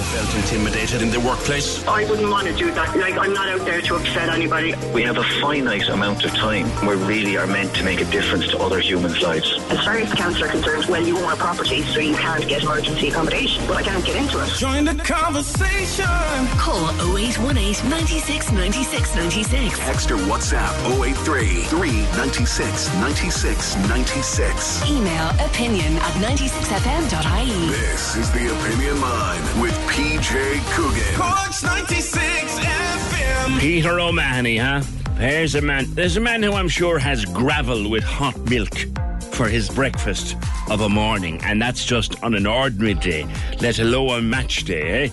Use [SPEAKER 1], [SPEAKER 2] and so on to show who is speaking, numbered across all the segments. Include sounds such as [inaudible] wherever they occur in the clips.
[SPEAKER 1] Felt intimidated in the workplace.
[SPEAKER 2] I wouldn't want to do that. Like, I'm not out there to upset anybody.
[SPEAKER 3] We have a finite amount of time. We really are meant to make a difference to other humans' lives.
[SPEAKER 2] As far as the council are concerned, well, you own a property, so you can't get emergency accommodation. But I can't get into it.
[SPEAKER 4] Join the conversation.
[SPEAKER 5] Call 0818 96 96 96.
[SPEAKER 6] Text or WhatsApp 083 396 96 96.
[SPEAKER 5] Email opinion at 96fm.ie.
[SPEAKER 6] This is the Opinion Line with PJ Coogan.
[SPEAKER 4] Corks 96 FM.
[SPEAKER 1] Peter O'Mahony, huh? There's a man. There's a man who I'm sure has gravel with hot milk for his breakfast of a morning, and that's just on an ordinary day, let alone a match day, eh?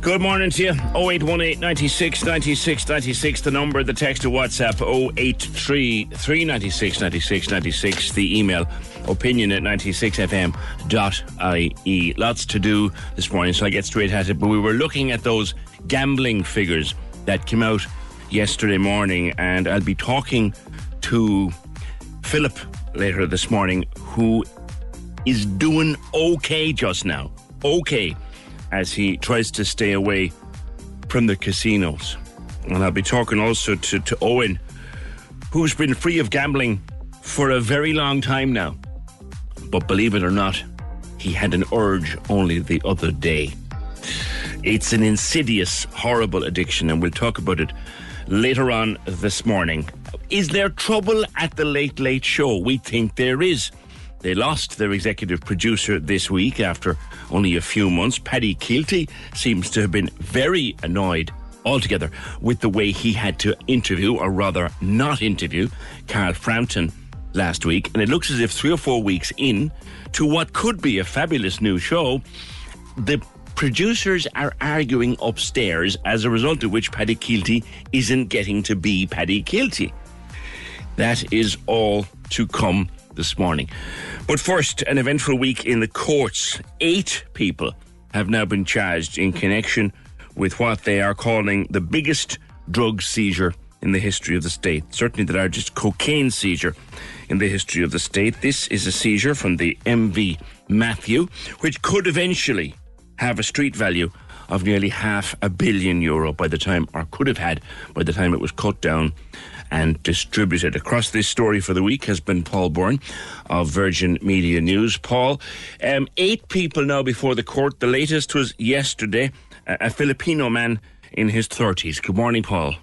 [SPEAKER 1] Good morning to you. 0818 96 96 96, the number, the text to WhatsApp 083 396 96 96, the email opinion at 96fm.ie. Lots to do this morning, so I get straight at it. But we were looking at those gambling figures that came out yesterday morning, and I'll be talking to Philip later this morning, who is doing okay just now. Okay as he tries to stay away from the casinos. And I'll be talking also to, to Owen, who's been free of gambling for a very long time now. But believe it or not, he had an urge only the other day. It's an insidious, horrible addiction, and we'll talk about it later on this morning. Is there trouble at the Late Late Show? We think there is. They lost their executive producer this week after only a few months. Paddy Kielty seems to have been very annoyed altogether with the way he had to interview, or rather not interview, Carl Frampton last week. And it looks as if three or four weeks in to what could be a fabulous new show, the producers are arguing upstairs as a result of which Paddy Kielty isn't getting to be Paddy Kielty. That is all to come this morning. But first, an eventful week in the courts. Eight people have now been charged in connection with what they are calling the biggest drug seizure in the history of the state. Certainly the largest cocaine seizure in the history of the state. This is a seizure from the MV Matthew, which could eventually have a street value of nearly half a billion euro by the time, or could have had by the time it was cut down and distributed. Across this story for the week has been Paul Byrne of Virgin Media News. Paul, um, eight people now before the court. The latest was yesterday, a, a Filipino man in his 30s. Good morning, Paul.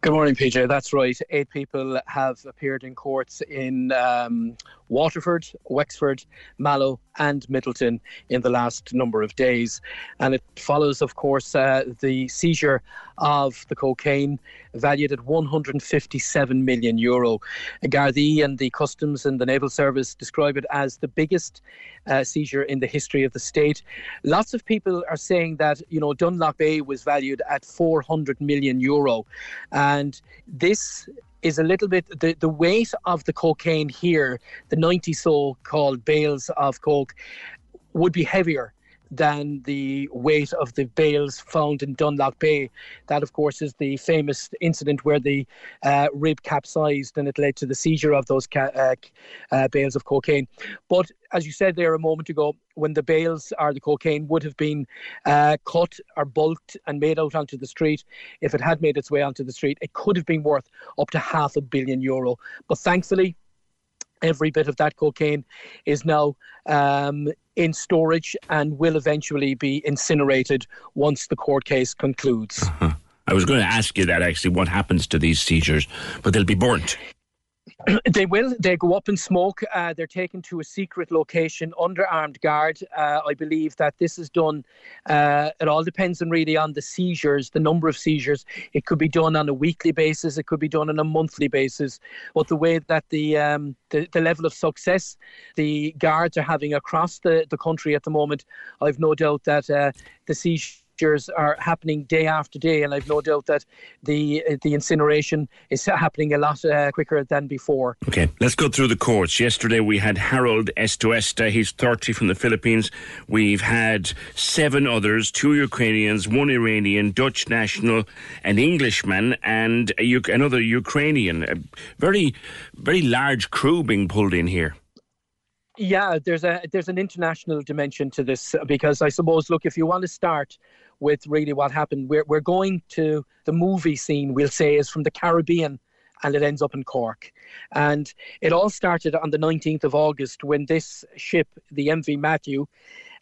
[SPEAKER 7] Good morning, PJ. That's right. Eight people have appeared in courts in um, Waterford, Wexford, Mallow, and Midleton in the last number of days. And it follows, of course, uh, the seizure of the cocaine valued at 157 million euro. Gardaí and the Customs and the Naval Service describe it as the biggest uh, seizure in the history of the state. Lots of people are saying that, you know, Dunlough Bay was valued at 400 million euro. And this is a little bit the, the weight of the cocaine here, the 90 so called bales of coke, would be heavier than the weight of the bales found in Dunlop Dunlough Bay. That, of course, is the famous incident where the uh, rib capsized and it led to the seizure of those ca- uh, uh, bales of cocaine. But as you said there a moment ago, when the bales or the cocaine would have been uh, cut or bulked and made out onto the street, if it had made its way onto the street, it could have been worth up to half a billion euro. But thankfully, every bit of that cocaine is now um, in storage and will eventually be incinerated once the court case concludes. [laughs]
[SPEAKER 1] I was going to ask you that actually, what happens to these seizures, but they'll be burnt. [clears throat]
[SPEAKER 7] they will. They go up in smoke. Uh, they're taken to a secret location under armed guard. Uh, I believe that this is done. Uh, it all depends on really on the seizures, the number of seizures. It could be done on a weekly basis. It could be done on a monthly basis. But the way that the um, the, the level of success the guards are having across the, the country at the moment, I've no doubt that uh, the seizures are happening day after day, and I've no doubt that the the incineration is happening a lot uh, quicker than before.
[SPEAKER 1] Okay, let's go through the courts. Yesterday we had Harold Estuesta. He's 30 from the Philippines. We've had seven others: two Ukrainians, one Iranian, Dutch national, an Englishman, and a, another Ukrainian. A very, very large crew being pulled in here.
[SPEAKER 7] Yeah, there's a there's an international dimension to this because I suppose look if you want to start with really what happened. We're, we're going to the movie scene, we'll say, is from the Caribbean and it ends up in Cork. And it all started on the 19th of August when this ship, the MV Matthew,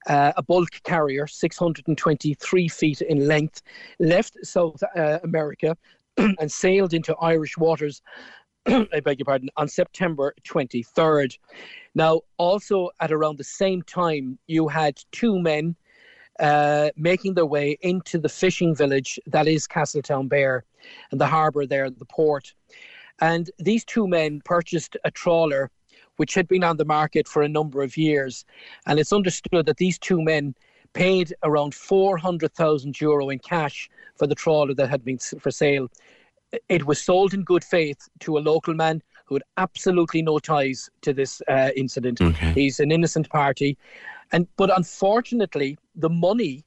[SPEAKER 7] uh, a bulk carrier, 623 feet in length, left South uh, America [clears throat] and sailed into Irish waters. [clears throat] I beg your pardon, on September 23rd. Now, also at around the same time, you had two men uh, making their way into the fishing village that is Castletown Castletownbere and the harbour there, the port. And these two men purchased a trawler which had been on the market for a number of years. And it's understood that these two men paid around 400,000 euro in cash for the trawler that had been for sale. It was sold in good faith to a local man who had absolutely no ties to this uh, incident. Okay. He's an innocent party. And but unfortunately, the money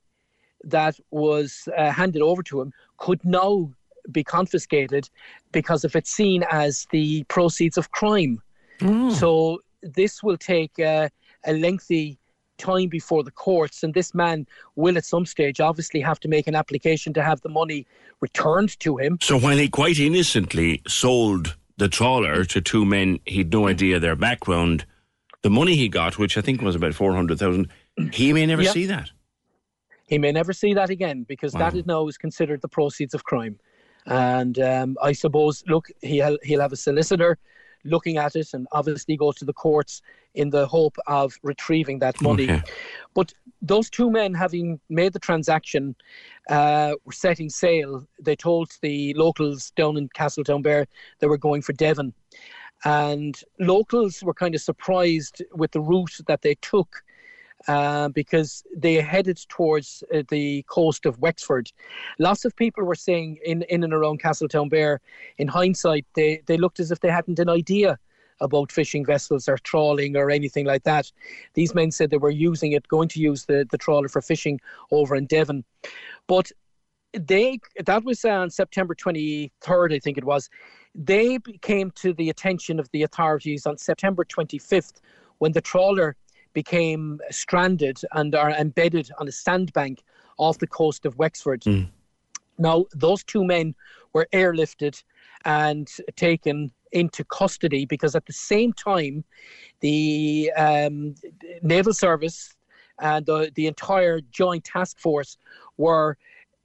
[SPEAKER 7] that was uh, handed over to him could now be confiscated because if it's seen as the proceeds of crime. Mm. So this will take uh, a lengthy time before the courts, and this man will at some stage obviously have to make an application to have the money returned to him.
[SPEAKER 1] So while he quite innocently sold the trawler to two men he'd no idea their background, the money he got, which I think was about 400,000, he may never see that.
[SPEAKER 7] He may never see that again because wow. that is now is considered the proceeds of crime. And um, I suppose, look, he'll, he'll have a solicitor looking at it and obviously go to the courts in the hope of retrieving that money. Okay. But those two men, having made the transaction, uh, were setting sail. They told the locals down in Castletownbere they were going for Devon. And locals were kind of surprised with the route that they took uh, because they headed towards uh, the coast of Wexford. Lots of people were saying in, in and around Castletownbere, in hindsight, they, they looked as if they hadn't an idea about fishing vessels or trawling or anything like that. These men said they were using it, going to use the, the trawler for fishing over in Devon. But they that was on September 23rd, I think it was. They came to the attention of the authorities on September 25th when the trawler became stranded and are embedded on a sandbank off the coast of Wexford. Mm. Now, those two men were airlifted and taken into custody because at the same time, the um, Naval Service and the, the entire Joint Task Force were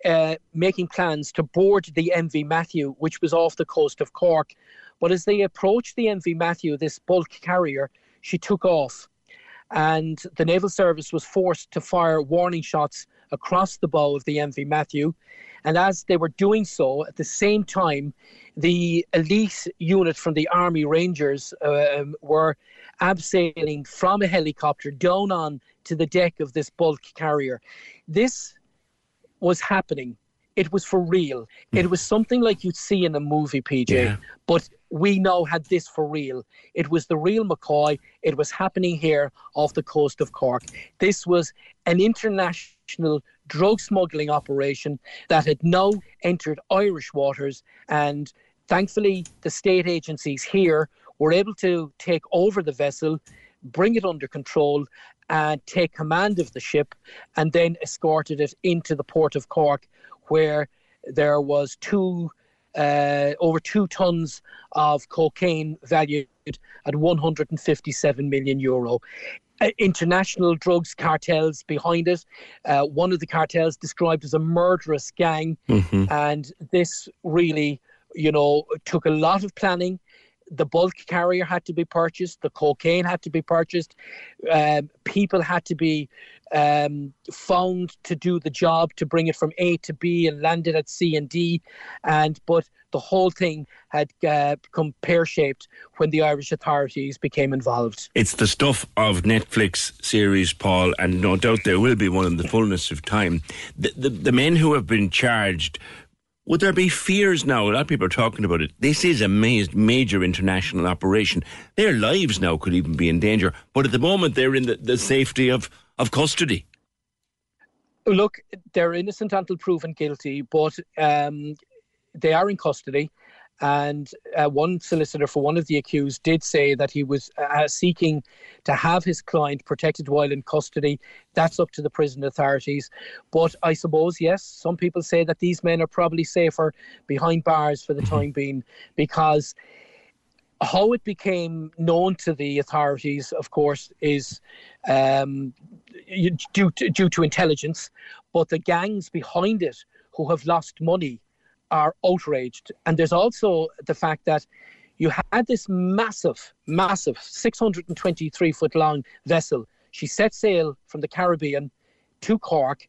[SPEAKER 7] uh, making plans to board the MV Matthew, which was off the coast of Cork. But as they approached the MV Matthew, this bulk carrier, she took off. And the Naval Service was forced to fire warning shots across the bow of the MV Matthew. And as they were doing so, at the same time, the elite unit from the Army Rangers um, were abseiling from a helicopter down on to the deck of this bulk carrier. This was happening. It was for real. Mm. It was something like you'd see in a movie, PJ, yeah. but we now had this for real. It was the real McCoy. It was happening here off the coast of Cork. This was an international drug smuggling operation that had now entered Irish waters. And thankfully, the state agencies here were able to take over the vessel, bring it under control, and take command of the ship and then escorted it into the port of Cork, where there was two uh, over two tons of cocaine valued at 157 million euro. uh, international drugs cartels behind it. Uh, one of the cartels described as a murderous gang,
[SPEAKER 1] Mhm.
[SPEAKER 7] and this really, you know, took a lot of planning. The bulk carrier had to be purchased. The cocaine had to be purchased. Um, people had to be um, found to do the job to bring it from A to B and land it at C and D. And but the whole thing had uh, become pear shaped when the Irish authorities became involved.
[SPEAKER 1] It's the stuff of Netflix series, Paul, and no doubt there will be one in the fullness of time. The, the, the men who have been charged, would there be fears now? A lot of people are talking about it. This is a ma- major international operation. Their lives now could even be in danger, but at the moment they're in the, the safety of, of custody.
[SPEAKER 7] Look, they're innocent until proven guilty, but um, they are in custody. And uh, one solicitor for one of the accused did say that he was uh, seeking to have his client protected while in custody. That's up to the prison authorities. But I suppose, yes, some people say that these men are probably safer behind bars for the time being because how it became known to the authorities, of course, is um, due to, due to intelligence. But the gangs behind it, who have lost money, are outraged. And there's also the fact that you had this massive, massive 623 foot long vessel. She set sail from the Caribbean to Cork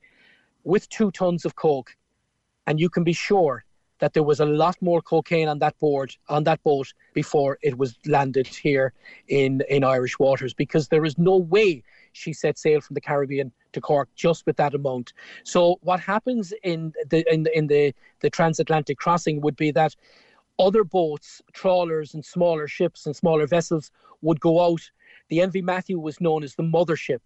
[SPEAKER 7] with two tons of coke. And you can be sure that there was a lot more cocaine on that board on that boat before it was landed here in in Irish waters because there is no way she set sail from the Caribbean to Cork just with that amount. So what happens in the in the, in the the transatlantic crossing would be that other boats, trawlers and smaller ships and smaller vessels would go out. The MV Matthew was known as the mothership.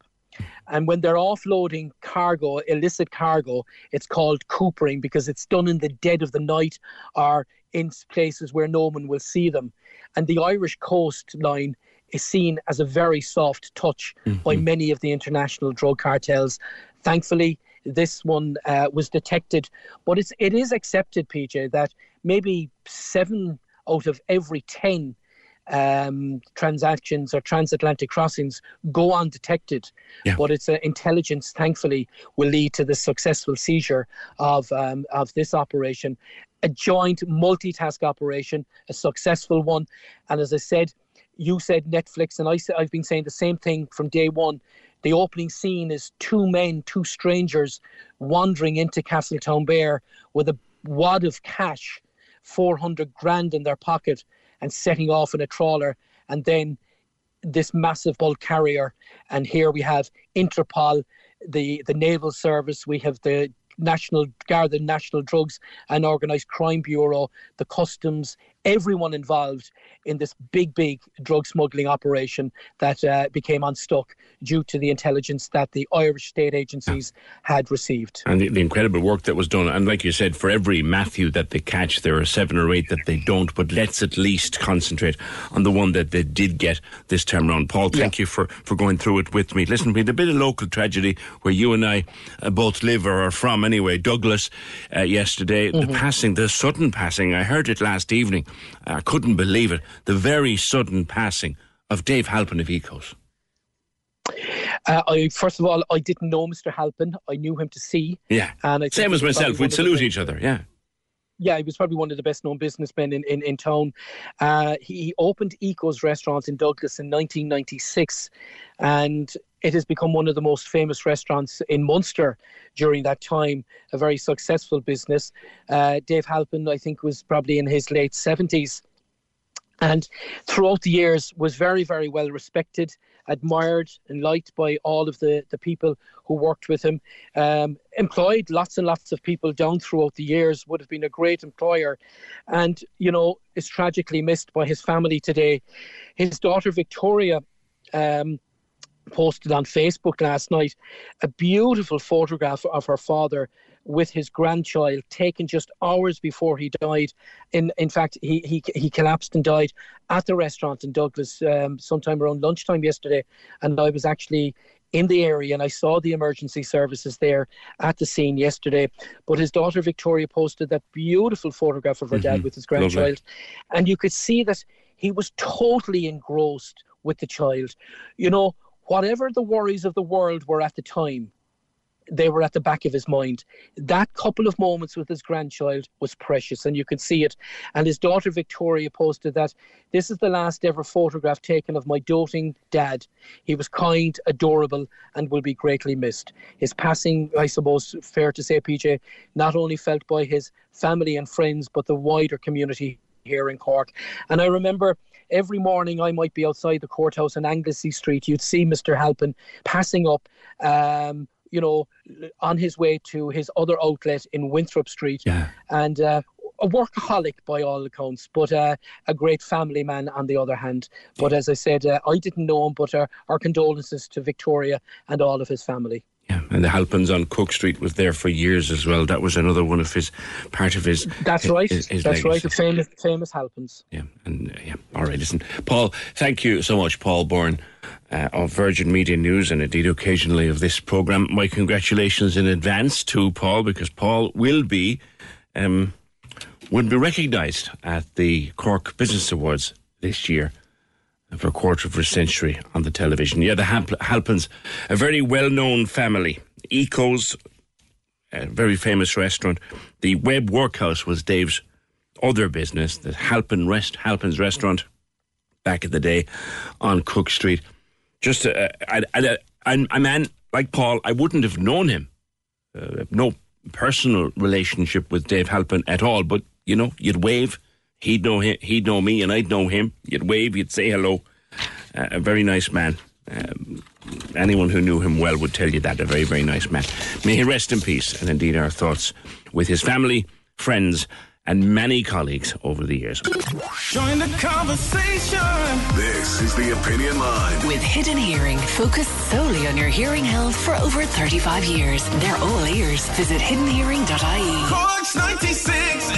[SPEAKER 7] And when they're offloading cargo, illicit cargo, it's called coopering because it's done in the dead of the night or in places where no one will see them. And the Irish coastline is seen as a very soft touch by many of the international drug cartels. Thankfully, this one uh, was detected, but it's it is accepted, PJ, that maybe seven out of every ten um, transactions or transatlantic crossings go undetected.
[SPEAKER 1] Yeah.
[SPEAKER 7] But it's uh, intelligence, thankfully, will lead to the successful seizure of um, of this operation, a joint multitask operation, a successful one. And as I said, you said Netflix, and I I've been saying the same thing from day one. The opening scene is two men, two strangers, wandering into Castletownbere with a wad of cash, 400 grand in their pocket, and setting off in a trawler. And then this massive bulk carrier. And here we have Interpol, the, the Naval Service, we have the National Guard, the National Drugs and Organised Crime Bureau, the Customs, everyone involved in this big, big drug smuggling operation that uh, became unstuck due to the intelligence that the Irish state agencies had received.
[SPEAKER 1] And the, the incredible work that was done. And like you said, for every Matthew that they catch, there are seven or eight that they don't. But let's at least concentrate on the one that they did get this time round. Paul, thank you for, for going through it with me. Listen, we had a bit of local tragedy where you and I uh, both live or are from anyway. Douglas, uh, yesterday, the passing, the sudden passing, I heard it last evening. I couldn't believe it. The very sudden passing of Dave Halpin of Ecos.
[SPEAKER 7] Uh, I first of all, I didn't know Mr. Halpin. I knew him to see.
[SPEAKER 1] Yeah.
[SPEAKER 7] And I
[SPEAKER 1] Same as myself. We'd salute each other. Yeah.
[SPEAKER 7] Yeah, he was probably one of the best known businessmen in, in, in town. Uh, he, he opened Eco's restaurants in Douglas in 1996, and it has become one of the most famous restaurants in Munster during that time, a very successful business. Uh, Dave Halpin, I think, was probably in his late 70s and throughout the years was very very well respected admired and liked by all of the the people who worked with him. Um, employed lots and lots of people down throughout the years would have been a great employer. And you know is tragically missed by his family today. His daughter victoria um, posted on Facebook last night a beautiful photograph of her father with his grandchild taken just hours before he died. In in fact, he he, he collapsed and died at the restaurant in Douglas um, sometime around lunchtime yesterday, and I was actually in the area and I saw the emergency services there at the scene yesterday. But his daughter Victoria posted that beautiful photograph of her dad
[SPEAKER 1] Mhm.
[SPEAKER 7] with his
[SPEAKER 1] Lovely.
[SPEAKER 7] grandchild, and you could see that he was totally engrossed with the child. You know, whatever the worries of the world were at the time, they were at the back of his mind. That couple of moments with his grandchild was precious, and you could see it. And his daughter Victoria posted that this is the last ever photograph taken of my doting dad. He was kind, adorable, and will be greatly missed. His passing, I suppose, fair to say, PJ, not only felt by his family and friends, but the wider community here in Cork. And I remember every morning I might be outside the courthouse in Anglesey Street, you'd see Mr. Halpin passing up. Um, you know, on his way to his other outlet in Winthrop Street.
[SPEAKER 1] Yeah.
[SPEAKER 7] And uh, a workaholic by all accounts, but uh, a great family man on the other hand. But as I said, uh, I didn't know him, but our, our condolences to Victoria and all of his family.
[SPEAKER 1] Yeah, and the Halpins on Cook Street was there for years as well. That was another one of his part of his.
[SPEAKER 7] That's
[SPEAKER 1] his,
[SPEAKER 7] right.
[SPEAKER 1] His, his
[SPEAKER 7] That's
[SPEAKER 1] legacy.
[SPEAKER 7] right. The famous, famous Halpins.
[SPEAKER 1] Yeah, and uh, yeah. All right, listen, Paul. Thank you so much, Paul Byrne. Uh, of Virgin Media News and indeed occasionally of this programme. My congratulations in advance to Paul because Paul will be um, will be recognised at the Cork Business Awards this year for a quarter of a century on the television. Yeah, the Halpins, a very well known family. Ecos, a very famous restaurant. The Webb Workhouse was Dave's other business, the Halpin Rest, Halpin's restaurant back in the day on Cook Street. Just a, a, a, a man like Paul, I wouldn't have known him. Uh, no personal relationship with Dave Halpin at all, but you know, you'd wave, he'd know him, he'd know me, and I'd know him. You'd wave, you'd say hello. Uh, a very nice man. Um, anyone who knew him well would tell you that. A very, very nice man. May he rest in peace, and indeed our thoughts with his family, friends, and many colleagues over the years.
[SPEAKER 4] Join the conversation.
[SPEAKER 6] This is the Opinion Line.
[SPEAKER 5] With Hidden Hearing, focused solely on your hearing health for over 35 years. They're all ears. Visit hiddenhearing.ie.
[SPEAKER 4] Cork's 96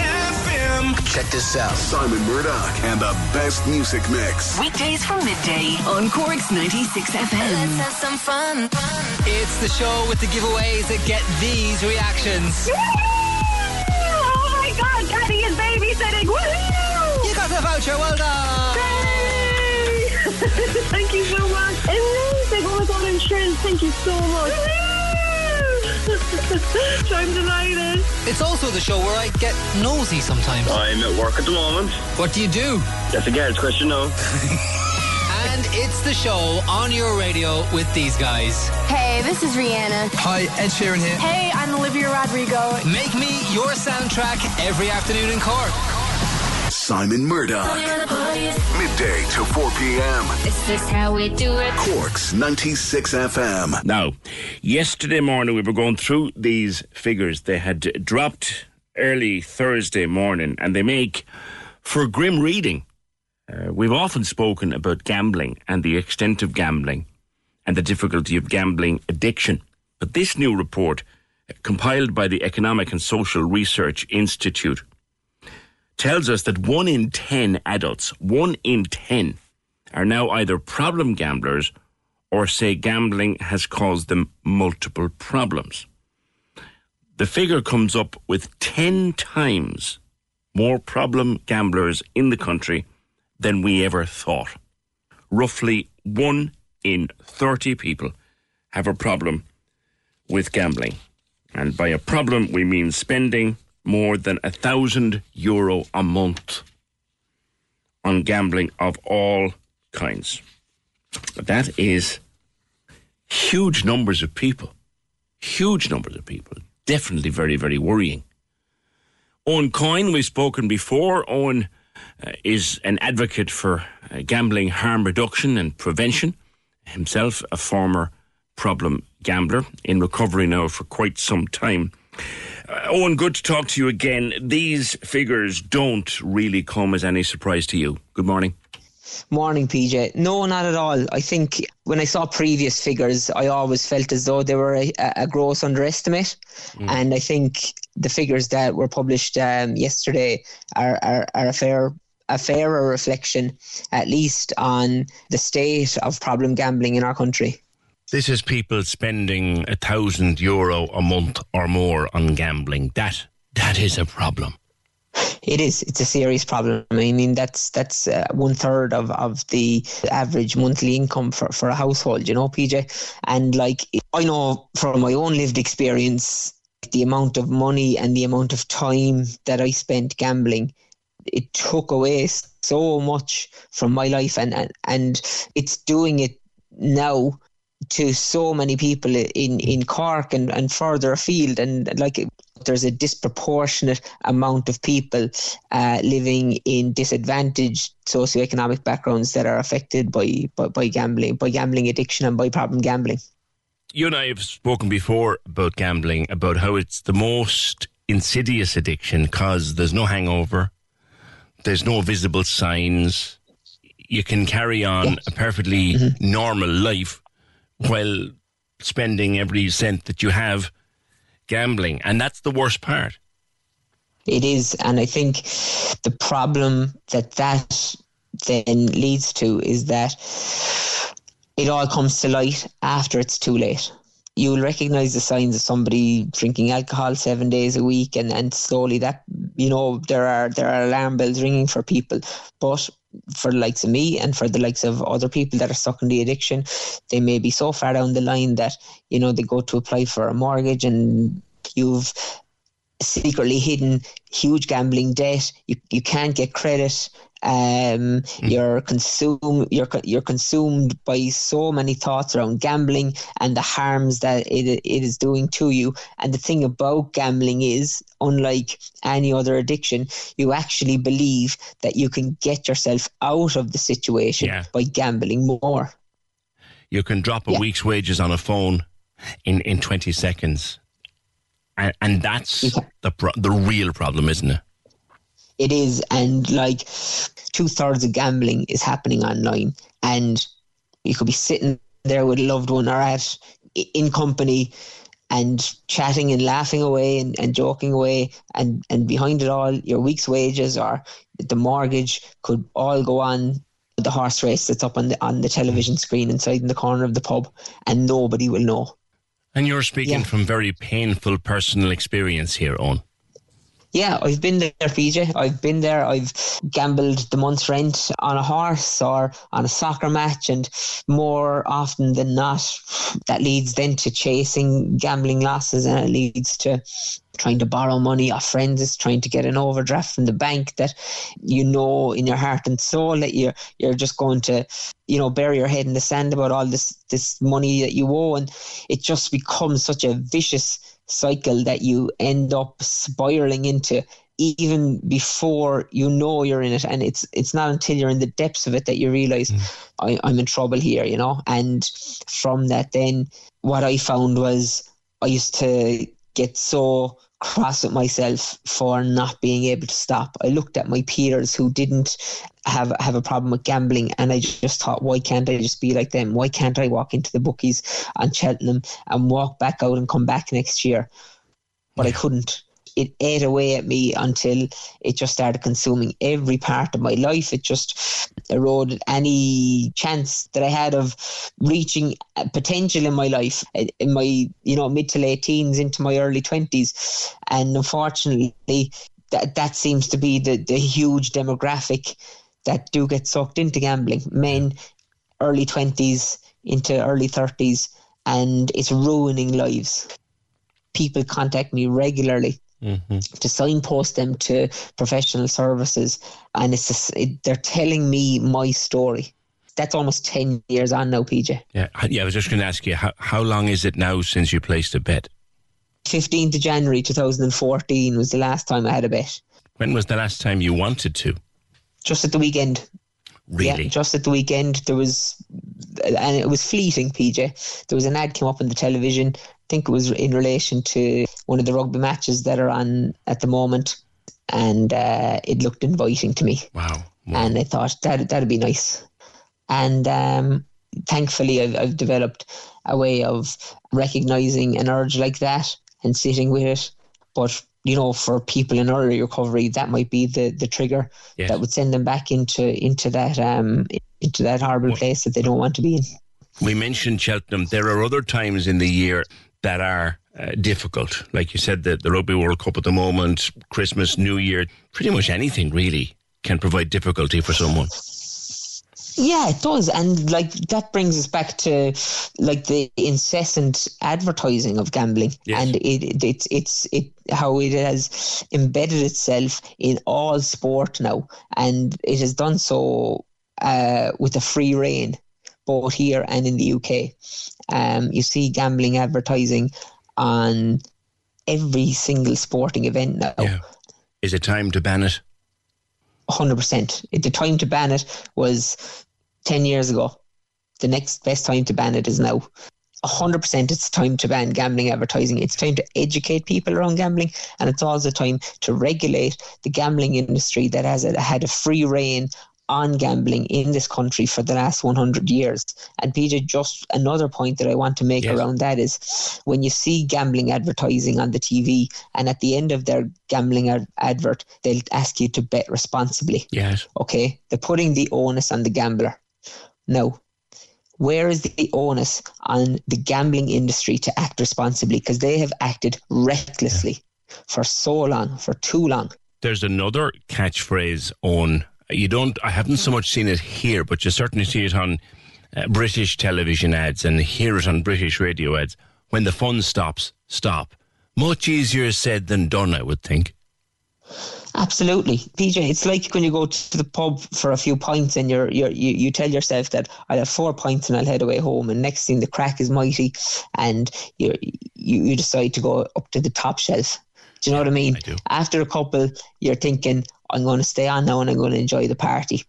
[SPEAKER 4] FM.
[SPEAKER 6] Check this out. Simon Murdoch and the best music mix.
[SPEAKER 5] Weekdays from midday on Cork's 96 FM.
[SPEAKER 8] Let's have some fun. It's the show with the giveaways that get these reactions.
[SPEAKER 2] Oh my God, Daddy is babysitting. Woohoo!
[SPEAKER 8] You got the voucher, well done. [laughs]
[SPEAKER 2] Thank you so much. Amazing. Oh my God, I'm thrilled. Thank you so much. So I'm delighted.
[SPEAKER 8] It's also the show where I get nosy sometimes.
[SPEAKER 3] I'm at work at the moment.
[SPEAKER 8] What do you do?
[SPEAKER 3] That's a guard's question now.
[SPEAKER 8] And it's the show on your radio with these guys.
[SPEAKER 9] Hey, this is Rihanna.
[SPEAKER 8] Hi, Ed Sheeran here.
[SPEAKER 9] Hey, I'm Olivia Rodrigo.
[SPEAKER 8] Make me your soundtrack every afternoon in Cork.
[SPEAKER 6] Simon Murdoch. Midday to 4 p.m.
[SPEAKER 9] This Is how we do it?
[SPEAKER 6] Cork's 96 FM.
[SPEAKER 1] Now, yesterday morning we were going through these figures. They had dropped early Thursday morning and they make for grim reading. Uh, we've often spoken about gambling and the extent of gambling and the difficulty of gambling addiction. But this new report, uh, compiled by the Economic and Social Research Institute, tells us that one in 10 adults, one in 10, are now either problem gamblers or say gambling has caused them multiple problems. The figure comes up with 10 times more problem gamblers in the country than we ever thought. Roughly one in 30 people have a problem with gambling. And by a problem, we mean spending more than a thousand euro a month on gambling of all kinds. That is huge numbers of people. Huge numbers of people. Definitely very, very worrying. Owen Coyne, we've spoken before. Owen uh, is an advocate for uh, gambling harm reduction and prevention. Himself a former problem gambler in recovery now for quite some time. Uh, Owen, good to talk to you again. These figures don't really come as any surprise to you. Good morning.
[SPEAKER 10] Morning, PJ. No, not at all. I think when I saw previous figures, I always felt as though they were a, a gross underestimate. Mm. And I think the figures that were published um, yesterday are, are, are a fair a fairer reflection, at least, on the state of problem gambling in our country.
[SPEAKER 1] This is people spending a thousand euro a month or more on gambling. That that is a problem.
[SPEAKER 10] It is. It's a serious problem. I mean, that's that's uh, one third of, of the average monthly income for, for a household. You know, PJ, and like I know from my own lived experience, the amount of money and the amount of time that I spent gambling, it took away so much from my life, and and, and it's doing it now to so many people in, in Cork and, and further afield. And like there's a disproportionate amount of people uh, living in disadvantaged socioeconomic backgrounds that are affected by, by, by gambling, by gambling addiction and by problem gambling.
[SPEAKER 1] You and I have spoken before about gambling, about how it's the most insidious addiction because there's no hangover, there's no visible signs. You can carry on a perfectly mm-hmm. normal life while spending every cent that you have gambling. And that's the worst part.
[SPEAKER 10] It is. And I think the problem that that then leads to is that it all comes to light after it's too late. You will recognize the signs of somebody drinking alcohol seven days a week, and, and slowly that you know there are there are alarm bells ringing for people. But for the likes of me and for the likes of other people that are stuck in the addiction, they may be so far down the line that, you know, they go to apply for a mortgage and you've secretly hidden huge gambling debt. You, you can't get credit um, mm. You're consumed. You're you're consumed by so many thoughts around gambling and the harms that it it is doing to you. And the thing about gambling is, unlike any other addiction, you actually believe that you can get yourself out of the situation yeah. by gambling more.
[SPEAKER 1] You can drop a yeah. week's wages on a phone in in twenty seconds, and and that's the pro- the real problem, isn't it?
[SPEAKER 10] It is and like two thirds of gambling is happening online and you could be sitting there with a loved one or at in company and chatting and laughing away and, and joking away and, and behind it all your week's wages or the mortgage could all go on the horse race that's up on the on the television screen inside in the corner of the pub and nobody will know.
[SPEAKER 1] And you're speaking yeah. from very painful personal experience here, Owen.
[SPEAKER 10] Yeah, I've been there, PJ. I've been there. I've gambled the month's rent on a horse or on a soccer match, and more often than not, that leads then to chasing gambling losses, and it leads to trying to borrow money off friends, trying to get an overdraft from the bank that you know in your heart and soul that you're you're just going to, you know, bury your head in the sand about all this this money that you owe, and it just becomes such a vicious cycle that you end up spiraling into even before you know you're in it and it's it's not until you're in the depths of it that you realize mm. I, i'm in trouble here you know and from that then what i found was i used to get so cross at myself for not being able to stop. I looked at my peers who didn't have have a problem with gambling, and I just thought, why can't I just be like them? Why can't I walk into the bookies on Cheltenham and walk back out and come back next year? But I couldn't it ate away at me until it just started consuming every part of my life. It just eroded any chance that I had of reaching potential in my life uh, in my you know mid to late teens into my early twenties, and unfortunately, that that seems to be the the huge demographic that do get sucked into gambling. Men, early twenties into early thirties, and it's ruining lives people contact me regularly Mm-hmm. to signpost them to professional services and it's just, it, they're telling me my story that's almost 10 years on now pj
[SPEAKER 1] yeah yeah i was just going to ask you how, how long is it now since you placed a bet
[SPEAKER 10] 15th of january 2014 was the last time i had a bet
[SPEAKER 1] when was the last time you wanted to
[SPEAKER 10] just at the weekend
[SPEAKER 1] Really?
[SPEAKER 10] Yeah, just at the weekend there was, and it was fleeting. PJ, there was an ad came up on the television. I think it was in relation to one of the rugby matches that are on at the moment, and uh, it looked inviting to me.
[SPEAKER 1] Wow.
[SPEAKER 10] wow. And I thought that that'd be nice. And um, thankfully, I've, I've developed a way of recognizing an urge like that and sitting with it. But you know, for people in early recovery, that might be the the trigger yes. that would send them back into into that um into that horrible well, place that they don't want to be in.
[SPEAKER 1] We mentioned Cheltenham. There are other times in the year that are uh, difficult. Like you said, the, the Rugby World Cup at the moment, Christmas, New Year, pretty much anything really can provide difficulty for someone.
[SPEAKER 10] Yeah, it does, and like that brings us back to like the incessant advertising of gambling,
[SPEAKER 1] Yes.
[SPEAKER 10] and it, it it's it's it how it has embedded itself in all sport now, and it has done so uh, with a free reign, both here and in the UK. Um, you see gambling advertising on every single sporting event now.
[SPEAKER 1] Is it time to ban it?
[SPEAKER 10] hundred percent. The time to ban it was ten years ago. The next best time to ban it is now. hundred percent, it's time to ban gambling advertising. It's time to educate people around gambling, and it's also time to regulate the gambling industry that has had a free reign on gambling in this country for the last 100 years. And PJ, just another point that I want to make around that is when you see gambling advertising on the TV, and at the end of their gambling ad- advert, they'll ask you to bet responsibly.
[SPEAKER 1] Yes.
[SPEAKER 10] Okay, they're putting the onus on the gambler. No. Where is the onus on the gambling industry to act responsibly? Because they have acted recklessly for so long, for too long.
[SPEAKER 1] There's another catchphrase on. You don't. I haven't so much seen it here, but you certainly see it on uh, British television ads and hear it on British radio ads. When the fun stops, stop. Much easier said than done, I would think.
[SPEAKER 10] Absolutely, PJ. It's like when you go to the pub for a few pints and you're, you're you you tell yourself that I'll have four pints and I'll head away home, and next thing the crack is mighty, and you you you decide to go up to the top shelf. Do you know what I mean? I do. After a couple, you're thinking I'm going to stay on now and I'm going to enjoy the party.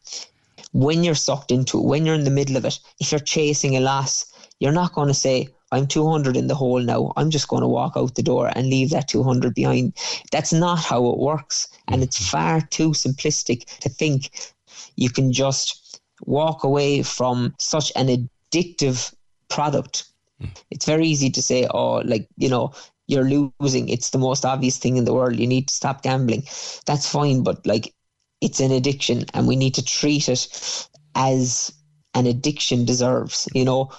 [SPEAKER 10] When you're sucked into it, when you're in the middle of it, if you're chasing a loss, you're not going to say I'm 200 in the hole now. I'm just going to walk out the door and leave that 200 behind. That's not how it works. And it's mm-hmm. far too simplistic to think you can just walk away from such an addictive product. Mm. It's very easy to say, oh, like, you know, you're losing. It's the most obvious thing in the world. You need to stop gambling. That's fine, but like, it's an addiction and we need to treat it as an addiction deserves. You know,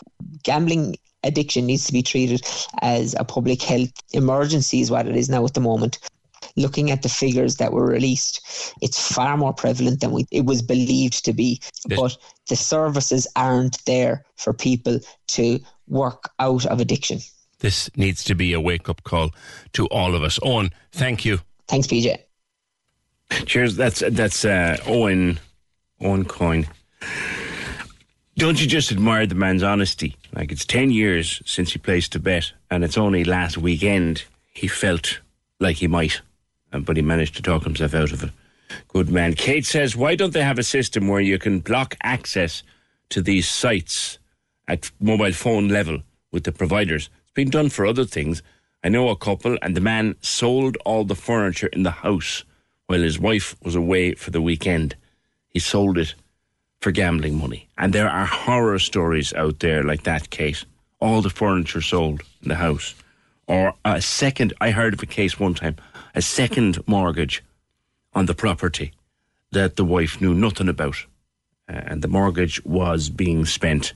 [SPEAKER 10] gambling addiction needs to be treated as a public health emergency, is what it is now at the moment. Looking at the figures that were released, it's far more prevalent than we, it was believed to be. But the services aren't there for people to work out of addiction.
[SPEAKER 1] This needs to be a wake up call to all of us. Owen, thank you.
[SPEAKER 10] Thanks, PJ.
[SPEAKER 1] Cheers. That's that's uh, Owen Owen Coyne. Don't you just admire the man's honesty? Like it's ten years since he placed a bet, and it's only last weekend he felt like he might, uh, but he managed to talk himself out of it. Good man. Kate says, why don't they have a system where you can block access to these sites at mobile phone level with the providers? It's been done for other things. I know a couple, and the man sold all the furniture in the house while his wife was away for the weekend. He sold it for gambling money. And there are horror stories out there like that, case. All the furniture sold in the house. Or a second, I heard of a case one time, a second [laughs] mortgage on the property that the wife knew nothing about. Uh, and the mortgage was being spent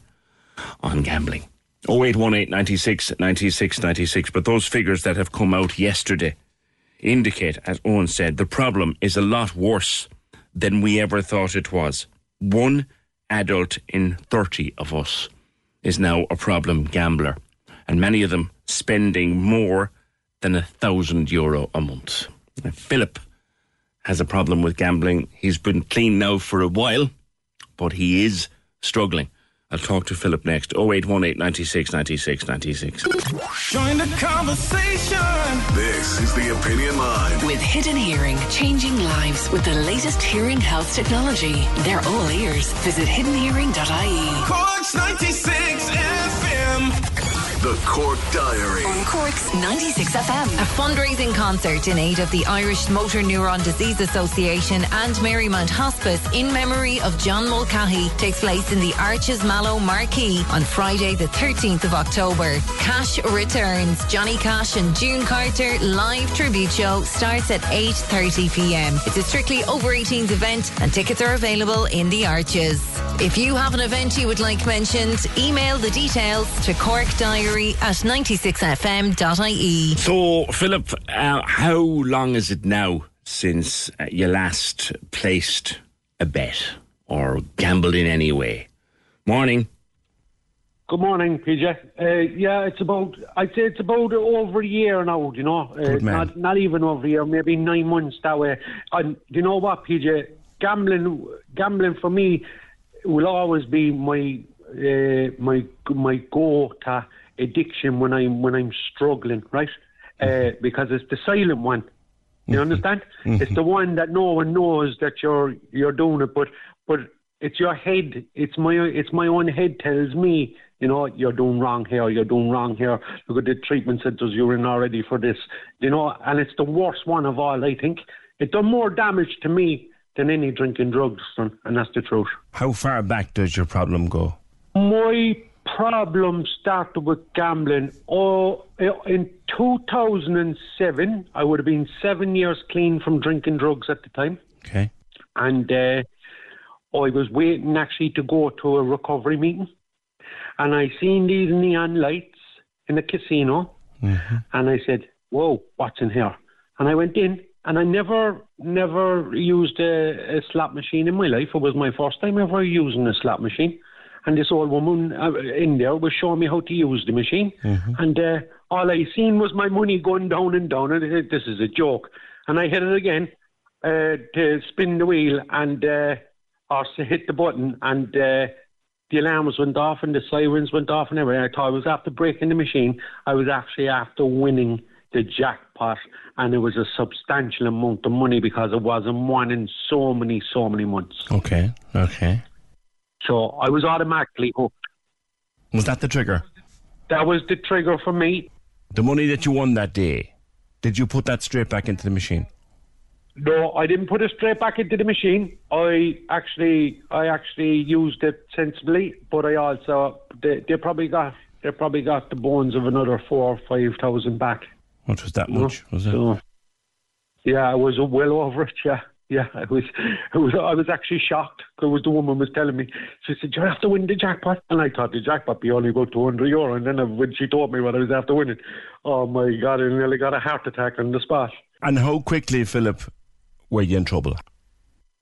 [SPEAKER 1] on gambling. 0818 96 96 96. But those figures that have come out yesterday indicate, as Owen said, the problem is a lot worse than we ever thought it was. One adult in 30 of us is now a problem gambler, and many of them spending more than a thousand euro a month. Now, Philip has a problem with gambling. He's been clean now for a while, but he is struggling. I'll talk to Philip next. 0818 96 96 96.
[SPEAKER 4] Join the conversation.
[SPEAKER 6] This is the Opinion Line.
[SPEAKER 5] With Hidden Hearing, changing lives with the latest hearing health technology. They're all ears. Visit hiddenhearing.ie.
[SPEAKER 4] Corks 96 FM.
[SPEAKER 6] The Cork Diary.
[SPEAKER 5] On Cork's 96 FM.
[SPEAKER 11] A fundraising concert in aid of the Irish Motor Neuron Disease Association and Marymount Hospice in memory of John Mulcahy takes place in the Arches Mallow Marquee on Friday, the 13th of October. Cash returns. Johnny Cash and June Carter live tribute show starts at 8:30 p.m. It's a strictly over 18s event and tickets are available in the Arches. If you have an event you would like mentioned, email the details to corkdiary Mary at 96fm.ie.
[SPEAKER 1] So, Philip, uh, how long is it now since uh, you last placed a bet or gambled in any way? Morning.
[SPEAKER 12] Good morning, PJ. Uh, yeah, it's about, I'd say it's about over a year now, you know. Uh,
[SPEAKER 1] Good man.
[SPEAKER 12] Not, not even over a year, maybe nine months that way. And you know what, PJ? Gambling, gambling for me will always be my, uh, my, my go-to addiction when I'm, when I'm struggling, right? Uh, mm-hmm. because it's the silent one. You mm-hmm. understand? Mm-hmm. It's the one that no one knows that you're you're doing it, but but it's your head. It's my it's my own head tells me, you know, you're doing wrong here. You're doing wrong here. Look at the treatment centres you're in already for this. You know, and it's the worst one of all. I think it done more damage to me than any drinking drugs, and that's the truth.
[SPEAKER 1] How far back does your problem go?
[SPEAKER 12] My problem started with gambling. Oh, in 2007, I would have been seven years clean from drinking drugs at the time.
[SPEAKER 1] Okay.
[SPEAKER 12] And uh, I was waiting actually to go to a recovery meeting. And I seen these neon lights in the casino. And I said, whoa, what's in here? And I went in and I never, never used a, a slot machine in my life. It was my first time ever using a slot machine. And this old woman uh, in there was showing me how to use the machine. And uh, all I seen was my money going down and down. And I said, this is a joke. And I hit it again uh, to spin the wheel and uh, or hit the button. And uh, the alarms went off and the sirens went off and everything. I thought I was after breaking the machine. I was actually after winning the jackpot. And it was a substantial amount of money because it wasn't won in so many, so many months.
[SPEAKER 1] Okay. Okay.
[SPEAKER 12] So I was automatically hooked.
[SPEAKER 1] Was that the trigger?
[SPEAKER 12] That was the trigger for me.
[SPEAKER 1] The money that you won that day, did you put that straight back into the machine?
[SPEAKER 12] No, I didn't put it straight back into the machine. I actually, I actually used it sensibly, but I also they, they probably got they probably got the bones of another four or five thousand back.
[SPEAKER 1] What was that much? Was it?
[SPEAKER 12] So, yeah, I was well over it. Yeah, yeah, I was. It was. I was actually shocked because the woman was telling me. She said, "You have to win the jackpot," and I thought the jackpot be only about two hundred euro. And then when she told me what I was after winning, oh my god, I nearly got a heart attack on the spot.
[SPEAKER 1] And how quickly, Philip, were you in trouble?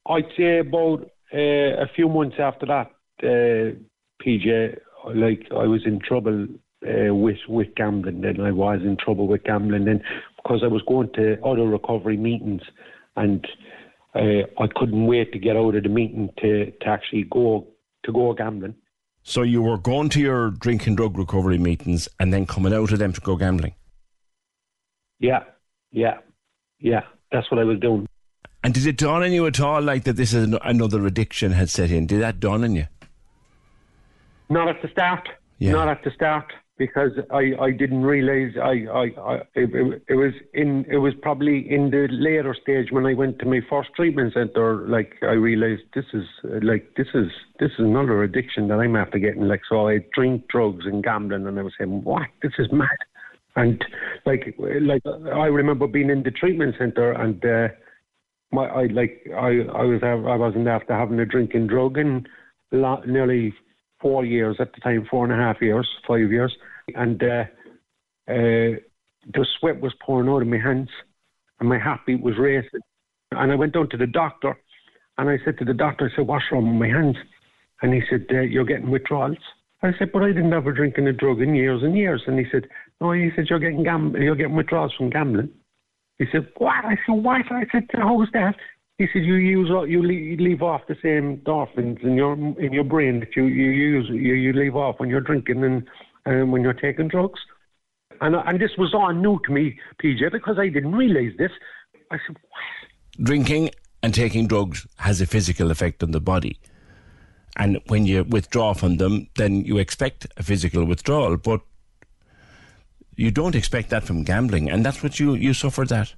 [SPEAKER 12] I'd say about uh, a few months after that, uh, PJ, like I was in trouble uh, with with gambling. Then I was in trouble with gambling then because I was going to other recovery meetings, and uh, I couldn't wait to get out of the meeting to, to actually go to go gambling.
[SPEAKER 1] So you were going to your drink and drug recovery meetings and then coming out of them to go gambling?
[SPEAKER 12] Yeah, yeah, yeah. That's what I was doing.
[SPEAKER 1] And did it dawn on you at all, like that this is another addiction had set in? Did that dawn on you?
[SPEAKER 12] Not at the start.
[SPEAKER 1] Yeah.
[SPEAKER 12] Not at the start because I, I didn't realize I, I, I it, it, was in it was probably in the later stage when I went to my first treatment center. Like I realized this is like this is this is another addiction that I'm after getting. Like so, I drink drugs and gambling, and I was saying, what? This is mad. And like like I remember being in the treatment center and. Uh, my, I like I I was I wasn't after having a drink and drug and nearly four years at the time, four and a half years, five years, and uh, uh, the sweat was pouring out of my hands, and my heartbeat was racing, and I went down to the doctor, and I said to the doctor, I said, "What's wrong with my hands?" And he said, uh, "You're getting withdrawals." I said, "But I didn't have a drinking a drug in years and years," and he said, "No," he said, "You're getting gam- you're getting withdrawals from gambling." He said, "What?" I said, "What?" I said, "How's that?" He said, "You use you leave, off the same endorphins in your in your brain that you you use you, you leave off when you're drinking and when you're taking drugs." And and this was all new to me, PJ, because I didn't realize this. I said, what?
[SPEAKER 1] Drinking and taking drugs has a physical effect on the body. And when you withdraw from them, then you expect a physical withdrawal. But you don't expect that from gambling. And that's what you, you suffered that.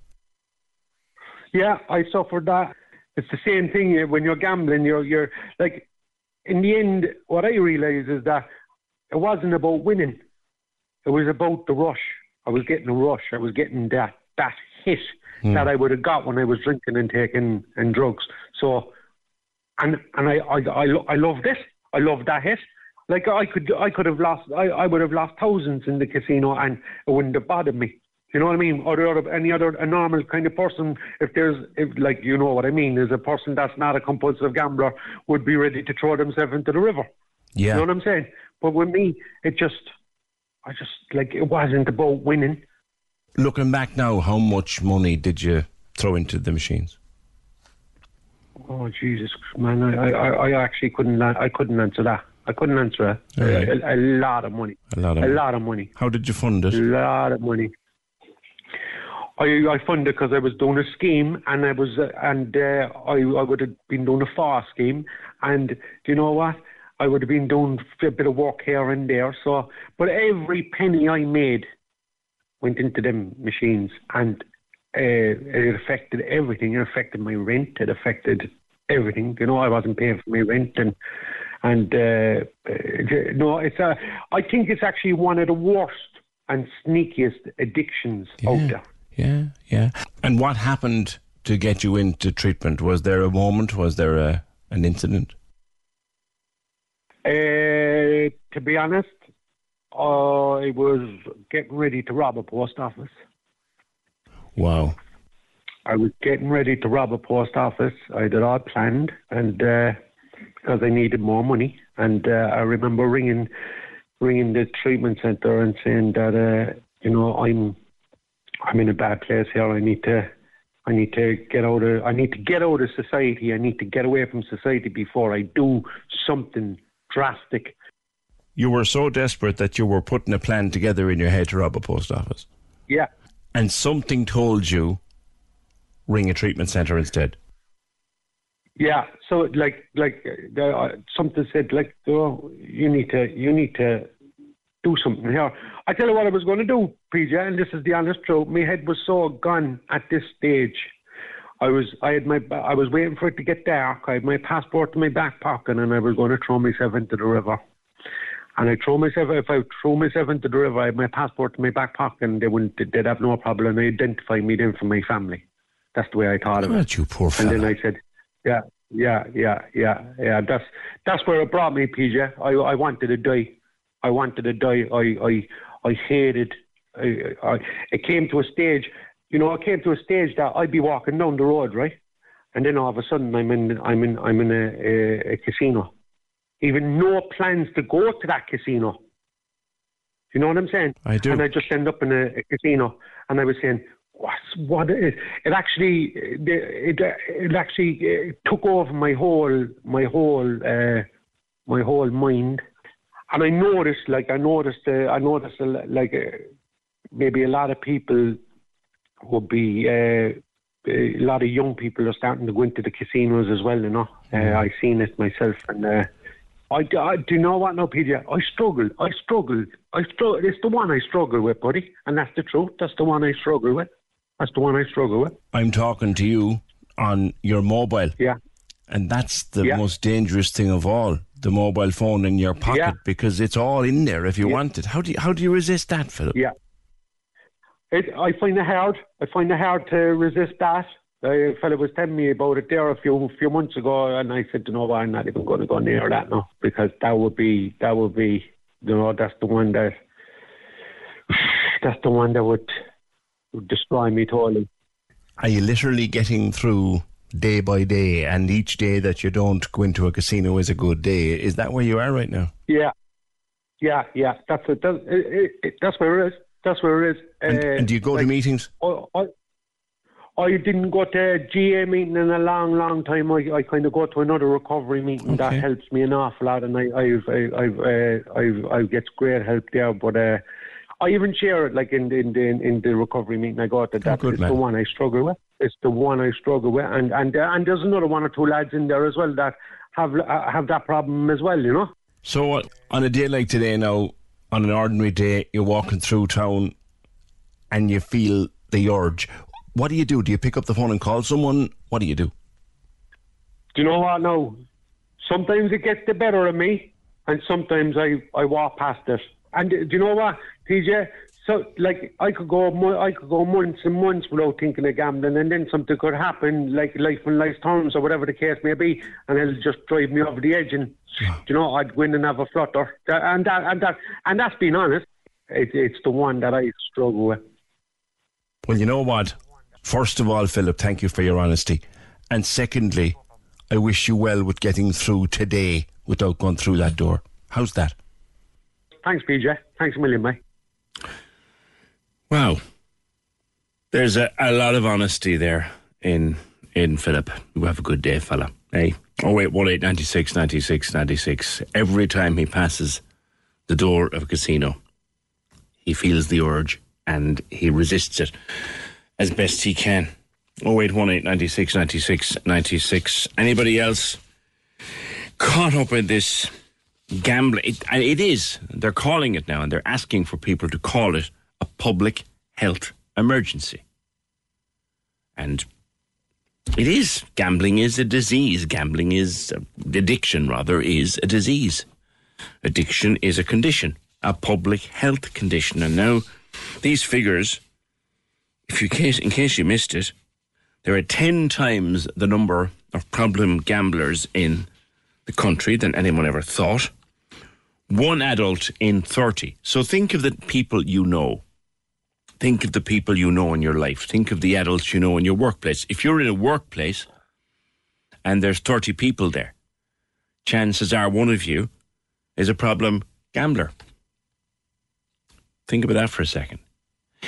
[SPEAKER 12] Yeah, I suffered that. It's the same thing when you're gambling. You're you're like, in the end, what I realised is that it wasn't about winning. It was about the rush. I was getting a rush. I was getting that that hit hmm. that I would have got when I was drinking and taking and drugs. So, and and I I I, lo- I love this. I loved that hit. Like I could, I could have lost, I, I would have lost thousands in the casino, and it wouldn't have bothered me. You know what I mean? Or, or any other a normal kind of person, if there's, if like you know what I mean, is a person that's not a compulsive gambler would be ready to throw themselves into the river.
[SPEAKER 13] Yeah.
[SPEAKER 12] You know what I'm saying? But with me, it just, I just like it wasn't about winning.
[SPEAKER 13] Looking back now, how much money did you throw into the machines?
[SPEAKER 12] Oh Jesus, man! I, I, I actually couldn't, I couldn't answer that. I couldn't answer that.
[SPEAKER 13] Right.
[SPEAKER 12] A, a lot of money.
[SPEAKER 13] A lot of
[SPEAKER 12] a
[SPEAKER 13] money.
[SPEAKER 12] lot of money.
[SPEAKER 13] How did you fund it?
[SPEAKER 12] A lot of money. I I funded because I was doing a scheme and I was uh, and uh, I I would have been doing a FÁS scheme. And do you know what? I would have been doing a bit of work here and there. So but every penny I made went into them machines and uh, it affected everything. It affected my rent. It affected everything. You know I wasn't paying for my rent and and uh, uh, no it's a I think it's actually one of the worst and sneakiest addictions out there.
[SPEAKER 13] Yeah, yeah. And what happened to get you into treatment? Was there a moment? Was there a an incident?
[SPEAKER 12] Uh, to be honest, I was getting ready to rob a post office.
[SPEAKER 13] Wow.
[SPEAKER 12] I was getting ready to rob a post office. I had it all planned, and uh, because I needed more money, and uh, I remember ringing, ringing the treatment centre and saying that uh, you know I'm, I'm in a bad place here. I need to, I need to get out of, I need to get out of society. I need to get away from society before I do something drastic.
[SPEAKER 13] You were so desperate that you were putting a plan together in your head to rob a post office.
[SPEAKER 12] Yeah,
[SPEAKER 13] And something told you ring a treatment centre instead.
[SPEAKER 12] Yeah, so like like uh, uh, something said like oh you need to you need to do something here. I tell you what I was going to do, PJ, and this is the honest truth. My head was so gone at this stage. I was I had my I was waiting for it to get dark. I had my passport in my back pocket, and I was going to throw myself into the river. And I throw myself if I throw myself into the river, I had my passport in my back pocket, and they wouldn't they'd have no problem identifying me then from my family. That's the way I thought of it.
[SPEAKER 13] You poor
[SPEAKER 12] And then I said, yeah, yeah, yeah, yeah, yeah. That's that's where it brought me, PJ. I I wanted to die. I wanted to die. I I I hated. I, I it came to a stage. You know, it came to a stage that I'd be walking down the road, right, and then all of a sudden I'm in I'm in I'm in a, a, a casino. Even no plans to go to that casino. You know what I'm saying?
[SPEAKER 13] I do.
[SPEAKER 12] And I just end up in a, a casino, and I was saying, "What's what?" It, it actually, it, it, it actually uh, took over my whole, my whole, uh, my whole mind. And I noticed, like, I noticed, uh, I noticed, uh, like, uh, maybe a lot of people would be, uh, a lot of young people are starting to go into the casinos as well. You know, uh, I seen it myself, and. Uh, I, I, do you know what now, PJ? I struggle, I struggled. I struggle. It's the one I struggle with, buddy, and that's the truth. That's the one I struggle with. That's the one I struggle with.
[SPEAKER 13] I'm talking to you on your mobile.
[SPEAKER 12] Yeah.
[SPEAKER 13] And that's the
[SPEAKER 12] Yeah.
[SPEAKER 13] most dangerous thing of all, the mobile phone in your pocket
[SPEAKER 12] Yeah.
[SPEAKER 13] because it's all in there if you want it. How do you, how do you resist that, Philip?
[SPEAKER 12] Yeah. It, I find it hard. I find it hard to resist that. A fella was telling me about it there a few few months ago, and I said, you know what, I'm not even going to go near that now because that would be that would be, you know, that's the one that [sighs] that's the one that would, would destroy me totally.
[SPEAKER 13] Are you literally getting through day by day and each day that you don't go into a casino is a good day? Is that where you are right now?
[SPEAKER 12] Yeah, yeah, yeah. That's it. That, it, it, that's where it is. That's where it is.
[SPEAKER 13] And,
[SPEAKER 12] Uh,
[SPEAKER 13] and do you go to meetings?
[SPEAKER 12] I, I, I didn't go to a GA meeting in a long, long time. I, I kind of go to another recovery meeting that helps me an awful lot, and I, I've, I, I've, uh, I've, I get great help there. But uh, I even share it, like in the, in the in the recovery meeting I go to. That is
[SPEAKER 13] man.
[SPEAKER 12] the one I struggle with. It's the one I struggle with, and and uh, and there's another one or two lads in there as well that have uh, have that problem as well. You know.
[SPEAKER 13] So on a day like today now, on an ordinary day, you're walking through town and you feel the urge. What do you do? Do you pick up the phone and call someone? What do you do?
[SPEAKER 12] Do you know what now? Sometimes it gets the better of me, and sometimes I, I walk past it. And do you know what, PJ? So, like, I could go, I could go months and months without thinking of gambling, and then something could happen, like life and life terms or whatever the case may be, and it'll just drive me over the edge, and you know, I'd win and have a flutter, and that, and that, and that's being honest. It, it's the one that I struggle with.
[SPEAKER 1] Well, you know what? First of all, Philip, thank you for your honesty. And secondly, I wish you well with getting through today without going through that door. How's that?
[SPEAKER 12] Thanks, PJ. Thanks a million, mate.
[SPEAKER 1] Wow. There's a, a lot of honesty there in in Philip. You have a good day, fella. Hey. Oh wait, one eight ninety six ninety six ninety six. Every time he passes the door of a casino, he feels the urge and he resists it as best he can. Oh wait, one eight ninety six ninety six ninety six. Anybody else caught up in this gambling? It, it is. They're calling it now, and they're asking for people to call it a public health emergency. And it is. Gambling is a disease. Gambling is, uh, addiction rather, is a disease. Addiction is a condition, a public health condition. And now these figures, if you case, in case you missed it, there are 10 times the number of problem gamblers in the country than anyone ever thought. One adult in 30. So think of the people you know. Think of the people you know in your life. Think of the adults you know in your workplace. If you're in a workplace and there's 30 people there, chances are one of you is a problem gambler. Think about that for a second.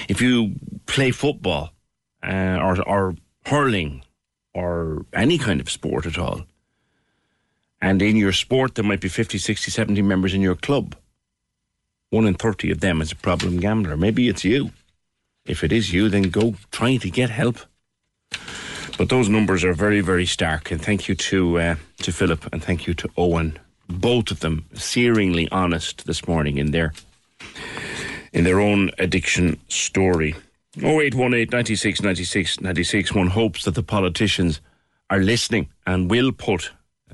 [SPEAKER 1] If you play football uh, or, or hurling or any kind of sport at all, and in your sport there might be 50, 60, 70 members in your club, one in 30 of them is a problem gambler. Maybe it's you. If it is you, then go try to get help. But those numbers are very, very stark. And thank you to uh, to Philip and thank you to Owen. Both of them searingly honest this morning in their in their own addiction story. 0818 96 96 96. One hopes that the politicians are listening and will put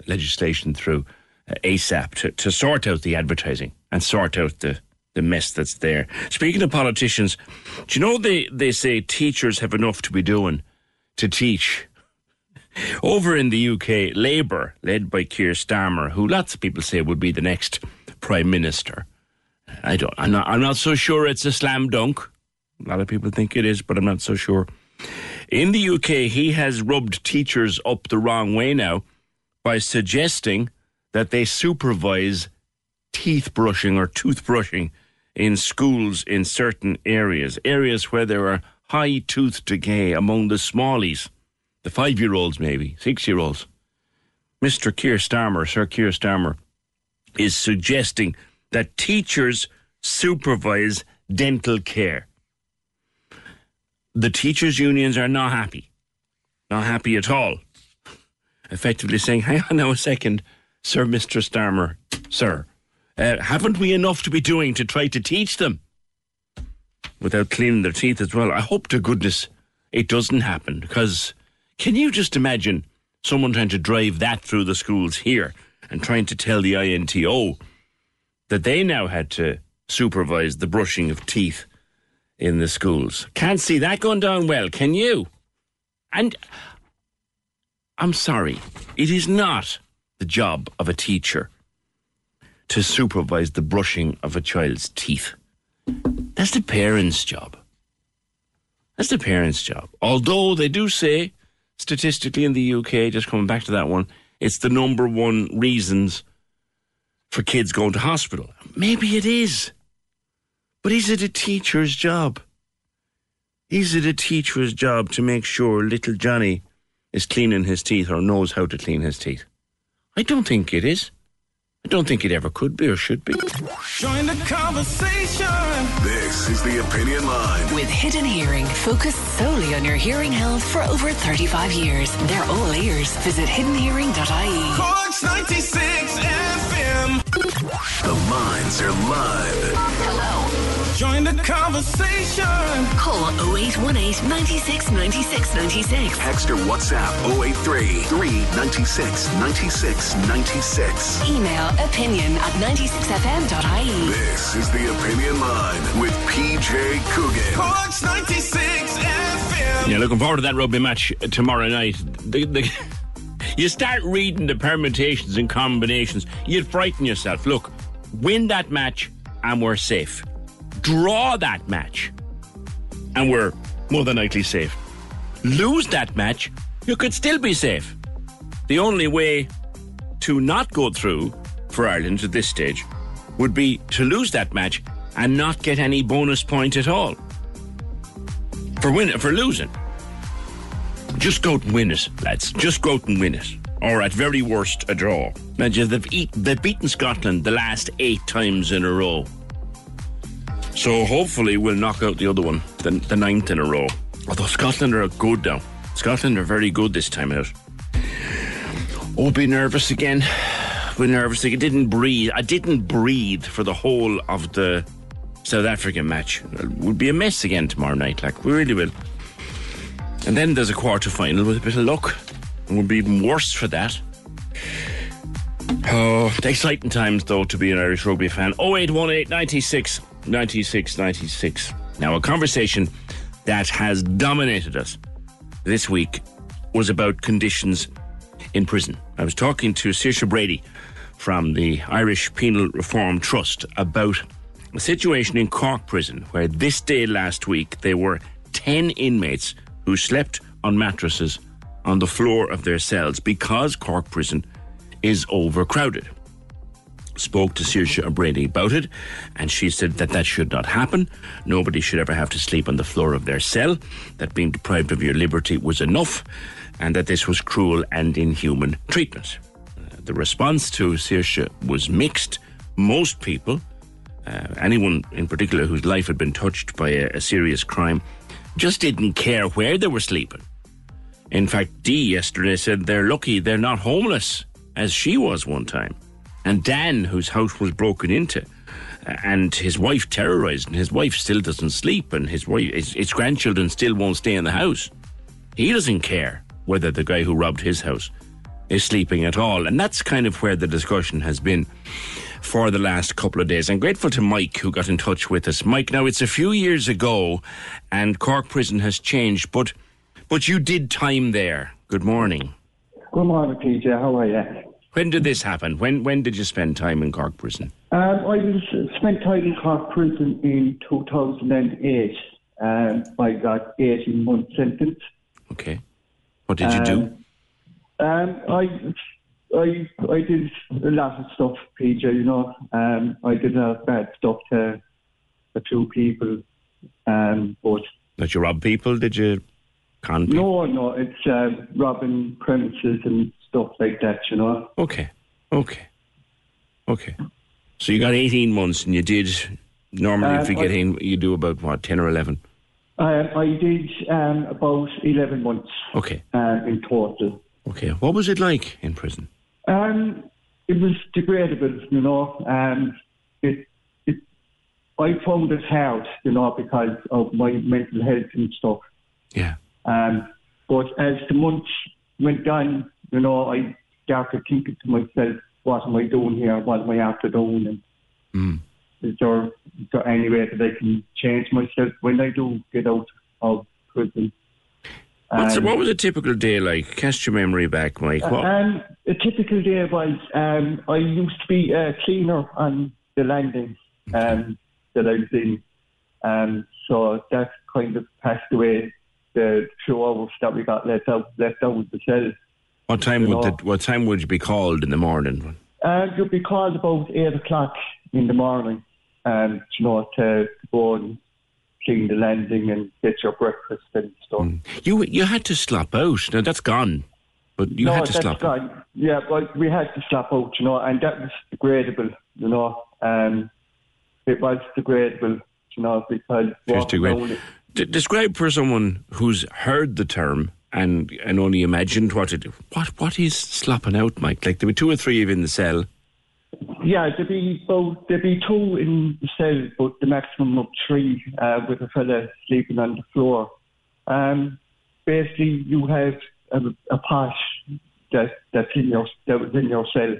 [SPEAKER 1] legislation through uh, ASAP to, to sort out the advertising and sort out the, the mess that's there. Speaking of politicians, do you know they, they say teachers have enough to be doing to teach? [laughs] Over in the UK, Labour, led by Keir Starmer, who lots of people say would be the next Prime Minister. I don't I'm not I'm not so sure it's a slam dunk. A lot of people think it is, but I'm not so sure. In the UK, he has rubbed teachers up the wrong way now by suggesting that they supervise teeth brushing or toothbrushing in schools in certain areas, areas where there are high tooth decay among the smallies, the five year olds, maybe, six year olds. Mr. Keir Starmer, Sir Keir Starmer, is suggesting that teachers supervise dental care. The teachers' unions are not happy, not happy at all. Effectively saying, hang on now a second, Sir Mr. Starmer, sir. Uh, haven't we enough to be doing to try to teach them without cleaning their teeth as well? I hope to goodness it doesn't happen because can you just imagine someone trying to drive that through the schools here and trying to tell the INTO that they now had to supervise the brushing of teeth in the schools? Can't see that going down well, can you? And I'm sorry, it is not the job of a teacher to supervise the brushing of a child's teeth. That's the parents' job. That's the parents' job. Although they do say, statistically in the UK, just coming back to that one, it's the number one reasons for kids going to hospital. Maybe it is. But is it a teacher's job? Is it a teacher's job to make sure little Johnny is cleaning his teeth or knows how to clean his teeth? I don't think it is. I don't think it ever could be or should be.
[SPEAKER 4] Join the conversation.
[SPEAKER 6] This is the Opinion Line.
[SPEAKER 5] With Hidden Hearing, focused solely on your hearing health for over 35 years. They're all ears. Visit hiddenhearing.ie.
[SPEAKER 4] Cork's 96 FM.
[SPEAKER 6] The lines are live.
[SPEAKER 5] Hello.
[SPEAKER 4] Join the conversation.
[SPEAKER 5] Call 0818 96 96 96.
[SPEAKER 6] Text or WhatsApp 083 396 96 96.
[SPEAKER 5] Email opinion at 96fm.ie.
[SPEAKER 6] This is the Opinion Line with PJ Coogan.
[SPEAKER 4] Cork's 96 FM.
[SPEAKER 1] Yeah, looking forward to that rugby match tomorrow night. The, the, [laughs] you start reading the permutations and combinations, you'd frighten yourself. Look, win that match and we're safe. Draw that match and we're more than likely safe. Lose that match, you could still be safe. The only way to not go through for Ireland at this stage would be to lose that match and not get any bonus point at all for win for losing. Just go out and win it, lads. Just go out and win it. Or at very worst, a draw. Imagine they've, eat, they've beaten Scotland the last eight times in a row. So hopefully we'll knock out the other one, the, the ninth in a row. Although Scotland are good now. Scotland are very good this time out. Oh, be nervous again. Be nervous. I didn't breathe. I didn't breathe for the whole of the South African match. It would be a mess again tomorrow night. Like we really will. And then there's a quarter final with a bit of luck. It would be even worse for that. Oh, exciting times though to be an Irish rugby fan. 0818 96 96 96. Now, a conversation that has dominated us this week was about conditions in prison. I was talking to Saoirse Brady from the Irish Penal Reform Trust about a situation in Cork prison where this day last week there were 10 inmates who slept on mattresses on the floor of their cells because Cork prison is overcrowded. Spoke to Saoirse Brady about it, and she said that that should not happen. Nobody should ever have to sleep on the floor of their cell, that being deprived of your liberty was enough, and that this was cruel and inhuman treatment. Uh, the response to Saoirse was mixed. Most people, uh, anyone in particular whose life had been touched by a, a serious crime, just didn't care where they were sleeping. In fact, Dee yesterday said they're lucky they're not homeless, as she was one time. And Dan, whose house was broken into, uh, and his wife terrorized, and his wife still doesn't sleep, and his wife, his, his grandchildren still won't stay in the house. He doesn't care whether the guy who robbed his house is sleeping at all. And that's kind of where the discussion has been for the last couple of days. I'm grateful to Mike who got in touch with us. Mike, now it's a few years ago and Cork Prison has changed, but but you did time there. Good morning.
[SPEAKER 14] Good morning, PJ. How are you?
[SPEAKER 1] When did this happen? When when did you spend time in Cork Prison?
[SPEAKER 14] Um, I was spent time in Cork Prison in 2008. Um, I got 18 month sentence.
[SPEAKER 1] Okay. What did you do?
[SPEAKER 14] Um, I I I did a lot of stuff, PJ. You know, um, I did a lot of bad stuff to the two people, um, but
[SPEAKER 1] Did you rob people? Did you con people?
[SPEAKER 14] no, no, it's uh, robbing premises and stuff like that. You know.
[SPEAKER 1] Okay. Okay. Okay. So you got 18 months and you did, normally if you
[SPEAKER 14] Um,
[SPEAKER 1] get
[SPEAKER 14] I-
[SPEAKER 1] in, you do about, what, 10 or 11?
[SPEAKER 14] Um, I did um, about 11 months
[SPEAKER 1] Okay.
[SPEAKER 14] um, in total.
[SPEAKER 1] Okay. What was it like in prison?
[SPEAKER 14] Um, it was degradable, you know. Um, it, it, I found it hard, you know, because of my mental health and stuff.
[SPEAKER 1] Yeah.
[SPEAKER 14] Um, but as the months went on, you know, I started thinking to myself, what am I doing here? What am I after doing? And
[SPEAKER 1] Mm.
[SPEAKER 14] is there, is there any way that I can change myself when I do get out of prison? Um,
[SPEAKER 1] what was a typical day like? Cast your memory back, Mike.
[SPEAKER 14] Um, a typical day was um, I used to be a cleaner on the landing um, that I was in. Um, so that kind of passed away the two hours that we got let out, left out of the cell.
[SPEAKER 1] What time would
[SPEAKER 14] know.
[SPEAKER 1] the, what time would you be called in the morning?
[SPEAKER 14] Uh, you'd be called about 8 o'clock in the morning and you know, to go and clean the landing and get your breakfast and stuff.
[SPEAKER 1] You you had to slop out. Now that's gone, but you
[SPEAKER 14] no,
[SPEAKER 1] had to
[SPEAKER 14] that's
[SPEAKER 1] slop out.
[SPEAKER 14] Yeah, but we had to slap out, you know, and that was degradable, you know. Um, it was degradable, you know, because walking
[SPEAKER 1] to
[SPEAKER 14] around.
[SPEAKER 1] D- describe for someone who's heard the term and and only imagined what it what what is slopping out, Mike? Like there were two or three of in the cell.
[SPEAKER 14] Yeah, there'd be both. There'd be two in the cell, but the maximum of three uh, with a fella sleeping on the floor. Um, basically, you have a, a pot that that's in your that was in your cell,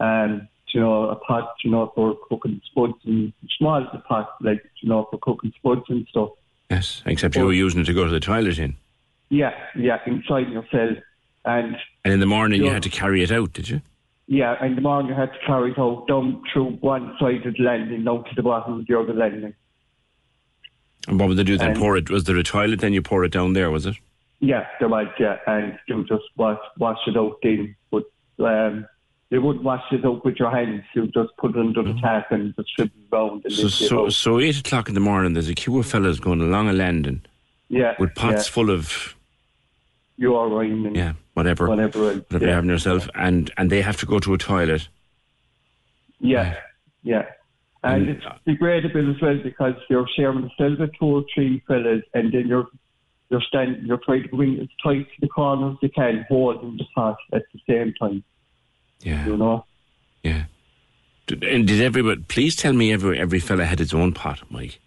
[SPEAKER 14] and you know a pot, you know, for cooking spuds and small pot, like you know for cooking spuds and stuff.
[SPEAKER 1] Yes, except you were using it to go to the toilet in.
[SPEAKER 14] Yeah, yeah, inside your cell, and
[SPEAKER 1] And in the morning you had to carry it out, did you?
[SPEAKER 14] yeah, in the morning you had to carry it out down through one side of the landing, down to the bottom of the other landing.
[SPEAKER 1] And what would they do then?
[SPEAKER 14] And-
[SPEAKER 1] pour it? Was there a toilet? Then you pour it down there, was it?
[SPEAKER 14] Yeah, there was, yeah, and you just wash, wash it out then. But um, you wouldn't wash it out with your hands. You just put it under the tap and just strip it around. And
[SPEAKER 1] So, so, so eight o'clock in the morning, there's a queue of fellas going along a landing
[SPEAKER 14] yeah,
[SPEAKER 1] with pots
[SPEAKER 14] yeah.
[SPEAKER 1] full of
[SPEAKER 14] You are right. And
[SPEAKER 1] yeah, whatever,
[SPEAKER 14] Whatever,
[SPEAKER 1] whatever
[SPEAKER 14] yeah.
[SPEAKER 1] you're having yourself, and and they have to go to a toilet.
[SPEAKER 14] Yeah, yeah. And it's degradable as well because you're sharing a cell with two or three fellas, and then you're you're standing, you're trying to bring as tight to the corner as you can, holding the pot at the same time.
[SPEAKER 1] Yeah,
[SPEAKER 14] you know.
[SPEAKER 1] Yeah. Did, and did everybody? Please tell me every every fella had his own pot, Mike.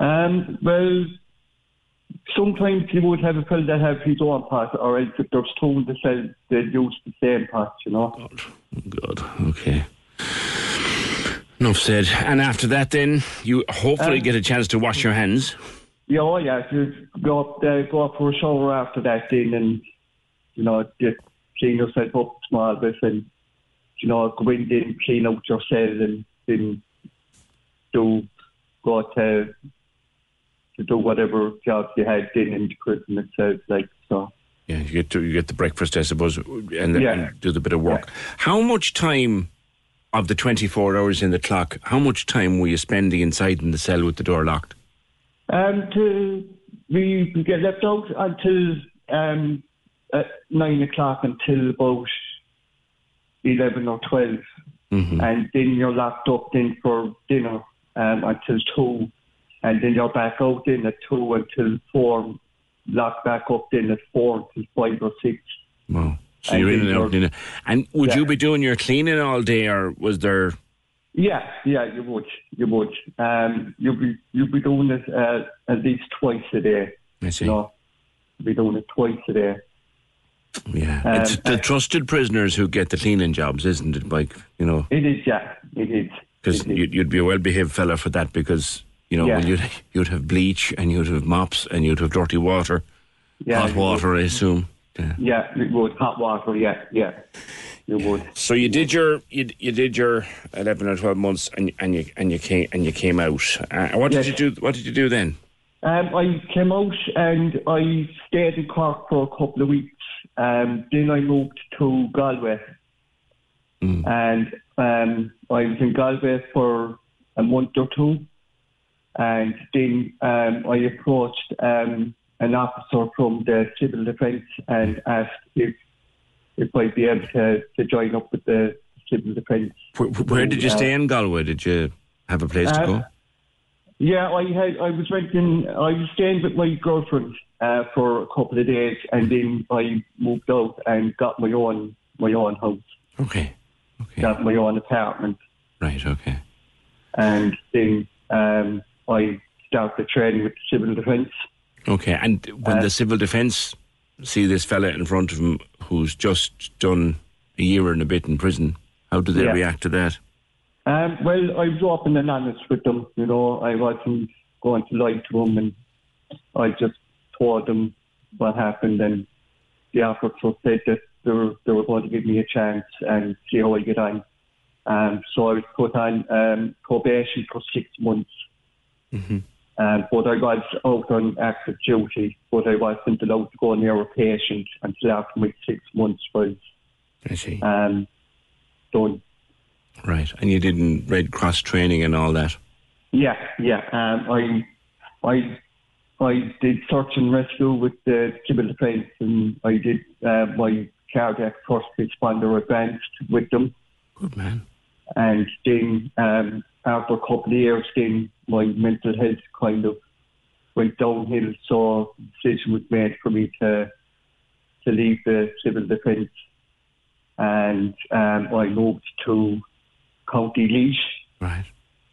[SPEAKER 14] Um, well, sometimes you would have a fella that have his own pot, or else if there's two in the cell, they'd use the same pot, you know.
[SPEAKER 1] God, okay. Enough said. And after that, then you hopefully
[SPEAKER 14] Um,
[SPEAKER 1] get a chance to wash your hands.
[SPEAKER 14] Yeah, oh yeah, you go up, uh, go up for a shower after that, then, and you know, just clean yourself up a small bit, and you know, go in, then clean out your cell, and then do go to to do whatever job you had then in the prison itself, like so.
[SPEAKER 1] Yeah, you get to you get the breakfast, I suppose, and,
[SPEAKER 14] Yeah.
[SPEAKER 1] and do the bit of work. How much time of the twenty four hours in the clock? How much time were you spending inside in the cell with the door locked?
[SPEAKER 14] Um, to we get left out until um at nine o'clock until about eleven or 12 and then you're locked up then for dinner um until two, and then you're back out in at two until four, locked back up then at four until five or six.
[SPEAKER 1] Wow. So
[SPEAKER 14] And
[SPEAKER 1] you're in and out. in and- And would
[SPEAKER 14] Yeah.
[SPEAKER 1] you be doing your cleaning all day, or was there?
[SPEAKER 14] Yeah, yeah, you would, you would. Um, you'll be you'll be doing it uh, at least twice a day.
[SPEAKER 1] I see.
[SPEAKER 14] You know, you'll be doing it twice a day.
[SPEAKER 1] Yeah,
[SPEAKER 14] Um,
[SPEAKER 1] it's the trusted prisoners who get the cleaning jobs, isn't it, Mike? You know,
[SPEAKER 14] It is, yeah, it is.
[SPEAKER 1] because you'd, you'd be a well-behaved fella for that, because you know
[SPEAKER 14] Yeah.
[SPEAKER 1] well, you'd you'd have bleach and you'd have mops and you'd have dirty water,
[SPEAKER 14] Yeah,
[SPEAKER 1] hot
[SPEAKER 14] you
[SPEAKER 1] water, I assume. Yeah.
[SPEAKER 14] Yeah, you would hot water. Yeah, yeah, you would.
[SPEAKER 1] So you did your you, you did your eleven or twelve months, and and you and you came and you came out. Uh, what did
[SPEAKER 14] Yes.
[SPEAKER 1] you do? What did you do then?
[SPEAKER 14] Um, I came out and I stayed in Cork for a couple of weeks. Um, then I moved to Galway, and um, I was in Galway for a month or two, and then um, I approached um, an officer from the civil defence and asked if if I'd be able to, to join up with the civil defence.
[SPEAKER 1] Where, where did you
[SPEAKER 14] Uh,
[SPEAKER 1] stay in Galway? Did you have a place to
[SPEAKER 14] Uh,
[SPEAKER 1] go?
[SPEAKER 14] Yeah, I had. I was renting. I was staying with my girlfriend uh, for a couple of days, and then I moved out and got my own my own house.
[SPEAKER 1] Okay.
[SPEAKER 14] Got my own apartment,
[SPEAKER 1] Right. Okay.
[SPEAKER 14] and then um, I started training with the civil defence.
[SPEAKER 1] Okay. And when
[SPEAKER 14] Uh,
[SPEAKER 1] the civil defence see this fella in front of him who's just done a year and a bit in prison, how do they
[SPEAKER 14] Yeah.
[SPEAKER 1] react to that?
[SPEAKER 14] Um, well, I was open and honest with them. You know, I wasn't going to lie to them, and I just told them what happened. And the officer said that they were, they were going to give me a chance and see how I get on. Um, so I was put on um, probation for six months.
[SPEAKER 1] Mm-hmm.
[SPEAKER 14] Um, but I was out on active duty, but I wasn't allowed to go near a patient until after my six months was
[SPEAKER 1] I see.
[SPEAKER 14] um, done.
[SPEAKER 1] Right. And you did in Red Cross training and all that.
[SPEAKER 14] Yeah, yeah. Um, I, I, I did search and rescue with the civil defence, and I did uh, my cardiac first responder advanced with them.
[SPEAKER 1] Good man.
[SPEAKER 14] And then um, after a couple of years, then my mental health kind of went downhill. So the decision was made for me to to leave the civil defence, and um, I moved to County Laois.
[SPEAKER 1] Right.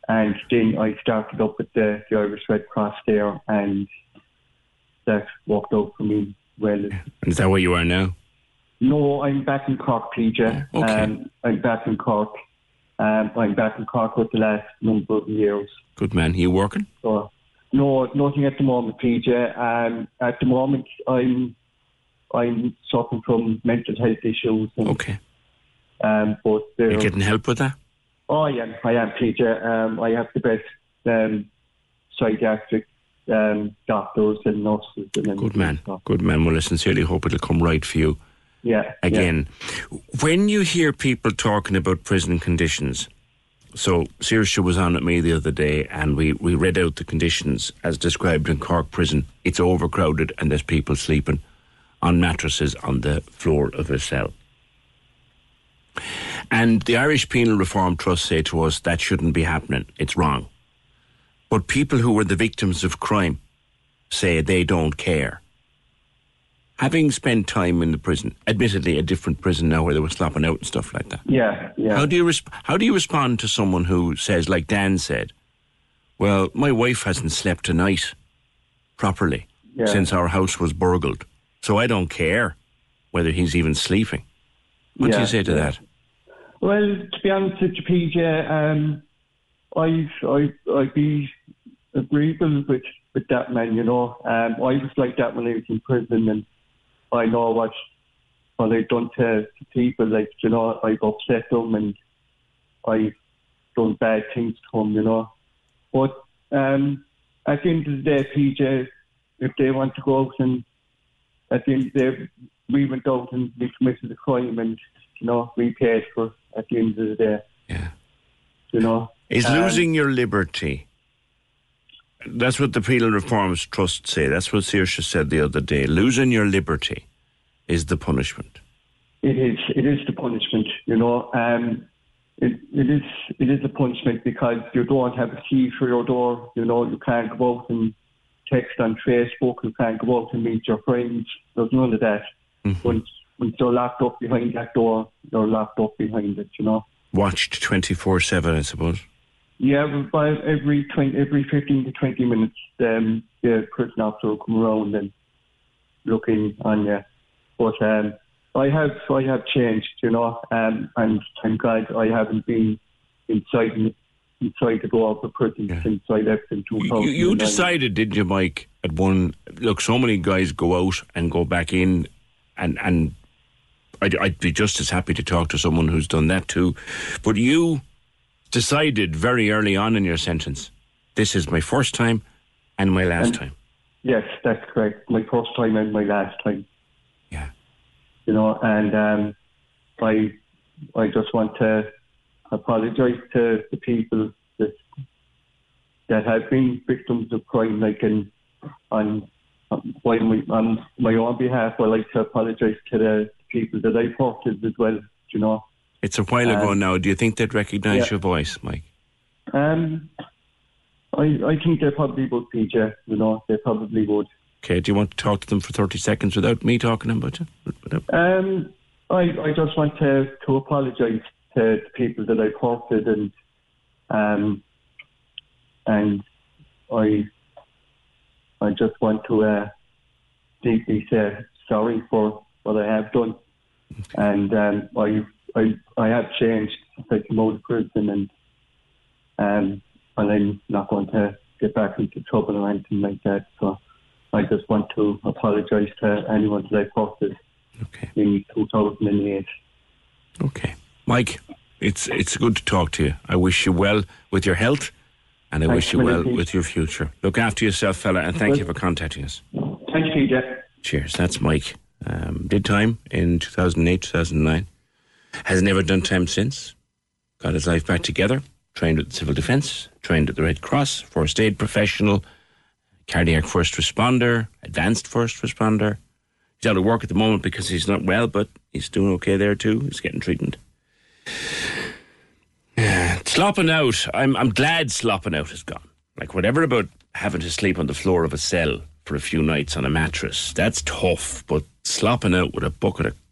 [SPEAKER 14] And then I started up with the, the Irish Red Cross there, and that worked out for me well.
[SPEAKER 1] And is that where you are now?
[SPEAKER 14] No, I'm back in Cork, PJ.
[SPEAKER 1] Okay.
[SPEAKER 14] Um, I'm back in Cork. Um, I'm back in Cork for the last number of years.
[SPEAKER 1] Good man. Are you working?
[SPEAKER 14] So, no, nothing at the moment, PJ. Um, at the moment, I'm I'm suffering from mental health issues. And,
[SPEAKER 1] okay.
[SPEAKER 14] Um, but
[SPEAKER 1] Are you getting help with that?
[SPEAKER 14] Oh, I am. I am, PJ. Um, I have the best um, psychiatric um, doctors and nurses. And
[SPEAKER 1] Good man. Good man. Well, I sincerely hope it'll come right for you
[SPEAKER 14] Yeah.
[SPEAKER 1] again. When you hear people talking about prison conditions, so Saoirse was on at me the other day and we, we read out the conditions as described in Cork prison. It's overcrowded and there's people sleeping on mattresses on the floor of a cell. And the Irish Penal Reform Trust say to us that shouldn't be happening. It's wrong. But people who were the victims of crime say they don't care. Having spent time in the prison, admittedly a different prison now where they were slapping out and stuff like that.
[SPEAKER 14] Yeah, yeah.
[SPEAKER 1] How do you resp- how do you respond to someone who says, like Dan said, "Well, my wife hasn't slept a night properly
[SPEAKER 14] Yeah.
[SPEAKER 1] since our house was burgled, so I don't care whether he's even sleeping." What do you say to
[SPEAKER 14] yeah.
[SPEAKER 1] that?
[SPEAKER 14] Well, to be honest with you, PJ, um, I I I'd be agreeable with with that man. You know, um, I was like that when I was in prison, and I know what what I've done to, to people. Like you know, I've upset them, and I've done bad things to them. You know, but um, at the end of the day, PJ, if they want to go out and at the end of the day, we went out and we committed a crime, and you know, we paid for at the end of the day.
[SPEAKER 1] Yeah.
[SPEAKER 14] You know,
[SPEAKER 1] Is
[SPEAKER 14] Um,
[SPEAKER 1] losing your liberty? That's what the Penal Reforms Trust say. That's what Saoirse said the other day. Losing your liberty is the punishment.
[SPEAKER 14] It is. It is the punishment. You know, um, it, it is. It is a punishment because you don't have a key for your door. You know, you can't go out and text on Facebook. You can't go out and meet your friends. There's none of that. Once once you're locked up behind that door, you're locked up behind it. You know.
[SPEAKER 1] Watched twenty four seven, I suppose.
[SPEAKER 14] Yeah, by every 20, every 15 to 20 minutes, um, the prison officer will come around and looking on you. But um, I have I have changed, you know, um, and I'm glad I haven't been inside inside the door of the prison since I left in 2009.
[SPEAKER 1] You, you decided, didn't you, Mike? At one, look, so many guys go out and go back in, and and I'd, I'd be just as happy to talk to someone who's done that too. But you decided very early on in your sentence, this is my first time and my last
[SPEAKER 14] And-
[SPEAKER 1] time.
[SPEAKER 14] Yes, that's correct. My first time and my last time.
[SPEAKER 1] Yeah.
[SPEAKER 14] You know, and um, I I just want to apologise to the people that that have been victims of crime. Like, and on on my, on my own behalf, I like to apologise to the people that I've hurted as well. You know.
[SPEAKER 1] It's a while ago
[SPEAKER 14] Um,
[SPEAKER 1] now. Do you think they'd recognise
[SPEAKER 14] yeah.
[SPEAKER 1] your voice, Mike?
[SPEAKER 14] Um, I I think they probably would, PJ. You know, they probably would.
[SPEAKER 1] Okay, do you want to talk to them for 30 seconds without me talking about you?
[SPEAKER 14] Um, I, I just want to, to apologise to the people that I've hurted and um, and I I just want to uh, deeply say sorry for what I have done, and um, I I I have changed since I came out of prison, and um, and I'm not going to get back into trouble or anything like that. So I just want to apologise to anyone that I've hurted in 2008.
[SPEAKER 1] Okay. Mike, it's it's good to talk to you. I wish you well with your health and I
[SPEAKER 14] Thanks,
[SPEAKER 1] wish you well
[SPEAKER 14] Willie.
[SPEAKER 1] with your future. Look after yourself, fella, and thank you for contacting us.
[SPEAKER 14] Thanks, PJ.
[SPEAKER 1] Cheers. That's Mike. Um, did time in 2008, 2009. Has never done time since. Got his life back together. Trained at the Civil Defence. Trained at the Red Cross. First aid professional. Cardiac first responder. Advanced first responder. He's out of work at the moment because he's not well, but he's doing okay there too. He's getting treatment. [sighs] Slopping out. I'm I'm glad slopping out is gone. Like whatever about having to sleep on the floor of a cell for a few nights on a mattress. That's tough, but slopping out with a bucket of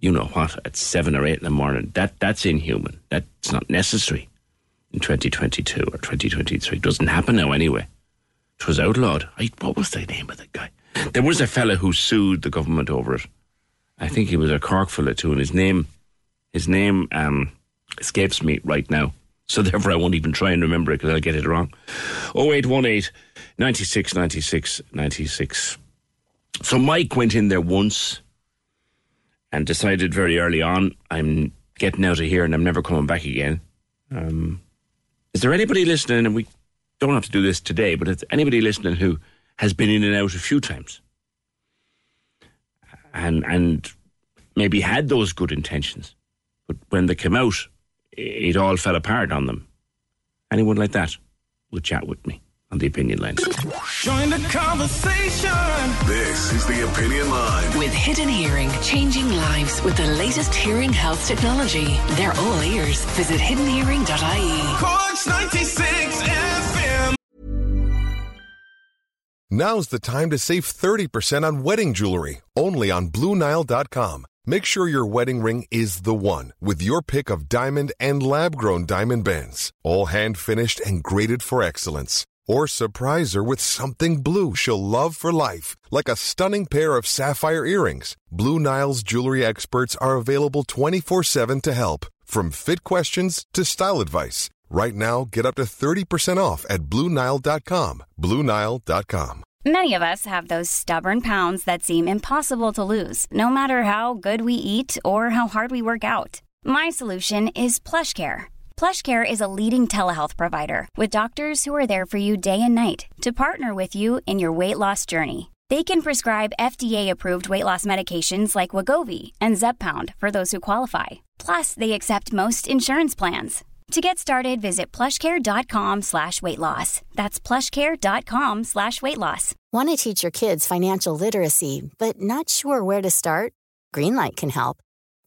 [SPEAKER 1] you know what, at seven or eight in the morning. That that's inhuman. That's not necessary in 2022 or 2023. It doesn't happen now anyway. It was outlawed. I, what was the name of the guy? There was a fella who sued the government over it. I think he was a Cork fella too, and his name, his name um, escapes me right now. So [laughs] therefore, I won't even try and remember it because I'll get it wrong. 0818 96 96 96. So Mike went in there once and decided very early on, I'm getting out of here and I'm never coming back again. Um, is there anybody listening, and we don't have to do this today, but is anybody listening who has been in and out a few times and and maybe had those good intentions, but when they came out, it all fell apart on them. Anyone like that would chat with me on the opinion line.
[SPEAKER 4] Join the conversation.
[SPEAKER 6] This is the Opinion Line.
[SPEAKER 5] With Hidden Hearing, changing lives with the latest hearing health technology. They're all ears. Visit hiddenhearing.ie.
[SPEAKER 4] Cork's 96 FM.
[SPEAKER 15] Now's the time to save 30% on wedding jewelry, only on BlueNile.com. Make sure your wedding ring is the one with your pick of diamond and lab grown diamond bands, all hand finished and graded for excellence. Or surprise her with something blue she'll love for life, like a stunning pair of sapphire earrings. Blue Nile's jewelry experts are available 24 7 to help, from fit questions to style advice. Right now, get up to 30% off at BlueNile.com. BlueNile.com.
[SPEAKER 16] Many of us have those stubborn pounds that seem impossible to lose, no matter how good we eat or how hard we work out. My solution is PlushCare. PlushCare is a leading telehealth provider with doctors who are there for you day and night to partner with you in your weight loss journey. They can prescribe FDA-approved weight loss medications like Wegovy and Zepbound for those who qualify. Plus, they accept most insurance plans. To get started, visit plushcare.com slash weight loss. That's plushcare.com slash weight loss.
[SPEAKER 17] Want to teach your kids financial literacy, but not sure where to start? Greenlight can help.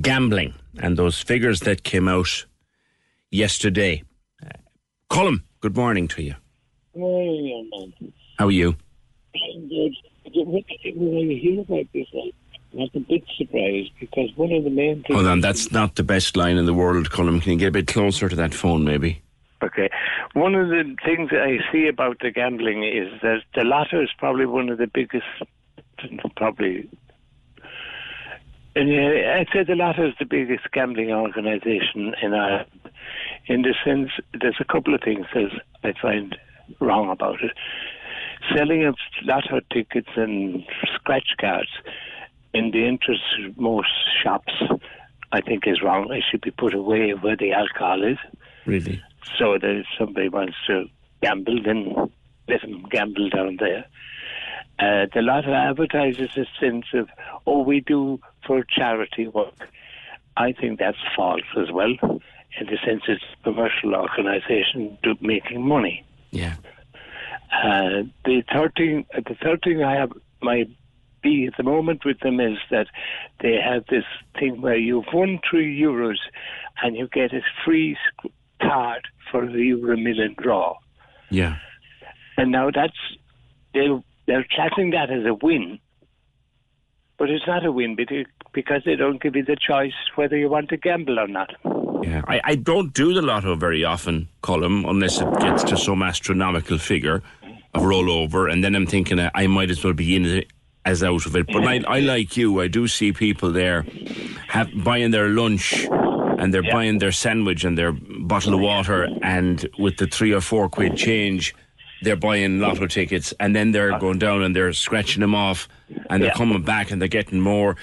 [SPEAKER 1] gambling and those figures that came out yesterday. Uh, Colin, good morning to you.
[SPEAKER 18] Morning, man.
[SPEAKER 1] How are you?
[SPEAKER 18] I'm good. When I hear about this, I'm not a bit surprised because one of the main things.
[SPEAKER 1] Hold on, that's not the best line in the world, Colin. Can you get a bit closer to that phone, maybe?
[SPEAKER 18] Okay. One of the things that I see about the gambling is that the Lotto is probably one of the biggest, probably. And yeah, I'd say the latter is the biggest gambling organisation in Ireland. In the sense, there's a couple of things that I find wrong about it. Selling of Lotto tickets and scratch cards in the interest of most shops, I think is wrong. It should be put away where the alcohol is.
[SPEAKER 1] Really?
[SPEAKER 18] So that if somebody wants to gamble, then let them gamble down there. Uh, the lot of advertises a sense of, oh, we do for charity work. I think that's false as well, in the sense it's a commercial organisation making money.
[SPEAKER 1] Yeah.
[SPEAKER 18] Uh, the third thing, the third thing I have my be at the moment with them is that they have this thing where you've won three euros and you get a free card for the Euro Million draw.
[SPEAKER 1] Yeah.
[SPEAKER 18] And now that's they're they're classing that as a win, but it's not a win because they don't give you the choice whether you want to gamble or not.
[SPEAKER 1] Yeah, I, I don't do the lotto very often, Colin, unless it gets to some astronomical figure of rollover, and then I'm thinking uh, I might as well be in it as out of it. But I, I like you, I do see people there have, buying their lunch and they're yeah. buying their sandwich and their bottle of water, and with the three or four quid change, they're buying lotto tickets, and then they're going down and they're scratching them off, and they're yeah. coming back and they're getting more.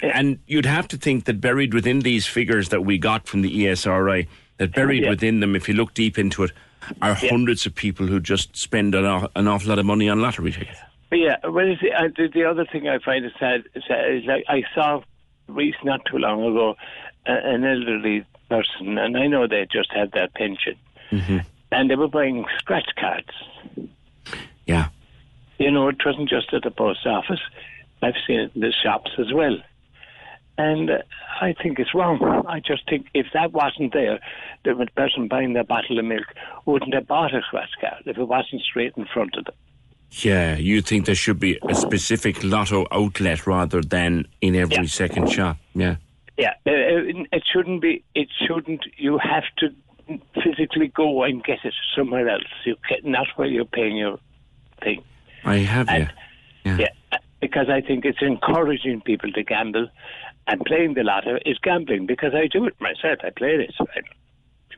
[SPEAKER 1] And you'd have to think that buried within these figures that we got from the ESRI, that buried yeah. within them, if you look deep into it, are hundreds of people who just spend an, an awful lot of money on lottery tickets.
[SPEAKER 18] Yeah, well, the, uh, the, the other thing I find is sad, sad is I, I saw recent, not too long ago, a, an elderly person, and I know they just had their pension,
[SPEAKER 1] Mm-hmm.
[SPEAKER 18] and they were buying scratch cards.
[SPEAKER 1] Yeah.
[SPEAKER 18] You know, it wasn't just at the post office. I've seen it in the shops as well. And uh, I think it's wrong. I just think if that wasn't there, the person buying the bottle of milk wouldn't have bought a card if it wasn't straight in front of them.
[SPEAKER 1] Yeah, you think there should be a specific lotto outlet rather than in every second shop. Yeah.
[SPEAKER 18] Yeah, uh, uh, it shouldn't be. It shouldn't. You have to physically go and get it somewhere else. You can, not where you're paying your thing.
[SPEAKER 1] I have, yeah. Yeah.
[SPEAKER 18] Yeah, uh, because I think it's encouraging people to gamble, and playing the lotto is gambling. Because I do it myself. I play this.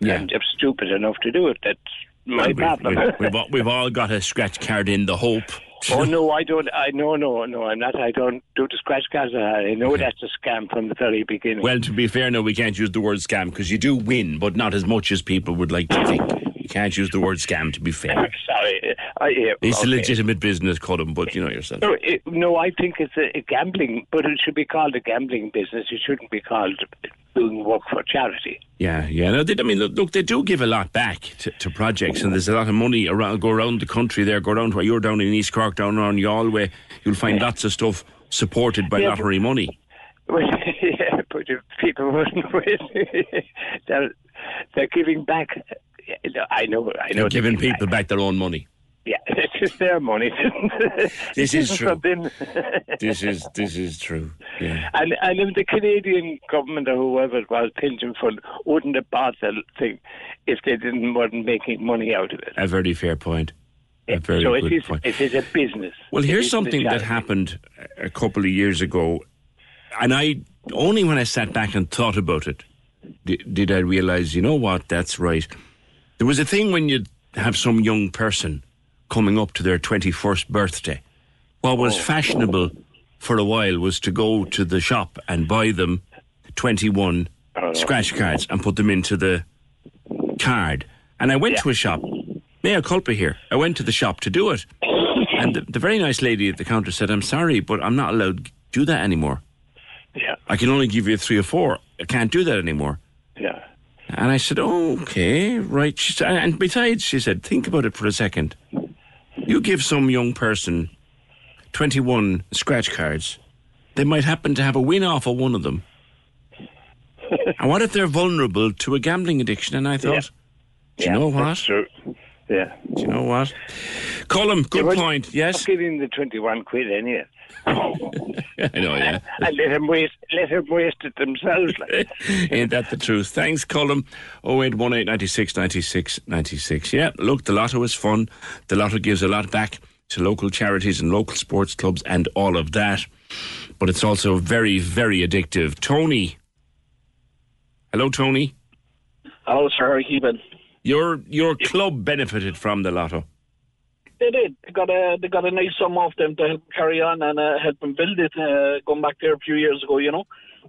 [SPEAKER 1] Yeah.
[SPEAKER 18] I'm just stupid enough to do it. That's my
[SPEAKER 1] Well,
[SPEAKER 18] problem.
[SPEAKER 1] we, we've, all, we've all got a scratch card in the hope.
[SPEAKER 18] oh [laughs] no, I don't. I no, no, no. I'm not. I don't do the scratch cards. I know that's a scam from the very beginning.
[SPEAKER 1] Well, to be fair, no, we can't use the word scam because you do win, but not as much as people would like to think. You can't use the word scam, to be fair. [laughs]
[SPEAKER 18] Sorry, I, yeah,
[SPEAKER 1] It's a legitimate business, Colin, but you know yourself.
[SPEAKER 18] No, it, no, I think it's a, a gambling, but it should be called a gambling business. It shouldn't be called doing work for charity.
[SPEAKER 1] Yeah, yeah. No, they, I mean, look, look, they do give a lot back to, to projects, and there's a lot of money around, go around the country there, go around where you're down in East Cork, down around Galway. You'll find lots of stuff supported by
[SPEAKER 18] Yeah,
[SPEAKER 1] lottery money.
[SPEAKER 18] Well, [laughs] yeah, but if people wouldn't [laughs] win, they're, they're giving back. I know, I know.
[SPEAKER 1] They're giving people back their own money.
[SPEAKER 18] Yeah, [laughs] it's just their money. [laughs]
[SPEAKER 1] This is true. [laughs] This is this is true. Yeah.
[SPEAKER 18] And and if the Canadian government or whoever it was, pension fund, wouldn't have bought the thing if they didn't weren't making money out of it.
[SPEAKER 1] A very fair point. A very
[SPEAKER 18] so
[SPEAKER 1] good
[SPEAKER 18] it is
[SPEAKER 1] point.
[SPEAKER 18] it is a business.
[SPEAKER 1] Well, here's something that happened a couple of years ago, and I only when I sat back and thought about it did, did I realize, you know what, that's right. There was a thing when you'd have some young person coming up to their 21st birthday. What was oh. fashionable for a while was to go to the shop and buy them 21 scratch cards and put them into the card. And I went to a shop, mea culpa here. I went to the shop to do it. And the, the very nice lady at the counter said, I'm sorry, but I'm not allowed to do that anymore.
[SPEAKER 18] Yeah.
[SPEAKER 1] I can only give you three or four. I can't do that anymore.
[SPEAKER 18] Yeah.
[SPEAKER 1] And I said, oh, okay, right. She said, and besides, she said, think about it for a second. You give some young person 21 scratch cards, they might happen to have a win off of one of them. [laughs] and what if they're vulnerable to a gambling addiction? And I thought, do you know what?
[SPEAKER 18] True. Yeah.
[SPEAKER 1] Do you know what? Colin, good
[SPEAKER 18] well,
[SPEAKER 1] point. Yes.
[SPEAKER 18] Him the twenty-one quid anyway. [laughs]
[SPEAKER 1] I know, yeah. [laughs]
[SPEAKER 18] and let him waste let him waste it themselves. Like. [laughs]
[SPEAKER 1] Ain't that the truth? Thanks, Colin. 0818 96 96 96. Yeah, look, the lotto is fun. The lotto gives a lot back to local charities and local sports clubs and all of that. But it's also very, very addictive. Tony. Hello, Tony.
[SPEAKER 19] Hello, sir. Keeping.
[SPEAKER 1] Your your club benefited from the lotto.
[SPEAKER 19] They did. They got a they got a nice sum off them to help carry on and uh, help them build it. Uh, going back there a few years ago, you know.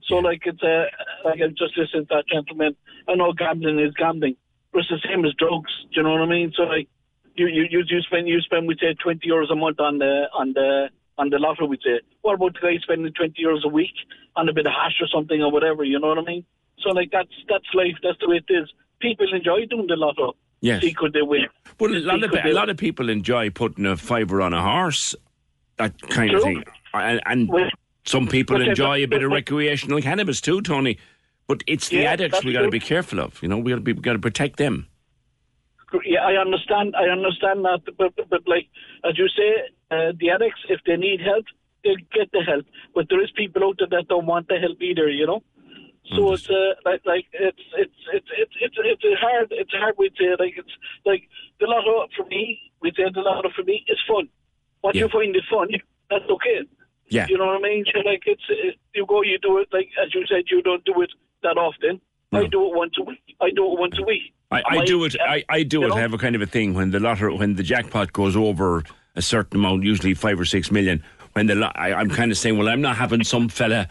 [SPEAKER 19] So like it's uh, like I just listened to that gentleman. I know gambling is gambling, but it's the same as drugs. Do you know what I mean? So like you you you, you spend you spend we say twenty euros a month on the on the on the lotto. We say what about the guy spending twenty euros a week on a bit of hash or something or whatever? You know what I mean? So like that's that's life. That's the way it is. People enjoy doing the lotto.
[SPEAKER 1] Yes.
[SPEAKER 19] See could they win?
[SPEAKER 1] Well, a lot, of, a lot of people enjoy putting a fiver on a horse, that kind of thing. And, and
[SPEAKER 19] Well,
[SPEAKER 1] some people enjoy a bit of recreational cannabis too, Tony. But it's the
[SPEAKER 19] Yeah,
[SPEAKER 1] addicts we got to be careful of. You know, we got to be got to protect them.
[SPEAKER 19] Yeah, I understand. I understand that, but but, but like as you say, uh, the addicts, if they need help, they'll get the help. But there is people out there that don't want the help either. You know. So it's uh, like like it's it's it's it's it's it's a hard it's a hard way to say like it's like the lotto for me we say the lotto for me is fun. What you find is fun, that's okay.
[SPEAKER 1] Yeah.
[SPEAKER 19] You know what I mean? So like it's it, you go you do it like as you said you don't do it that often. I do it once a week. I do it once a week.
[SPEAKER 1] I, I
[SPEAKER 19] Am
[SPEAKER 1] do it. I, I do it.
[SPEAKER 19] know?
[SPEAKER 1] I have a kind of a thing when the lottery, when the jackpot goes over a certain amount, usually five or six million. When the I, I'm kind of saying, well, I'm not having some fella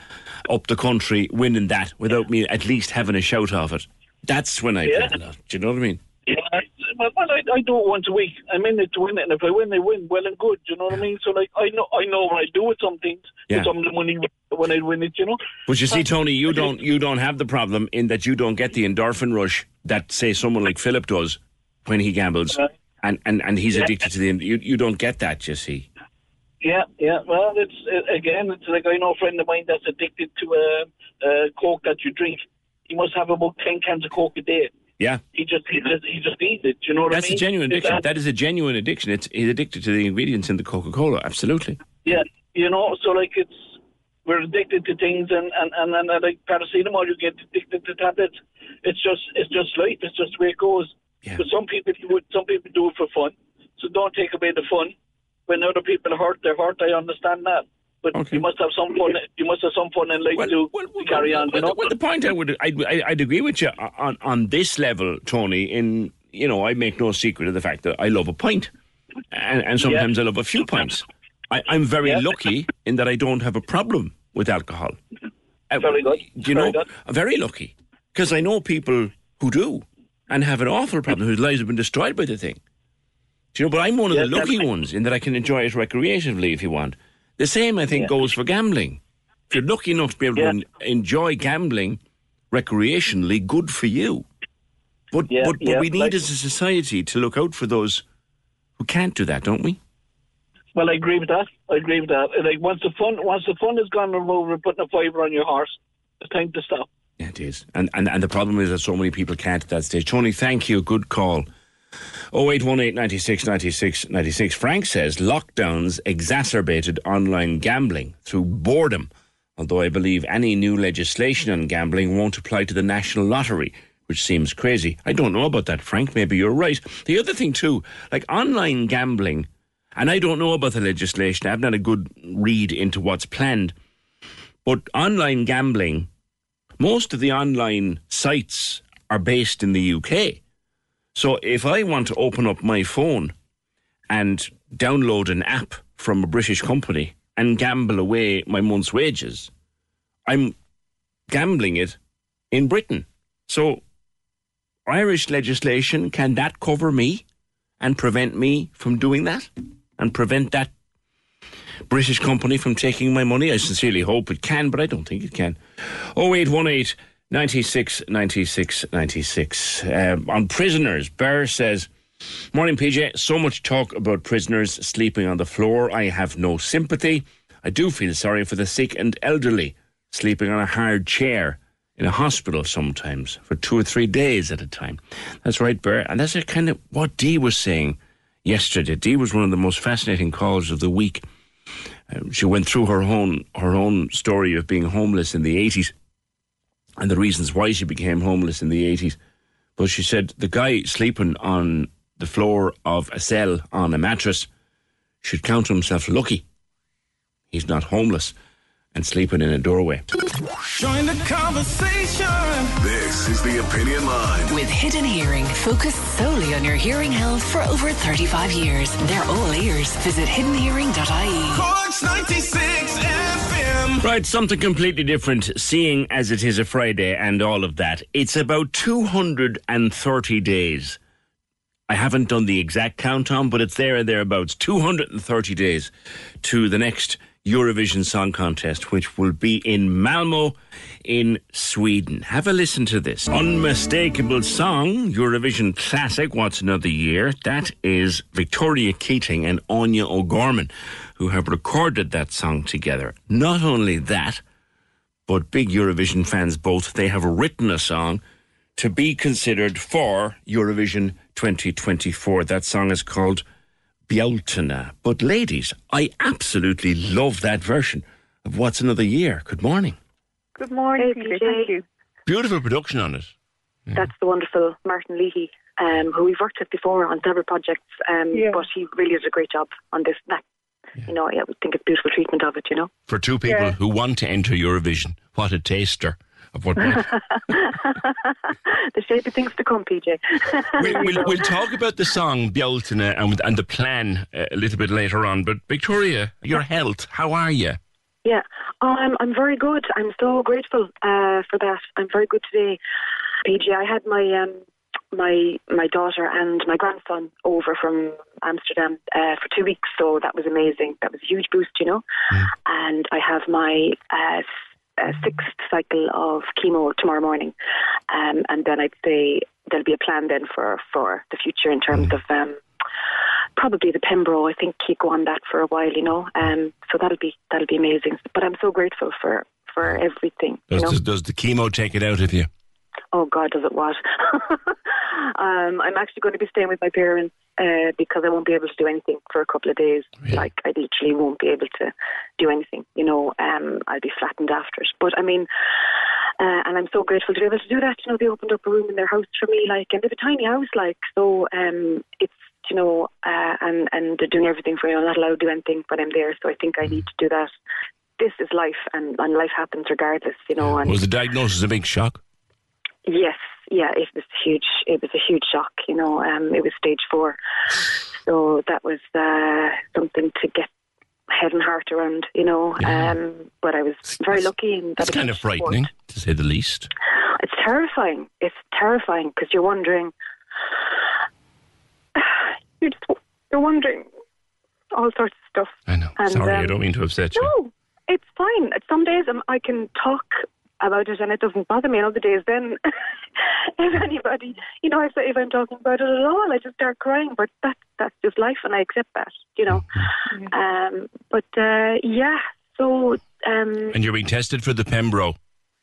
[SPEAKER 1] up the country winning that without me at least having a shout of it. That's when I
[SPEAKER 19] Yeah.
[SPEAKER 1] Do you know what I mean?
[SPEAKER 19] Yeah, well, I, I do it once a week. I'm in it to win it, and if I win, I win. Well and good. You know what I mean? So like, I know, I know what I do with some things,
[SPEAKER 1] Yeah.
[SPEAKER 19] with some of the money when I win it, you know.
[SPEAKER 1] But you see, Tony, you don't you don't have the problem in that you don't get the endorphin rush that say someone like Philip does when he gambles, and, and, and he's
[SPEAKER 19] Yeah.
[SPEAKER 1] addicted to the. You you don't get that, you see.
[SPEAKER 19] Yeah, yeah. Well, it's uh, again, it's like I know a friend of mine that's addicted to uh, uh, coke that you drink. He must have about ten cans of coke a day.
[SPEAKER 1] Yeah,
[SPEAKER 19] He just he just he just needs it. You know what
[SPEAKER 1] that's
[SPEAKER 19] I mean?
[SPEAKER 1] That's a genuine addiction.
[SPEAKER 19] that-
[SPEAKER 1] That is a genuine addiction. It's he's addicted to the ingredients in the Coca Cola. Absolutely.
[SPEAKER 19] Yeah, you know, so like it's we're addicted to things, and and and, and, uh, like paracetamol, you get addicted to tablets. It's just it's just life. It's just the way it goes. Yeah. But some people do it. Some people do it for fun. So don't take away the fun. When other people hurt, they're hurt. I understand that. But you must have some fun. You must have some fun in life to, to carry on. You know.
[SPEAKER 1] Well, the point I would I'd, I'd agree with you on on this level, Tony. In you know, I make no secret of the fact that I love a pint, and, and sometimes I love a few pints. I, I'm very lucky in that I don't have a problem with alcohol.
[SPEAKER 19] Uh, very good.
[SPEAKER 1] You
[SPEAKER 19] Very
[SPEAKER 1] know,
[SPEAKER 19] good.
[SPEAKER 1] very lucky because I know people who do and have an awful problem whose lives have been destroyed by the thing. Do you know? But I'm one of the lucky ones in that I can enjoy it recreationally if you want. The same, I think,
[SPEAKER 19] Yeah.
[SPEAKER 1] goes for gambling. If you're lucky enough to be able to en- enjoy gambling recreationally, good for you. But
[SPEAKER 19] Yeah,
[SPEAKER 1] but, but
[SPEAKER 19] yeah,
[SPEAKER 1] we need
[SPEAKER 19] like-
[SPEAKER 1] as a society to look out for those who can't do that, don't we?
[SPEAKER 19] Well, I agree with that. I agree with that. Like once the fun, once the fun is gone, over putting a fiver on your horse, it's time to stop.
[SPEAKER 1] Yeah, it is. And, and and the problem is that so many people can't at that stage. Tony, thank you. Good call. 0818 96 96 96. Frank says lockdowns exacerbated online gambling through boredom, although I believe any new legislation on gambling won't apply to the National Lottery, which seems crazy. I don't know about that, Frank. Maybe you're right. The other thing, too, like online gambling, and I don't know about the legislation, I haven't had a good read into what's planned, but online gambling most of the online sites are based in the UK. So if I want to open up my phone and download an app from a British company and gamble away my month's wages, I'm gambling it in Britain. So Irish legislation, can that cover me and prevent me from doing that? And prevent that British company from taking my money? I sincerely hope it can, but I don't think it can. 0818 96 96 96. Um, on prisoners, Burr says, Morning, PJ. So much talk about prisoners sleeping on the floor. I have no sympathy. I do feel sorry for the sick and elderly sleeping on a hard chair in a hospital sometimes for two or three days at a time. That's right, Burr. And that's a kind of what Dee was saying yesterday. Dee was one of the most fascinating calls of the week. Um, she went through her own her own story of being homeless in the eighties and the reasons why she became homeless in the eighties. But she said the guy sleeping on the floor of a cell on a mattress should count himself lucky. He's not homeless and sleeping in a doorway.
[SPEAKER 4] Join the conversation.
[SPEAKER 6] This is the Opinion Line.
[SPEAKER 5] With Hidden Hearing, focused solely on your hearing health for over 35 years. They're all ears. Visit hiddenhearing.ie.
[SPEAKER 4] Corks 96 FM.
[SPEAKER 1] Right, something completely different, seeing as it is a Friday and all of that. It's about 230 days. I haven't done the exact count on, but it's there and thereabouts. 230 days to the next Eurovision Song Contest, which will be in Malmo in Sweden. Have a listen to this. Unmistakable song, Eurovision classic, What's Another Year? That is Victoria Keating and Anya O'Gorman, who have recorded that song together. Not only that, but big Eurovision fans both, they have written a song to be considered for Eurovision 2024. That song is called Bjaltana. But ladies, I absolutely love that version of What's Another Year. Good morning.
[SPEAKER 20] Good morning, PJ. Thank you.
[SPEAKER 1] Beautiful production on it.
[SPEAKER 20] That's the wonderful Martin Leahy, um, who we've worked with before on several projects, um, but he really does a great job on this. That, You know, I would think it's a beautiful treatment of it, you know.
[SPEAKER 1] For two people
[SPEAKER 20] Yeah.
[SPEAKER 1] who want to enter Eurovision, what a taster of what. [laughs]
[SPEAKER 20] the shape of things to come, PJ. [laughs]
[SPEAKER 1] we'll, we'll, we'll talk about the song Bealtaine and, and the plan uh, a little bit later on. But Victoria, your health, how are you?
[SPEAKER 20] Yeah, oh, I'm I'm very good. I'm so grateful uh, for that. I'm very good today, PJ. I had my um, my my daughter and my grandson over from Amsterdam uh, for two weeks, so that was amazing. That was a huge boost, you know. And I have my uh, uh, sixth cycle of chemo tomorrow morning, um, and then I'd say there'll be a plan then for for the future in terms of. Um, Probably the Pembro. I think go on that for a while, you know. Um, so that'll be that'll be amazing. But I'm so grateful for for everything. You know?
[SPEAKER 13] does, does the chemo take it out of you?
[SPEAKER 20] Oh God, does it what? [laughs] um, I'm actually going to be staying with my parents uh, because I won't be able to do anything for a couple of days. Like I literally won't be able to do anything. You know, um, I'll be flattened after it. But I mean, uh, and I'm so grateful to be able to do that. You know, they opened up a room in their house for me, like, and they have a tiny house, like, so um, it's you know, uh, and and they're doing everything for me. I'm not allowed to do anything, but I'm there. So I think I need to do that. This is life, and, and life happens regardless, you know. And
[SPEAKER 13] Was the diagnosis a big shock?
[SPEAKER 20] Yes, yeah, it was huge. It was a huge shock. You know, um, it was stage four, so that was uh, something to get head and heart around. You know, um, but I was very lucky in that.
[SPEAKER 13] That's kind of frightening, to say the least.
[SPEAKER 20] It's terrifying. It's terrifying because you're wondering. [sighs] You're just you're wondering all sorts of stuff.
[SPEAKER 13] I know.
[SPEAKER 20] And,
[SPEAKER 13] Sorry, I
[SPEAKER 20] um,
[SPEAKER 13] don't mean to upset you.
[SPEAKER 20] No, it's fine. Some days um, I can talk about it and it doesn't bother me. And other days, then if anybody, you know, if, if I'm talking about it at all, I just start crying. But that that's just life, and I accept that, you know. Um, but uh, yeah, so um,
[SPEAKER 13] And you're being tested for the Pembro.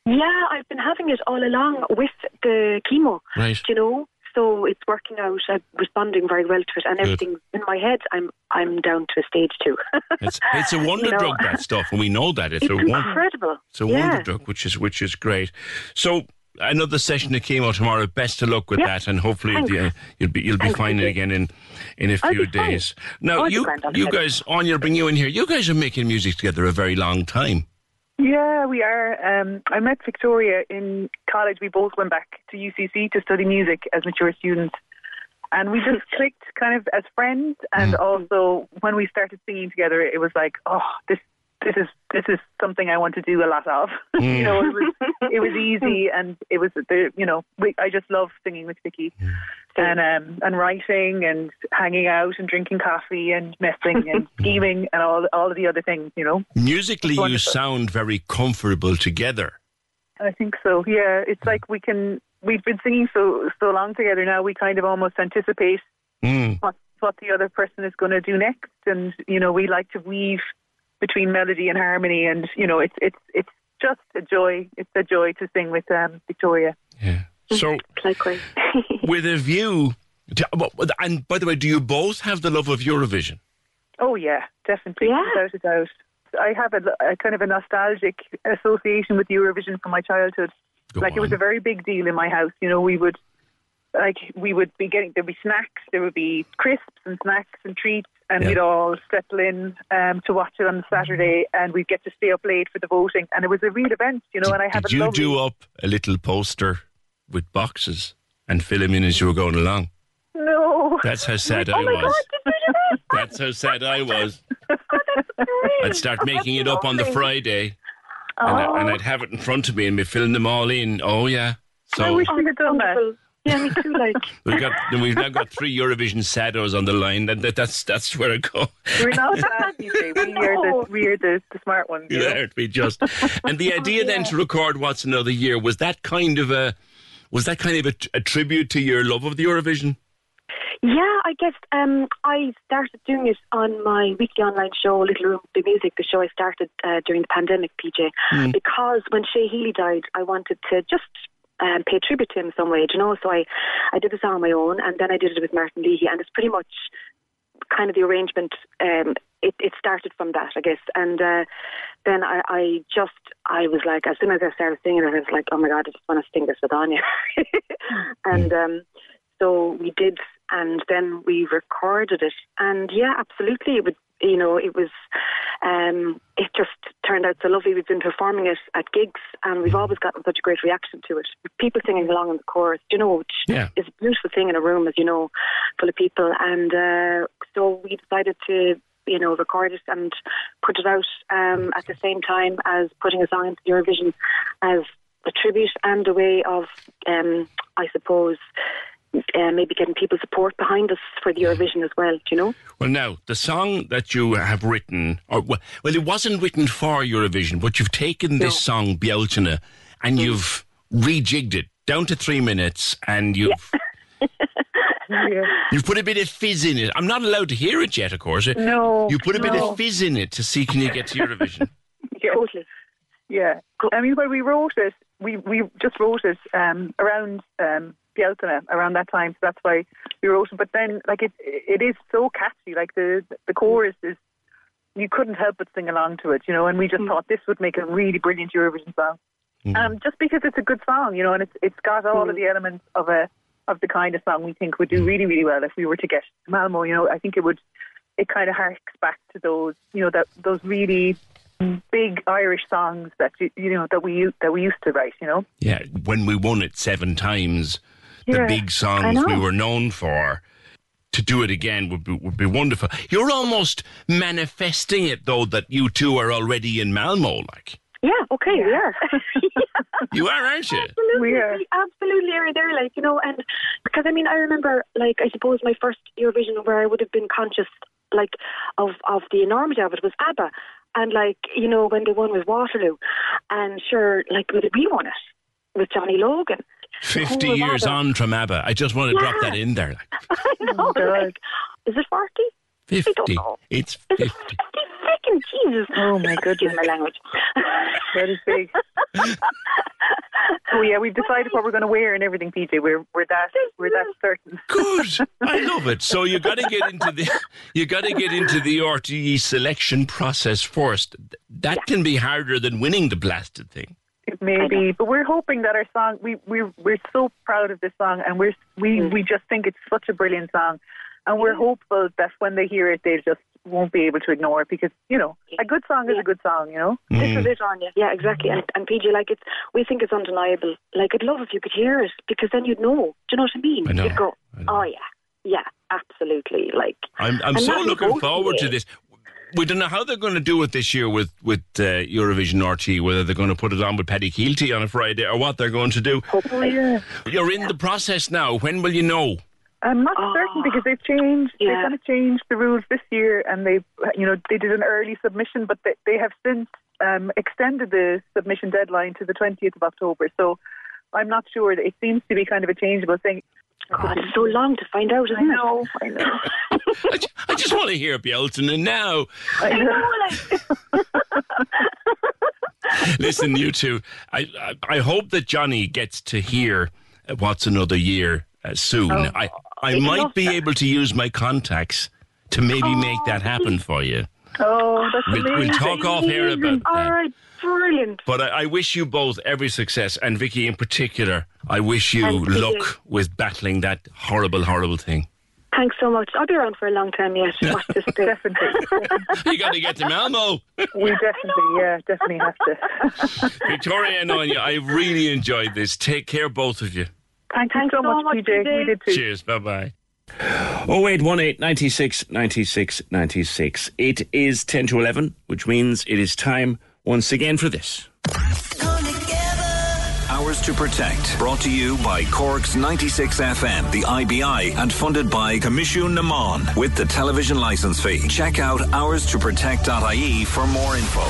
[SPEAKER 20] yeah, I've been having it all along with the chemo.
[SPEAKER 13] Right.
[SPEAKER 20] You know, so it's working out. I'm responding very well to it, and
[SPEAKER 13] Good.
[SPEAKER 20] everything in my head. I'm I'm down to a stage two. [laughs]
[SPEAKER 13] It's, it's a wonder
[SPEAKER 20] You know,
[SPEAKER 13] drug, that stuff, and we know that. It's,
[SPEAKER 20] It's
[SPEAKER 13] a
[SPEAKER 20] incredible.
[SPEAKER 13] It's a
[SPEAKER 20] Yeah.
[SPEAKER 13] wonder drug, which is which is great. So another session of chemo tomorrow. Best of luck with
[SPEAKER 20] Yeah.
[SPEAKER 13] that, and hopefully uh, you'll be you'll be
[SPEAKER 20] Thanks,
[SPEAKER 13] fine again in in a few
[SPEAKER 20] be fine.
[SPEAKER 13] days. Now
[SPEAKER 20] I'll
[SPEAKER 13] you you guys, Anya, bring you in here. You guys are making music together a very long time.
[SPEAKER 21] Yeah, we are. Um, I met Victoria in college. We both went back to UCC to study music as mature students. And we just [laughs] clicked kind of as friends. And also, when we started singing together, it was like, oh, this. This is this is something I want to do a lot of. [laughs] you know, it was it was easy and it was the you know we, I just love singing with Vicky and um and writing and hanging out and drinking coffee and messing [laughs] and scheming and all all of the other things. You know.
[SPEAKER 13] Musically, you sound very comfortable together.
[SPEAKER 21] I think so. Yeah, it's like we can. We've been singing so so long together now. We kind of almost anticipate
[SPEAKER 13] Mm.
[SPEAKER 21] what what the other person is going to do next, and you know, we like to weave between melody and harmony, and you know, it's it's it's just a joy. It's a joy to sing with um, Victoria. Yeah.
[SPEAKER 13] So,
[SPEAKER 20] likewise. [laughs]
[SPEAKER 13] with a view, to, and by the way, do you both have the love of Eurovision?
[SPEAKER 21] Oh yeah, definitely, without a doubt. I have a, a kind of a nostalgic association with Eurovision from my childhood. like it was a very big deal in my house. You know, we would like we would be getting there'd be snacks, there would be crisps and snacks and treats, and
[SPEAKER 13] Yeah.
[SPEAKER 21] we'd all settle in um, to watch it on the Saturday, and we'd get to stay up late for the voting, and it was a real event. You know, and I have
[SPEAKER 13] Did
[SPEAKER 21] a
[SPEAKER 13] you
[SPEAKER 21] lovely
[SPEAKER 13] do up a little poster with boxes and fill them in as you were going along?
[SPEAKER 21] no.
[SPEAKER 13] That's how sad
[SPEAKER 21] oh
[SPEAKER 13] I
[SPEAKER 21] my
[SPEAKER 13] was.
[SPEAKER 21] God, did you do that? [laughs]
[SPEAKER 13] That's how sad I was. I'd start making it up on the Friday, and, I, and I'd have it in front of me and be filling them all in. Oh yeah.
[SPEAKER 21] So, I
[SPEAKER 13] So
[SPEAKER 21] wish we had done that.
[SPEAKER 20] Yeah, me too. Like [laughs]
[SPEAKER 13] we've got we've now got three Eurovision Sados on the line. That, that that's that's where I go.
[SPEAKER 21] We're not that easy. [laughs] We are the we are the, the smart ones. you?
[SPEAKER 13] Yeah, it'd be just. And the [laughs] idea then to record What's Another Year was that kind of a was that kind of a, a tribute to your love of the Eurovision.
[SPEAKER 20] Yeah, I guess um, I started doing it on my weekly online show, Little Room the Music, the show I started uh, during the pandemic, PJ,
[SPEAKER 22] Mm.
[SPEAKER 20] because when Shay Healy died, I wanted to just um, pay tribute to him in some way, you know. So I, I did the song on my own, and then I did it with Martin Leahy, and it's pretty much kind of the arrangement. Um, it, it started from that, I guess, and uh, then I, I just I was like, as soon as I started singing I was like, oh my god, I just want to sing this with Anya, [laughs] and um, so we did, and then we recorded it, and yeah, absolutely, it would. You know, it was, um, it just turned out so lovely. We've been performing it at gigs, and we've always gotten such a great reaction to it. People singing along in the chorus, you know, which
[SPEAKER 13] Yeah.
[SPEAKER 20] is a beautiful thing in a room, as you know, full of people. And uh, so we decided to, you know, record it and put it out um, at the same time as putting a song into Eurovision as a tribute and a way of, um, I suppose, uh, maybe getting people support behind us for the Eurovision as well. Do you know?
[SPEAKER 13] Well, now the song that you have written, or well, well it wasn't written for Eurovision, but you've taken this song Bealtaine and
[SPEAKER 20] Mm.
[SPEAKER 13] you've rejigged it down to three minutes, and you've [laughs] you've put a bit of fizz in it. I'm not allowed to hear it yet, of course.
[SPEAKER 21] No,
[SPEAKER 13] you put a bit of fizz in it to see can you get to Eurovision. [laughs]
[SPEAKER 21] Yeah. Yeah. I mean, when we wrote it, we, we just wrote it um, around um, Bealtaine, around that time. So that's why we wrote it. But then, like, it it is so catchy. Like, the, the chorus is, you couldn't help but sing along to it, you know, and we just mm. thought this would make a really brilliant Eurovision song. Mm-hmm. Um, just because it's a good song, you know, and it's it's got all of mm. the elements of a of the kind of song we think would do mm. really, really well if we were to get Malmo. You know, I think it would. It kind of harks back to those, you know, that those really big Irish songs that you, you know that we that we used to write. You know.
[SPEAKER 13] Yeah, when we won it seven times, the big songs we were known for. To do it again would be would be wonderful. You're almost manifesting it though that you two are already in Malmo, like
[SPEAKER 20] Yeah. Okay. We are. [laughs] [laughs]
[SPEAKER 13] you are, aren't you?
[SPEAKER 20] Absolutely, we absolutely are there. Like you know, and because I mean, I remember, like I suppose my first Eurovision where I would have been conscious, like of of the enormity of it was ABBA, and like you know when they won with Waterloo, and sure, like would we won it with Johnny Logan.
[SPEAKER 13] Fifty
[SPEAKER 20] Who was
[SPEAKER 13] years
[SPEAKER 20] ABBA?
[SPEAKER 13] on from ABBA. I just want to drop that in there. Like [laughs]
[SPEAKER 20] I know. Oh, like, is it forty?
[SPEAKER 13] Fifty. It's fifty.
[SPEAKER 20] Freaking Jesus!
[SPEAKER 21] Oh my
[SPEAKER 20] Excuse my language. [laughs]
[SPEAKER 21] That is big. [laughs] oh yeah, we've decided what we're going to wear and everything, PJ. We're we're that we're that certain.
[SPEAKER 13] Good. I love it. So you got to get into the you got to get into the RTE selection process first. That can be harder than winning the blasted thing.
[SPEAKER 21] It may be, but we're hoping that our song. We we we're so proud of this song, and we're we mm. we just think it's such a brilliant song, and we're hopeful that when they hear it, they just won't be able to ignore it because you know a good song is a good song. You know.
[SPEAKER 20] This is it, Anya. Yeah, exactly. And, and PJ, like it's, we think it's undeniable. Like I'd love if you could hear it because then you'd know. Do you know what I mean?
[SPEAKER 13] I know.
[SPEAKER 20] You'd go, oh yeah, yeah, absolutely. Like
[SPEAKER 13] I'm I'm so looking forward to
[SPEAKER 20] ways.
[SPEAKER 13] this. We don't know how they're going to do it this year with with uh, Eurovision RT. Whether they're going to put it on with Paddy Kielty on a Friday or what they're going to do.
[SPEAKER 21] Oh yeah.
[SPEAKER 13] You're in the process now. When will you know?
[SPEAKER 21] I'm not certain because they've changed. They
[SPEAKER 20] Yeah.
[SPEAKER 21] kind of changed the rules this year, and they, you know, they did an early submission, but they, they have since um, extended the submission deadline to the 20th of October. So I'm not sure. It seems to be kind of a changeable thing.
[SPEAKER 20] God, it's so long to find out,
[SPEAKER 21] I know, I know. [laughs]
[SPEAKER 13] I, ju- I just want to hear Bielton and now. Listen, you two. I, I I hope that Johnny gets to hear uh, what's another year uh, soon.
[SPEAKER 21] Oh,
[SPEAKER 13] I I might be
[SPEAKER 20] that.
[SPEAKER 13] able to use my contacts to maybe make that happen for you.
[SPEAKER 21] Oh, that's
[SPEAKER 13] We'll,
[SPEAKER 21] amazing.
[SPEAKER 13] we'll talk off here about
[SPEAKER 20] All
[SPEAKER 13] that.
[SPEAKER 20] right, brilliant.
[SPEAKER 13] But I, I wish you both every success, and Vicky in particular. I wish you
[SPEAKER 20] Thank you.
[SPEAKER 13] luck with battling that horrible, horrible thing.
[SPEAKER 20] Thanks so much. I'll be around for a long time yet. Watch this space.
[SPEAKER 21] Definitely. [laughs]
[SPEAKER 13] You got to get to Malmo.
[SPEAKER 21] we definitely, yeah, definitely have to. [laughs]
[SPEAKER 13] Victoria and Anya, I really enjoyed this. Take care, both of you.
[SPEAKER 21] Thank you
[SPEAKER 20] Thanks
[SPEAKER 21] so
[SPEAKER 20] so
[SPEAKER 21] much,
[SPEAKER 20] much,
[SPEAKER 21] PJ.
[SPEAKER 20] PJ.
[SPEAKER 21] We did too.
[SPEAKER 13] Cheers. Bye bye. 0818 96 96 96. It is 10 to 11, which means it is time once again for this.
[SPEAKER 23] To Protect. Brought to you by Cork's 96 FM, the IBI, and funded by Coimisiún na Meán with the television license fee. Check out ourstoprotect.ie for more info.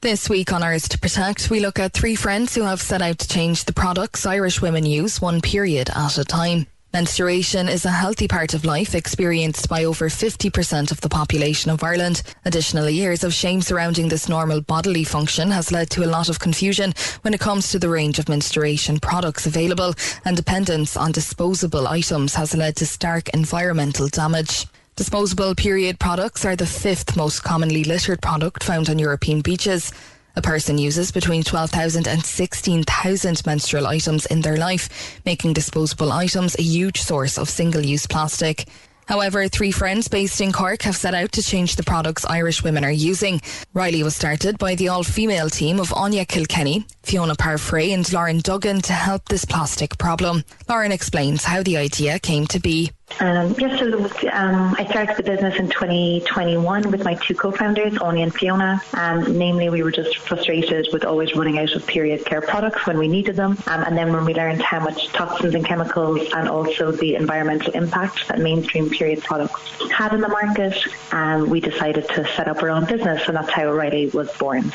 [SPEAKER 24] This week on Ours to Protect, we look at three friends who have set out to change the products Irish women use one period at a time. Menstruation is a healthy part of life experienced by over 50% of the population of Ireland. Additional years of shame surrounding this normal bodily function has led to a lot of confusion when it comes to the range of menstruation products available, and dependence on disposable items has led to stark environmental damage. Disposable period products are the fifth most commonly littered product found on European beaches. A person uses between 12,000 and 16,000 menstrual items in their life, making disposable items a huge source of single use plastic. However, three friends based in Cork have set out to change the products Irish women are using. Riley was started by the all female team of Anya Kilkenny, Fiona Parfrey, and Lauren Duggan to help this plastic problem. Lauren explains how the idea came to be.
[SPEAKER 25] Um, yes, so um, I started the business in 2021 with my two co-founders, Oni and Fiona. Um, namely, we were just frustrated with always running out of period care products when we needed them. Um, and then when we learned how much toxins and chemicals and also the environmental impact that mainstream period products had in the market, um, we decided to set up our own business, and that's how O'Reilly was born.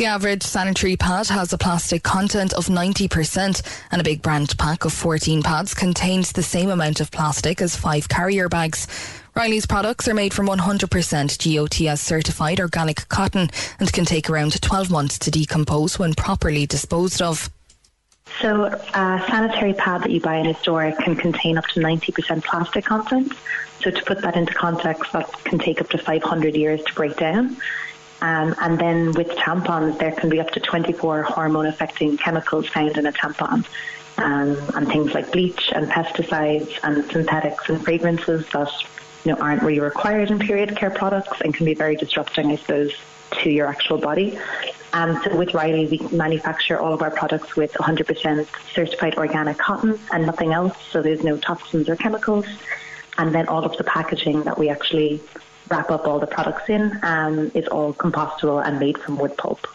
[SPEAKER 24] The average sanitary pad has a plastic content of 90%, and a big brand pack of 14 pads contains the same amount of plastic as five carrier bags. Riley's products are made from 100% GOTS certified organic cotton and can take around 12 months to decompose when properly disposed of.
[SPEAKER 25] So, a sanitary pad that you buy in a store can contain up to 90% plastic content. So, to put that into context, that can take up to 500 years to break down. Um, and then with tampons, there can be up to 24 hormone affecting chemicals found in a tampon. Um, and things like bleach and pesticides and synthetics and fragrances that you know aren't really required in period care products and can be very disrupting, I suppose, to your actual body. Um, so with Riley, we manufacture all of our products with 100% certified organic cotton and nothing else. So there's no toxins or chemicals. And then all of the packaging that we actually wrap up all the products in um, is all compostable and made from wood pulp.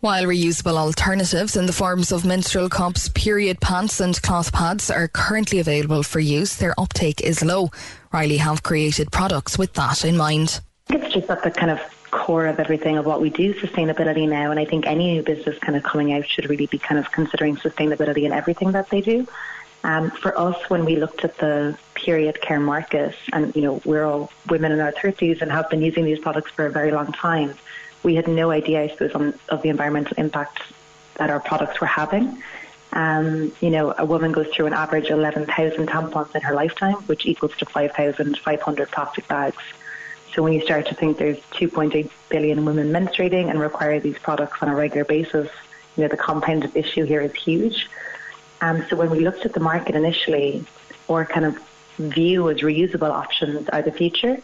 [SPEAKER 24] While reusable alternatives in the forms of menstrual cups, period pants, and cloth pads are currently available for use, their uptake is low. Riley have created products with that in mind.
[SPEAKER 25] It's just at the kind of core of everything of what we do, sustainability now. And I think any new business kind of coming out should really be kind of considering sustainability in everything that they do. Um, for us, when we looked at the period care market, and you know we're all women in our 30s and have been using these products for a very long time, we had no idea, I suppose, on, of the environmental impact that our products were having. Um, you know, a woman goes through an average 11,000 tampons in her lifetime, which equals to 5,500 plastic bags. So when you start to think there's 2.8 billion women menstruating and require these products on a regular basis, you know, the compounded issue here is huge. Um, so when we looked at the market initially, our kind of view as reusable options are the future.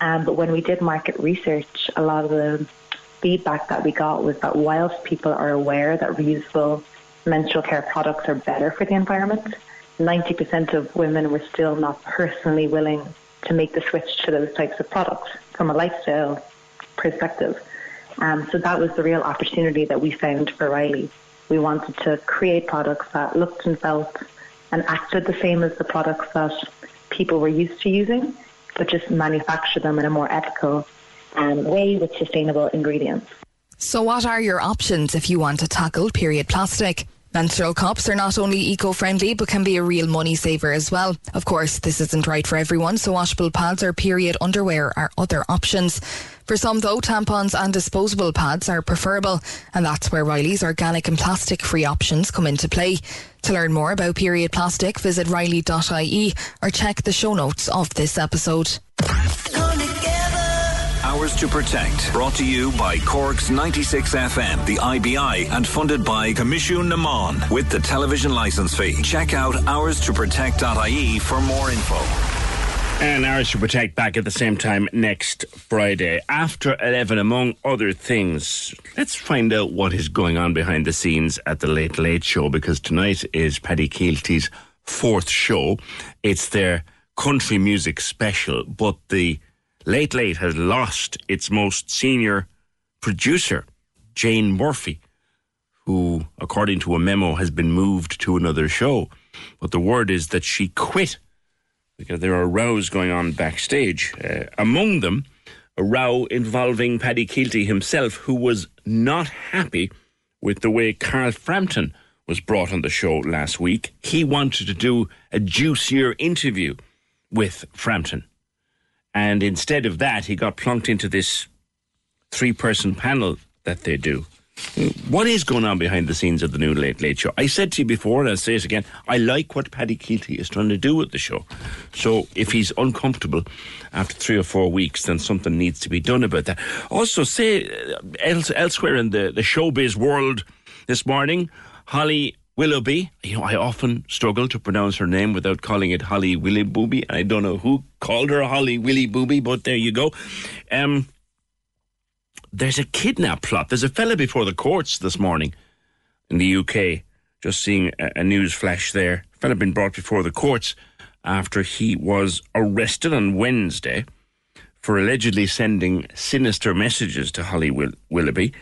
[SPEAKER 25] Um, but when we did market research, a lot of the feedback that we got was that whilst people are aware that reusable menstrual care products are better for the environment, 90% of women were still not personally willing to make the switch to those types of products from a lifestyle perspective. Um, so that was the real opportunity that we found for Riley we wanted to create products that looked and felt and acted the same as the products that people were used to using, but just manufacture them in a more ethical um, way with sustainable ingredients.
[SPEAKER 24] So, what are your options if you want to tackle period plastic? Menstrual cups are not only eco friendly but can be a real money saver as well. Of course, this isn't right for everyone, so washable pads or period underwear are other options. For some, though, tampons and disposable pads are preferable, and that's where Riley's organic and plastic free options come into play. To learn more about period plastic, visit riley.ie or check the show notes of this episode.
[SPEAKER 6] Ours to Protect, brought to you by Cork's 96 FM, the IBI, and funded by Coimisiún na Meán with the television license fee. Check out Ours to Protect.ie for more info.
[SPEAKER 1] And Ours to Protect back at the same time next Friday after 11, among other things. Let's find out what is going on behind the scenes at the Late Late Show because tonight is Paddy Kielty's fourth show. It's their country music special, but the Late Late has lost its most senior producer, Jane Murphy, who, according to a memo, has been moved to another show. But the word is that she quit because there are rows going on backstage. Uh, among them, a row involving Paddy Kielty himself, who was not happy with the way Carl Frampton was brought on the show last week. He wanted to do a juicier interview with Frampton. And instead of that, he got plunked into this three person panel that they do. What is going on behind the scenes of the new Late Late Show? I said to you before, and I'll say it again, I like what Paddy Kielty is trying to do with the show. So if he's uncomfortable after three or four weeks, then something needs to be done about that. Also, say uh, else, elsewhere in the, the showbiz world this morning, Holly Willoughby. You know, I often struggle to pronounce her name without calling it Holly Willy Booby. I don't know who called her Holly Willy Booby, but there you go. Um, there's a kidnap plot. There's a fella before the courts this morning in the UK. Just seeing a, a news flash there. A fella been brought before the courts after he was arrested on Wednesday for allegedly sending sinister messages to Holly Will- Willoughby.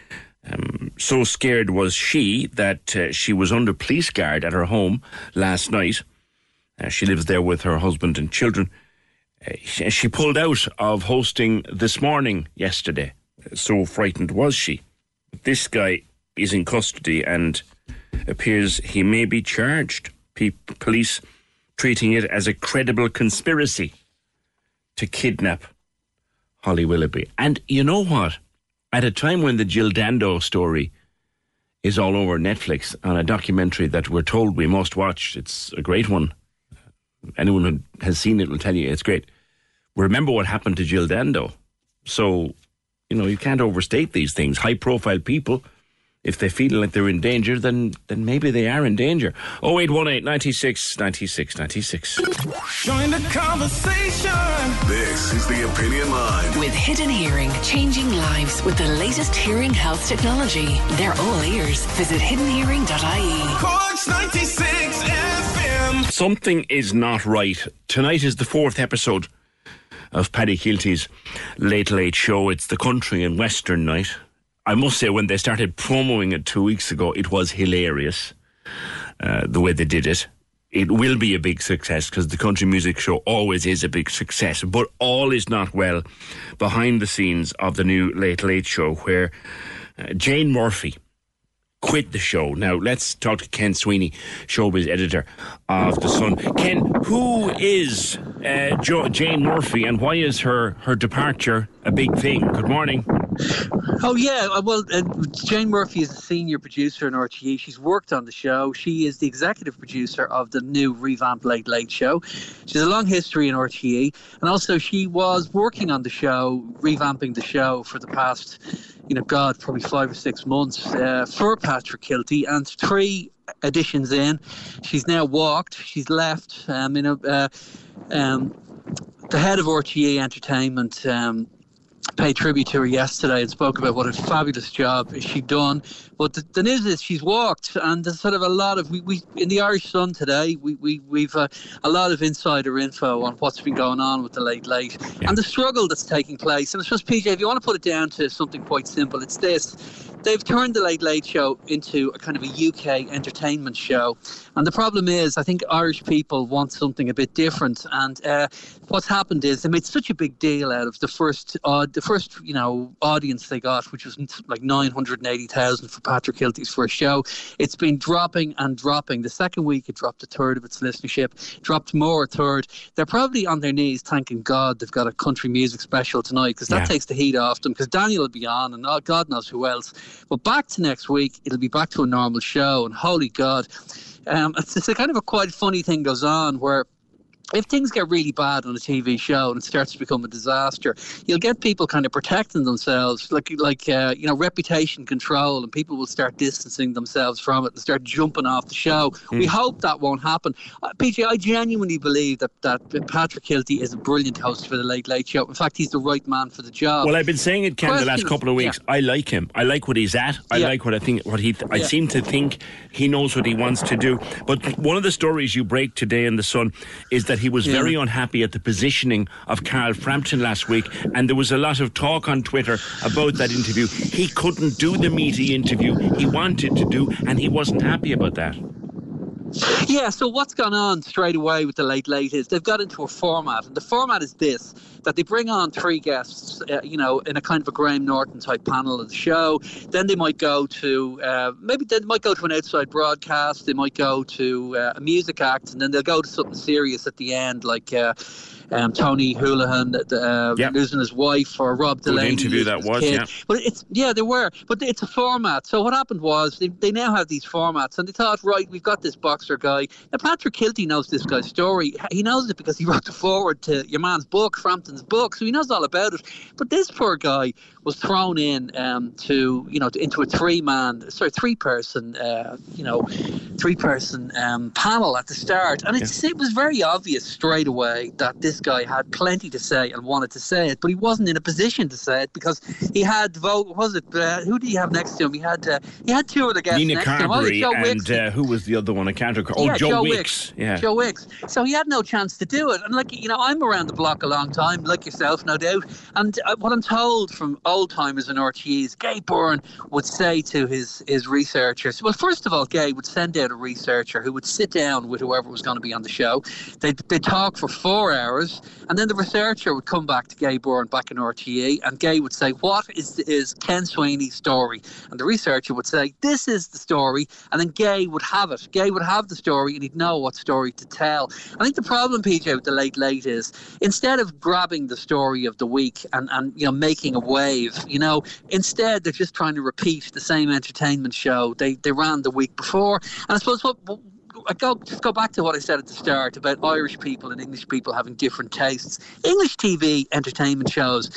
[SPEAKER 1] Um, so scared was she that uh, she was under police guard at her home last night. Uh, she lives there with her husband and children. Uh, she, pulled out of hosting this morning yesterday. So frightened was she. This guy is in custody and appears he may be charged. Police treating it as a credible conspiracy to kidnap Holly Willoughby. And you know what? At a time when the Jill Dando story is all over Netflix on a documentary that we're told we must watch, it's a great one. Anyone who has seen it will tell you it's great. Remember what happened to Jill Dando. So, you know, you can't overstate these things. High profile people if they feel like they're in danger, then then maybe they are in danger. 0818 96 96 96.
[SPEAKER 4] Join the conversation.
[SPEAKER 6] This is the Opinion Line.
[SPEAKER 5] With Hidden Hearing, changing lives with the latest hearing health technology. They're all ears. Visit hiddenhearing.ie.
[SPEAKER 4] Corks 96 FM.
[SPEAKER 1] Something is not right. Tonight is the fourth episode of Paddy Kielty's Late Late Show. It's the country and western night. I must say, when they started promoting it two weeks ago, it was hilarious uh, the way they did it. It will be a big success because the country music show always is a big success. But all is not well behind the scenes of the new Late Late Show, where uh, Jane Murphy quit the show. Now, let's talk to Ken Sweeney, showbiz editor of The Sun. Ken, who is uh, jo- Jane Murphy and why is her, her departure a big thing? Good morning.
[SPEAKER 7] Oh yeah, uh, well, uh, Jane Murphy is a senior producer in RTE. She's worked on the show. She is the executive producer of the new revamped Late Late Show. She has a long history in RTE, and also she was working on the show, revamping the show for the past, you know, God, probably five or six months uh, for Patrick Kielty, and three editions in, she's now walked. She's left. Um, you know, uh, um, the head of RTE Entertainment. Um, paid tribute to her yesterday and spoke about what a fabulous job she'd done. But the, the news is she's walked, and there's sort of a lot of we, we in the Irish Sun today. We we we've uh, a lot of insider info on what's been going on with the late late and the struggle that's taking place. And I suppose PJ, if you want to put it down to something quite simple, it's this: they've turned the late late show into a kind of a UK entertainment show, and the problem is, I think Irish people want something a bit different. And uh, what's happened is they made such a big deal out of the first uh, the first you know audience they got, which was like nine hundred and eighty thousand for Patrick Kielty's first show. It's been dropping and dropping. The second week it dropped a third of its listenership, dropped more a third. They're probably on their knees thanking God they've got a country music special tonight because that
[SPEAKER 26] Yeah.
[SPEAKER 7] takes the heat off them. Because Daniel will be on and oh, God knows who else. But back to next week, it'll be back to a normal show. And holy God, um, it's, it's a kind of a quite funny thing goes on where if things get really bad on a TV show and it starts to become a disaster, you'll get people kind of protecting themselves, like like uh, you know reputation control, and people will start distancing themselves from it and start jumping off the show. We
[SPEAKER 1] Hmm.
[SPEAKER 7] hope that won't happen. Uh, PJ, I genuinely believe that that Patrick Kielty is a brilliant host for the Late Late Show. In fact, he's the right man for the job.
[SPEAKER 1] Well, I've been saying it, Ken, the last couple of weeks. I like him. I like what he's at. I
[SPEAKER 7] Yeah.
[SPEAKER 1] like what I think. What he. I
[SPEAKER 7] Yeah.
[SPEAKER 1] seem to think he knows what he wants to do. But one of the stories you break today in the Sun is that he was
[SPEAKER 7] Yeah.
[SPEAKER 1] very unhappy at the positioning of Carl Frampton last week, and there was a lot of talk on Twitter about that interview. He couldn't do the meaty interview he wanted to do, and he wasn't happy about that.
[SPEAKER 7] Yeah, so what's gone on straight away with the Late Late is they've got into a format, and the format is this that they bring on three guests, uh, you know, in a kind of a Graham Norton type panel of the show. Then they might go to uh, maybe they might go to an outside broadcast, they might go to uh, a music act, and then they'll go to something serious at the end, like. Um, Tony Holohan uh, losing his wife, or Rob
[SPEAKER 1] Good
[SPEAKER 7] Delaney
[SPEAKER 1] interview that was,
[SPEAKER 7] kid.
[SPEAKER 1] yeah.
[SPEAKER 7] But it's yeah, there were, but it's a format. So what happened was they, they now have these formats, and they thought, right, we've got this boxer guy. Now Patrick Kielty knows this guy's story. He knows it because he [laughs] wrote the forward to your man's book, Frampton's book, so he knows all about it. But this poor guy was thrown in um, to you know into a three man, sorry, three person, uh, you know, three person um, panel at the start, and it's, it was very obvious straight away that this guy had plenty to say and wanted to say it, but he wasn't in a position to say it because he had vote. Was it uh, who did he have next to him? He had uh, he had two other the guests
[SPEAKER 1] Nina
[SPEAKER 7] next to him. Oh,
[SPEAKER 1] Carberry and uh, who was the other one? I can't Santa Oh,
[SPEAKER 7] yeah,
[SPEAKER 1] Joe,
[SPEAKER 7] Joe
[SPEAKER 1] Wicks. Yeah.
[SPEAKER 7] Joe Wicks. So he had no chance to do it. And like you know, I'm around the block a long time, like yourself, no doubt. And uh, what I'm told from old timers in RTE is Gay Byrne would say to his his researchers. Well, first of all, Gay would send out a researcher who would sit down with whoever was going to be on the show. They'd, they'd talk for four hours, and then the researcher would come back to Gay Byrne back in RTE, and Gay would say, "What is is Ken Sweeney's story?" And the researcher would say, "This is the story," and then Gay would have it. Gay would have the story, and he'd know what story to tell. I think the problem, PJ, with the Late Late is instead of grabbing the story of the week and, and you know making a wave, you know, instead they're just trying to repeat the same entertainment show they they ran the week before. And I suppose what. I go just go back to what I said at the start about Irish people and English people having different tastes. English TV entertainment shows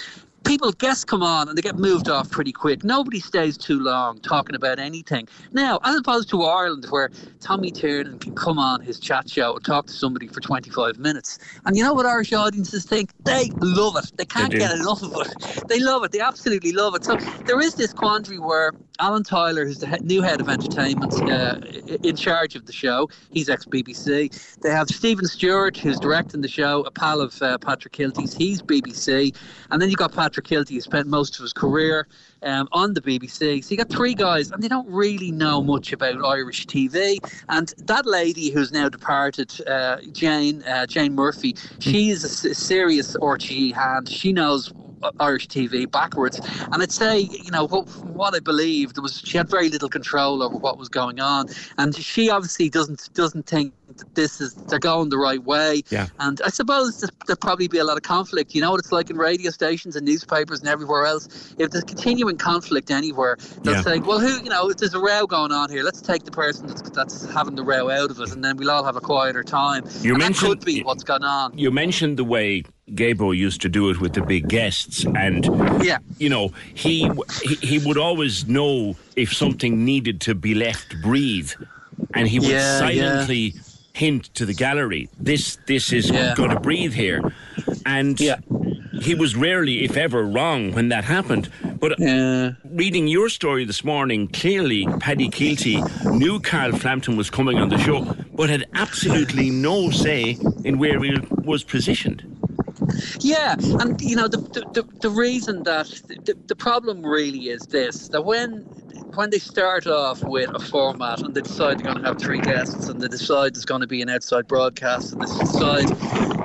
[SPEAKER 7] people guests come on and they get moved off pretty quick. Nobody stays too long talking about anything. Now, as opposed to Ireland, where Tommy Tiernan can come on his chat show and talk to somebody for 25 minutes, and you know what Irish audiences think? They love it. They can't
[SPEAKER 1] do.
[SPEAKER 7] get enough of it. They love it. They absolutely love it. So there is this quandary where Alan Tyler, who's the new head of entertainment, uh, in charge of the show. He's ex BBC. They have Stephen Stewart, who's directing the show, a pal of uh, Patrick Kielty's. He's BBC, and then you've got Patrick Kielty, who spent most of his career um, on the BBC. So you got three guys, and they don't really know much about Irish TV. And that lady who's now departed, uh, Jane uh, Jane Murphy, she she's a serious RTE hand. She knows Irish TV backwards. And I'd say, you know, what, what I believe was she had very little control over what was going on, and she obviously doesn't doesn't think this is they're going the right way.
[SPEAKER 1] Yeah.
[SPEAKER 7] And I suppose there'll probably be a lot of conflict. You know what it's like in radio stations and newspapers and everywhere else. If there's continuing conflict anywhere, they'll
[SPEAKER 1] Yeah.
[SPEAKER 7] say, well, who, you know, if there's a row going on here, let's take the person that's, that's having the row out of it, and then we'll all have a quieter time.
[SPEAKER 1] You
[SPEAKER 7] and
[SPEAKER 1] mentioned-
[SPEAKER 7] could be what's gone on.
[SPEAKER 1] You mentioned the way Gaybo used to do it with the big guests, and
[SPEAKER 7] yeah,
[SPEAKER 1] you know he he, he would always know if something needed to be left breathe, and he would
[SPEAKER 7] Yeah,
[SPEAKER 1] silently hint to the gallery, "This this is
[SPEAKER 7] Yeah.
[SPEAKER 1] going to breathe here," and yeah. he was rarely, if ever, wrong when that happened. But reading your story this morning, clearly Paddy Kielty knew Carl Frampton was coming on the show, but had absolutely no say in where he was positioned.
[SPEAKER 7] Yeah, and you know the the, the, the reason that the, the problem really is this that when when they start off with a format and they decide they're going to have three guests and they decide there's going to be an outside broadcast and they decide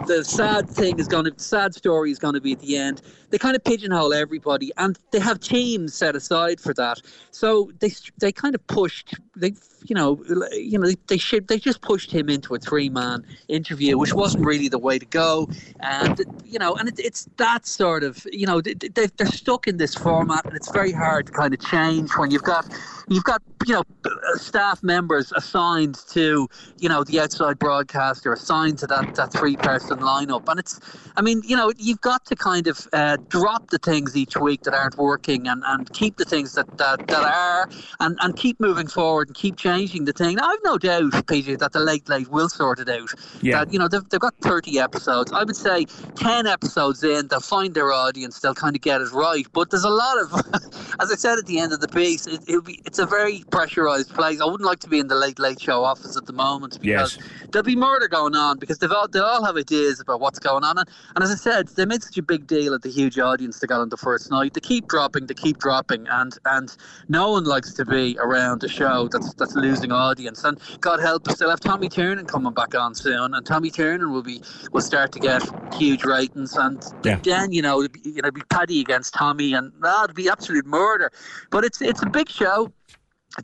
[SPEAKER 7] the sad thing is going to the sad story is going to be at the end they kind of pigeonhole everybody and they have teams set aside for that. So they they kind of pushed they you know you know they they, should, they just pushed him into a three man interview which wasn't really the way to go. And you know and it, it's that sort of you know they, they, they're stuck in this format and it's very hard to kind of change when you've got you've got you know uh, staff members assigned to you know the outside broadcaster assigned to that that three person lineup. And it's i mean you know you've got to kind of uh, drop the things each week that aren't working and, and keep the things that, that, that are and, and keep moving forward and keep changing the thing. Now, i've no doubt pj that the late late will sort it out.
[SPEAKER 1] Yeah.
[SPEAKER 7] that you know they've, they've got 30 episodes. I would say 10 episodes in they'll find their audience they'll kind of get it right. But there's a lot of [laughs] as i said at the end of the piece it, it'll be it's a very pressurized place. I wouldn't like to be in the late late show office at the moment because
[SPEAKER 1] Yes.
[SPEAKER 7] there'll be murder going on because they've all, they all have ideas about what's going on. And, and as i said they made such a big deal at the huge audience they got on the first night. They keep dropping they keep dropping and and no one likes to be around a show that's that's losing audience. And god help us they'll have tommy tiernan coming back on soon and tommy tiernan will be will start to get huge ratings. And
[SPEAKER 1] Yeah.
[SPEAKER 7] then you know it'll be, you know it'll be paddy against tommy and ah, it'll be absolute murder. But it's it's a big show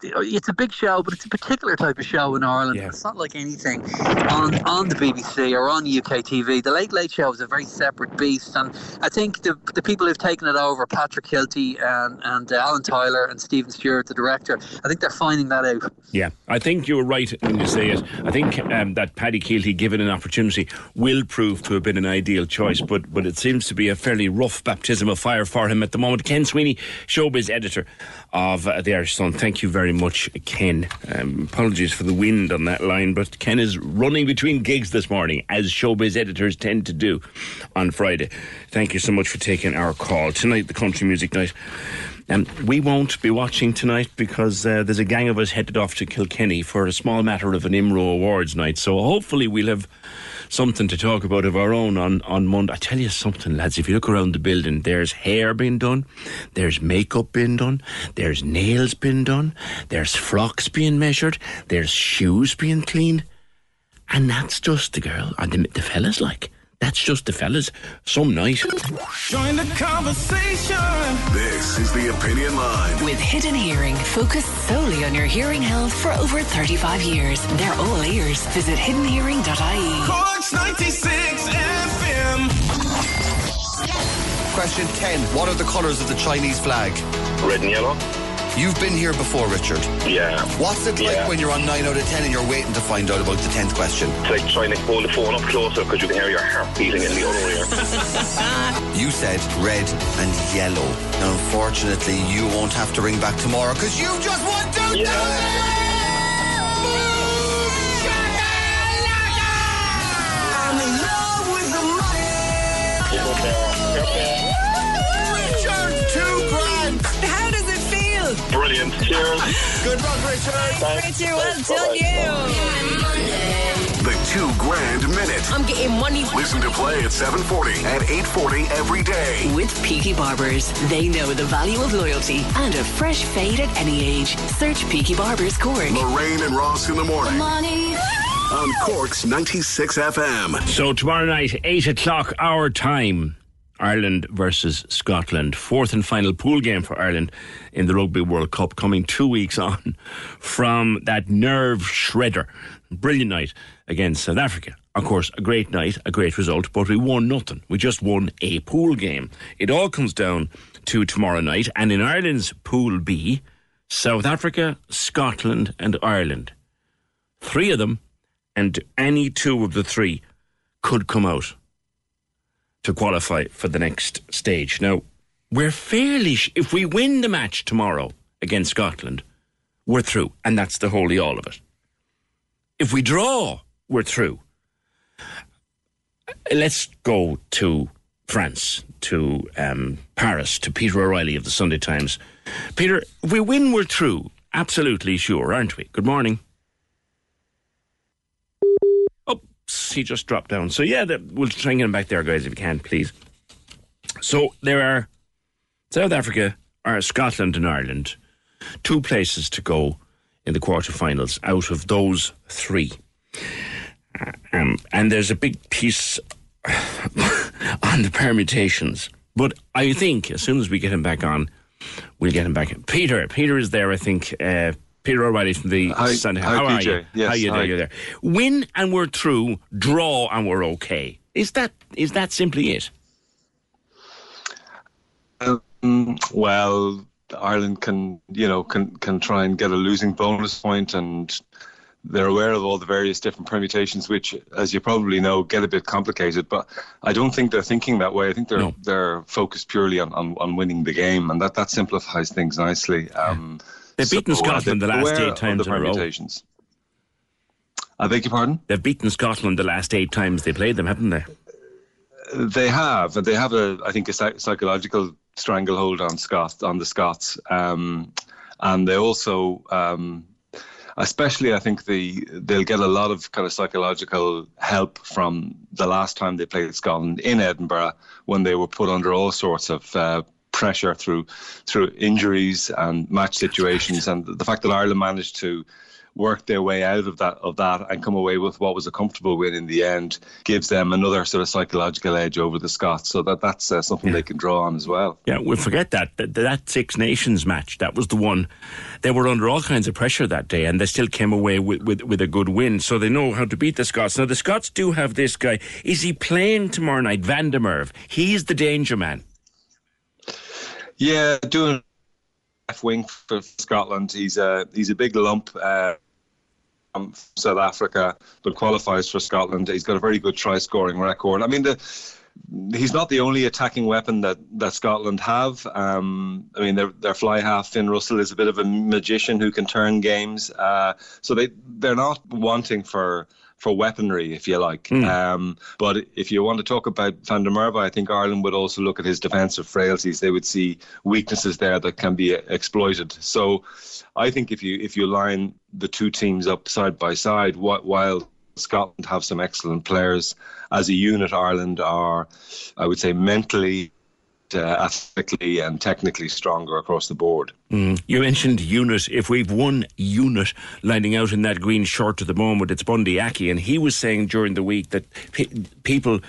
[SPEAKER 7] it's a big show, but it's a particular type of show in Ireland. It's not like anything on on the BBC or on UK TV. The Late Late Show is a very separate beast, and I think the the people who've taken it over, Patrick Kielty and and uh, Alan Tyler and Stephen Stewart, the director, I think they're finding that out.
[SPEAKER 1] Yeah, I think you were right when you say it. I think um, that Paddy Kielty, given an opportunity, will prove to have been an ideal choice, but but it seems to be a fairly rough baptism of fire for him at the moment. Ken Sweeney, showbiz editor of the Irish Sun. Thank you very much, Ken. Um, apologies for the wind on that line, but Ken is running between gigs this morning, as showbiz editors tend to do on Friday. Thank you so much for taking our call tonight. The country music night. Um, we won't be watching tonight because uh, there's a gang of us headed off to Kilkenny for a small matter of an IMRO Awards night. So hopefully we'll have something to talk about of our own on, on Monday. I tell you something, lads, if you look around the building, there's hair being done, there's makeup being done, there's nails being done, there's frocks being measured, there's shoes being cleaned. And that's just the girl, and the, the fellas like. That's just the fellas. Some night.
[SPEAKER 4] Join the conversation.
[SPEAKER 6] This is the Opinion Line.
[SPEAKER 5] With Hidden Hearing, focused solely on your hearing health for over 35 years. They're all ears. Visit hiddenhearing.ie.
[SPEAKER 4] Cork's 96 FM.
[SPEAKER 27] Question 10. What are the colours of the Chinese flag?
[SPEAKER 13] Red and yellow.
[SPEAKER 27] You've been here before, Richard.
[SPEAKER 13] Yeah.
[SPEAKER 27] What's it like
[SPEAKER 13] Yeah.
[SPEAKER 27] when you're on 9 out of 10 and you're waiting to find out about the 10th question?
[SPEAKER 13] It's like trying to hold the phone up closer because you can hear your heart beating in the other ear. [laughs]
[SPEAKER 27] You said red and yellow. Now, unfortunately, you won't have to ring back tomorrow because you just won 2,000!
[SPEAKER 4] I'm
[SPEAKER 13] Brilliant. Cheers.
[SPEAKER 27] Good luck, Richard.
[SPEAKER 11] Richard, well done you.
[SPEAKER 6] The two grand minute.
[SPEAKER 11] I'm getting money.
[SPEAKER 6] Listen to play at 740 and 840 every day.
[SPEAKER 5] With Peaky Barbers, they know the value of loyalty and a fresh fade at any age. Search Peaky Barbers Cork.
[SPEAKER 6] Lorraine and Ross in the morning.
[SPEAKER 9] Money.
[SPEAKER 6] On Cork's 96 FM.
[SPEAKER 1] So tomorrow night, 8 o'clock our time. Ireland versus Scotland. Fourth and final pool game for Ireland in the Rugby World Cup coming two weeks [laughs] on from that nerve shredder. Brilliant night against South Africa. Of course, a great night, a great result, but we won nothing. We just won a pool game. It all comes down to tomorrow night. And in Ireland's Pool B, South Africa, Scotland, and Ireland. Three of them, and any two of the three could come out to qualify for the next stage. Now, we're fairly, sh- if we win the match tomorrow against Scotland, we're through, and that's the holy all of it. If we draw, we're through. Let's go to France, to um, Paris, to Peter O'Reilly of the Sunday Times. Peter, if we win, we're through. Absolutely sure, aren't we? Good morning. He just dropped down. So yeah, we'll try and get him back there, guys, if you can, please. So there are South Africa, or Scotland, and Ireland. Two places to go in the quarterfinals out of those three. Uh, Um, and there's a big piece [sighs] on the permutations. But I think as soon as we get him back on, we'll get him back. Peter, Peter is there. I think uh, Peter O'Reilly from the
[SPEAKER 28] Hi-
[SPEAKER 1] Sunday.
[SPEAKER 28] hi,
[SPEAKER 1] How are
[SPEAKER 28] PJ.
[SPEAKER 1] you?
[SPEAKER 28] Yes,
[SPEAKER 1] How you
[SPEAKER 28] hi.
[SPEAKER 1] there? You're there. Win and we're through. Draw and we're okay. Is that is that simply it?
[SPEAKER 28] Um, well, Ireland can, you know, can can try and get a losing bonus point, and they're aware of all the various different permutations, which, as you probably know, get a bit complicated. But I don't think they're thinking that way. I think they're they're focused purely on, on, on winning the game, and that, that simplifies things nicely. Um,
[SPEAKER 1] They've beaten
[SPEAKER 28] so, uh,
[SPEAKER 1] Scotland the last eight times in a row.
[SPEAKER 28] I beg your pardon.
[SPEAKER 1] They've beaten Scotland the last eight times they played them, haven't they?
[SPEAKER 28] They have, and they have a, I think, a psychological stranglehold on Scott, on the Scots, um, and they also, um, especially, I think the they'll get a lot of kind of psychological help from the last time they played Scotland in Edinburgh when they were put under all sorts of. Uh, pressure through through injuries and match situations and the fact that Ireland managed to work their way out of that of that and come away with what was a comfortable win in the end gives them another sort of psychological edge over the Scots. So that that's uh, something they can draw on as well.
[SPEAKER 1] Yeah, we forget that. that that Six Nations match. That was the one. They were under all kinds of pressure that day, and they still came away with, with, with a good win. So they know how to beat the Scots. Now the Scots do have this guy. Is he playing tomorrow night? Van der Merwe. He's the danger man.
[SPEAKER 28] Yeah, doing left wing for Scotland. He's a he's a big lump. Uh, from South Africa, but qualifies for Scotland. He's got a very good try scoring record. I mean, the, he's not the only attacking weapon that, that Scotland have. Um, I mean, their their fly half Finn Russell is a bit of a magician who can turn games. Uh, so they they're not wanting for for weaponry, if you like. Um, but if you want to talk about Van der Merwe, I think Ireland would also look at his defensive frailties. They would see weaknesses there that can be exploited. So, I think if you if you line the two teams up side by side, wh- while Scotland have some excellent players as a unit, Ireland are, I would say, mentally. Uh, athletically and technically stronger across the board.
[SPEAKER 1] Mm. You mentioned unit. If we've one unit lining out in that green shirt at the moment, it's Bundee Aki, and he was saying during the week that pe- people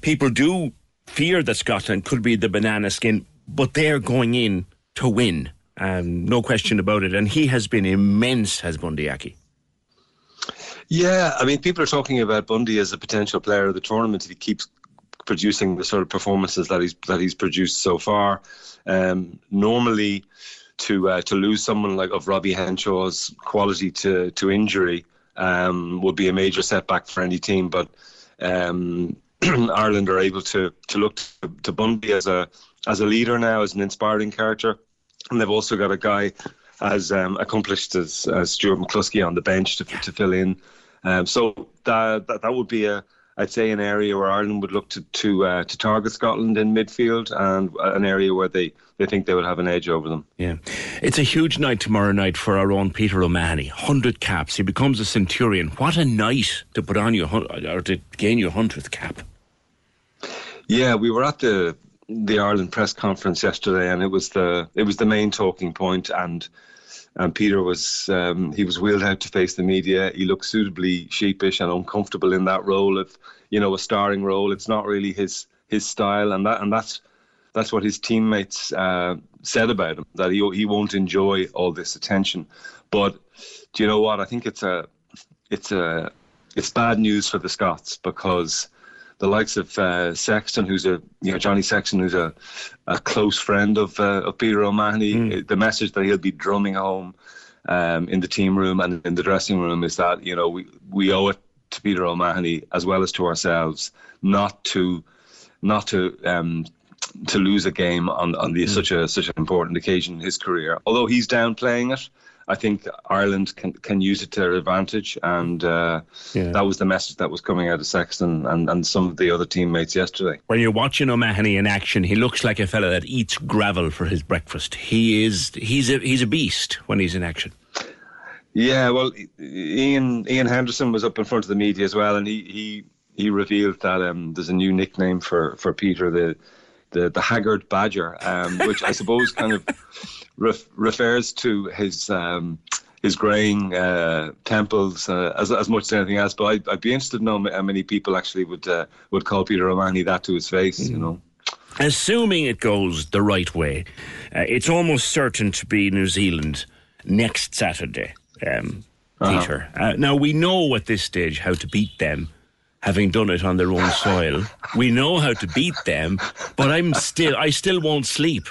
[SPEAKER 1] people do fear that Scotland could be the banana skin, but they're going in to win. Um, no question about it. And he has been immense, has Bundee Aki.
[SPEAKER 28] Yeah, I mean, people are talking about Bundee as a potential player of the tournament if he keeps producing the sort of performances that he's that he's produced so far. Um, normally, to uh, to lose someone like of Robbie Henshaw's quality to to injury um, would be a major setback for any team. But um, [clears throat] Ireland are able to to look to, to Bundee as a as a leader now, as an inspiring character, and they've also got a guy as um, accomplished as, as Stuart McCloskey on the bench to, to fill in. Um, so that, that that would be a I'd say an area where Ireland would look to to uh, to target Scotland in midfield, and an area where they, they think they would have an edge over them.
[SPEAKER 1] Yeah, it's a huge night tomorrow night for our own Peter O'Mahony. Hundred caps, he becomes a centurion. What a night to put on your or to gain your hundredth cap.
[SPEAKER 28] Yeah, we were at the the Ireland press conference yesterday, and it was the it was the main talking point, and and Peter was um, he was wheeled out to face the media. He looked suitably sheepish and uncomfortable in that role of you know a starring role. It's not really his his style, and that and that's that's what his teammates uh, said about him that he he won't enjoy all this attention. But do you know what? I think it's a it's a it's bad news for the Scots because the likes of uh, Sexton, who's a you know Johnny Sexton, who's a, a close friend of uh, of Peter O'Mahony. Mm. The message that he'll be drumming home um, in the team room and in the dressing room is that you know we we owe it to Peter O'Mahony as well as to ourselves not to not to um, to lose a game on on the, mm. such a such an important occasion in his career. Although he's downplaying it. I think Ireland can can use it to their advantage, and uh, yeah. that was the message that was coming out of Sexton and, and some of the other teammates yesterday.
[SPEAKER 1] When you're watching O'Mahony in action, he looks like a fella that eats gravel for his breakfast. He is he's a he's a beast when he's in action.
[SPEAKER 28] Yeah, well, Iain Iain Henderson was up in front of the media as well, and he he, he revealed that um, there's a new nickname for, for Peter the the the Haggard Badger, um, which I suppose kind of ref, refers to his um, his greying uh, temples uh, as as much as anything else. But I'd, I'd, be interested to know how many people actually would uh, would call Peter O'Mahony that to his face. Mm. You know.
[SPEAKER 1] Assuming it goes the right way, uh, it's almost certain to be New Zealand next Saturday, um, uh-huh. Peter. Uh, now we know at this stage how to beat them having done it on their own soil. We know how to beat them, but I'm still, I still won't sleep.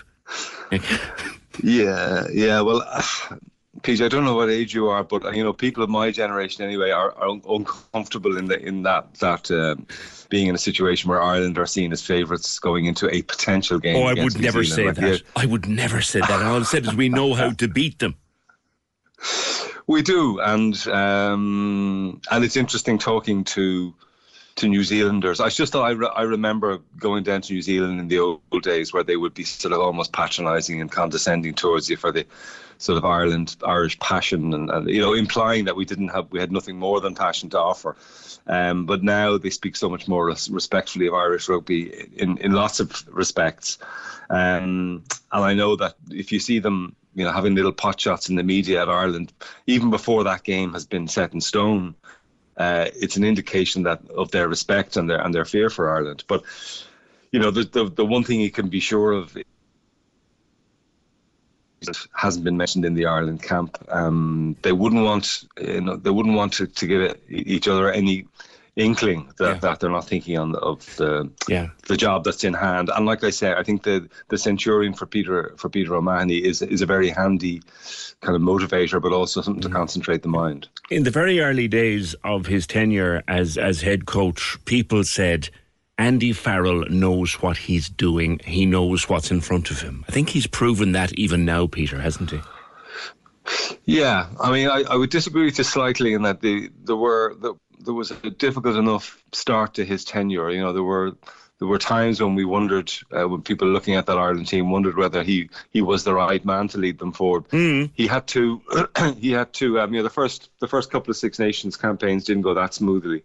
[SPEAKER 1] [laughs]
[SPEAKER 28] yeah, yeah. Well, [sighs] uh, PJ, I don't know what age you are, but you know, people of my generation anyway are, are uncomfortable in the in that that. Um, being in a situation where Ireland are seen as favourites going into a potential game.
[SPEAKER 1] Oh, I would never say like that. I would never say that. All I said is we know how to beat them. [sighs]
[SPEAKER 28] We do, and um, and it's interesting talking to to New Zealanders. I just I, re- I remember going down to New Zealand in the old days where they would be sort of almost patronising and condescending towards you for the sort of Ireland Irish passion and, and, you know implying that we didn't have we had nothing more than passion to offer. Um, but now they speak so much more res- respectfully of Irish rugby in, in lots of respects. Um, and I know that if you see them you know having little pot shots in the media at Ireland, even before that game has been set in stone, uh, it's an indication that of their respect and their and their fear for Ireland. But you know, the the, the one thing you can be sure of hasn't been mentioned in the Ireland camp. Um, they wouldn't want, you know, they wouldn't want to, to give each other any inkling that, yeah. that they're not thinking on the, of the
[SPEAKER 1] yeah.
[SPEAKER 28] the job that's in hand. And like I say, I think the the Centurion for Peter for Peter O'Mahony is is a very handy kind of motivator, but also something mm. to concentrate the mind.
[SPEAKER 1] In the very early days of his tenure as as head coach, people said. Andy Farrell knows what he's doing. He knows what's in front of him. I think he's proven that even now, Peter, hasn't he?
[SPEAKER 28] Yeah, I mean, I, I would disagree with you slightly in that the there were the, there was a difficult enough start to his tenure. You know, there were there were times when we wondered, uh, when people looking at that Ireland team wondered whether he, he was the right man to lead them forward. He had to, [clears throat] he had to. Um, you know, the first the first couple of Six Nations campaigns didn't go that smoothly,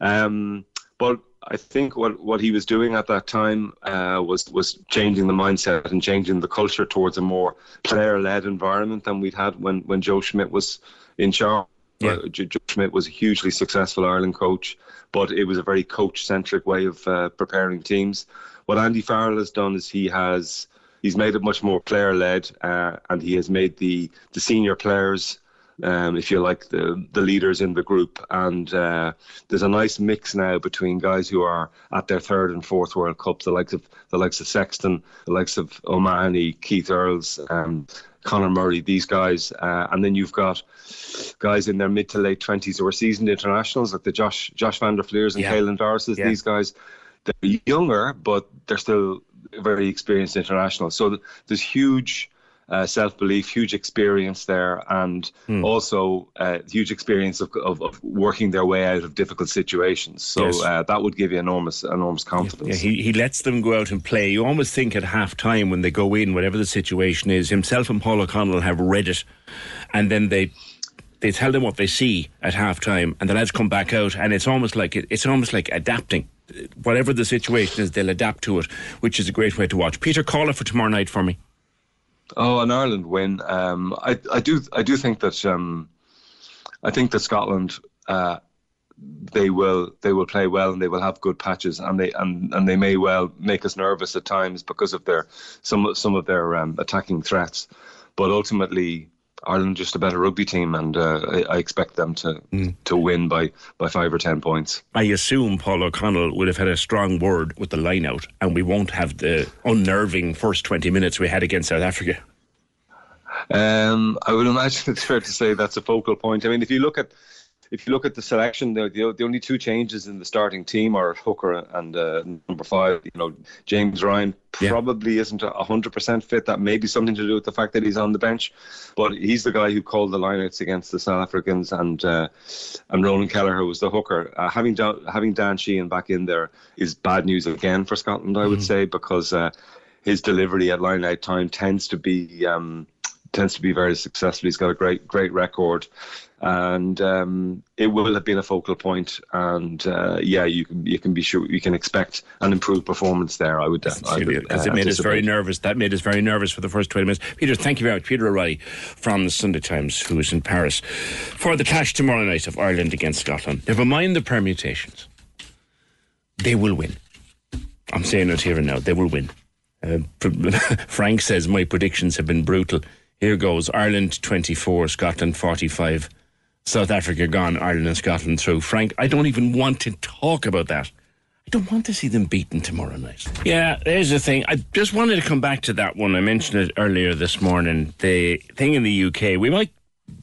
[SPEAKER 28] um, but I think what, what he was doing at that time uh, was was changing the mindset and changing the culture towards a more player led environment than we'd had when when Joe Schmidt was in charge. Uh, Joe Joe Schmidt was a hugely successful Ireland coach, but it was a very coach centric way of uh, preparing teams. What Andy Farrell has done is he has he's made it much more player led, uh, and he has made the the senior players. Um, if you like the the leaders in the group, and uh, there's a nice mix now between guys who are at their third and fourth World Cups, the likes of the likes of Sexton, the likes of O'Mahony, Keith Earls, um, Conor Murray, these guys, uh, and then you've got guys in their mid to late twenties who are seasoned internationals, like the Josh Josh Van der Fliers and
[SPEAKER 1] Yeah.
[SPEAKER 28] Caelan.
[SPEAKER 1] Yeah.
[SPEAKER 28] These guys, they're younger, but they're still very experienced internationals. So th- there's huge uh, self belief, huge experience there, and
[SPEAKER 1] Hmm.
[SPEAKER 28] also uh, huge experience of, of, of working their way out of difficult situations. So
[SPEAKER 1] Yes.
[SPEAKER 28] uh, that would give you enormous enormous confidence.
[SPEAKER 1] Yeah, he, he lets them go out and play. You almost think at half time when they go in, whatever the situation is, himself and Paul O'Connell have read it, and then they they tell them what they see at half time, and the lads come back out, and it's almost like it, it's almost like adapting. Whatever the situation is, they'll adapt to it, which is a great way to watch. Peter, call it for tomorrow night for me.
[SPEAKER 28] Oh, an Ireland win. Um, I, I do, I do think that, um, I think that Scotland, uh, they will, they will play well and they will have good patches and they, and, and they may well make us nervous at times because of their, some, some of their um, attacking threats. But ultimately, Ireland just a better rugby team, and uh, I, I expect them to to win by, by five or ten points.
[SPEAKER 1] I assume Paul O'Connell would have had a strong word with the line out, and we won't have the unnerving first 20 minutes we had against South Africa.
[SPEAKER 28] Um, I would imagine [laughs] it's fair to say that's a focal point. I mean, if you look at if you look at the selection, the, the, the only two changes in the starting team are Hooker and uh, number five. You know, James Ryan probably isn't a hundred percent fit. That may be something to do with the fact that he's on the bench, but he's the guy who called the lineouts against the South Africans, and uh, and Ronan Kelleher was the hooker. Uh, having Dan, having Dan Sheehan back in there is bad news again for Scotland, I would say, because uh, his delivery at line out time tends to be um, tends to be very successful. He's got a great great record, and um, it will have been a focal point. And uh, yeah, you can you can be sure you can expect an improved performance there. I would, would
[SPEAKER 1] because
[SPEAKER 28] uh,
[SPEAKER 1] it made us very nervous. That made us very nervous for the first 20 minutes. Peter, thank you very much. Peter O'Reilly from the Sunday Times, who is in Paris for the clash tomorrow night of Ireland against Scotland. Never mind the permutations. They will win. I'm saying it here and now. They will win. Uh, [laughs] Frank says my predictions have been brutal. Here goes Ireland 24, Scotland 45. South Africa gone, Ireland and Scotland through. Frank, I don't even want to talk about that. I don't want to see them beaten tomorrow night. Yeah, there's the thing. I just wanted to come back to that one. I mentioned it earlier this morning. The thing in the UK, we might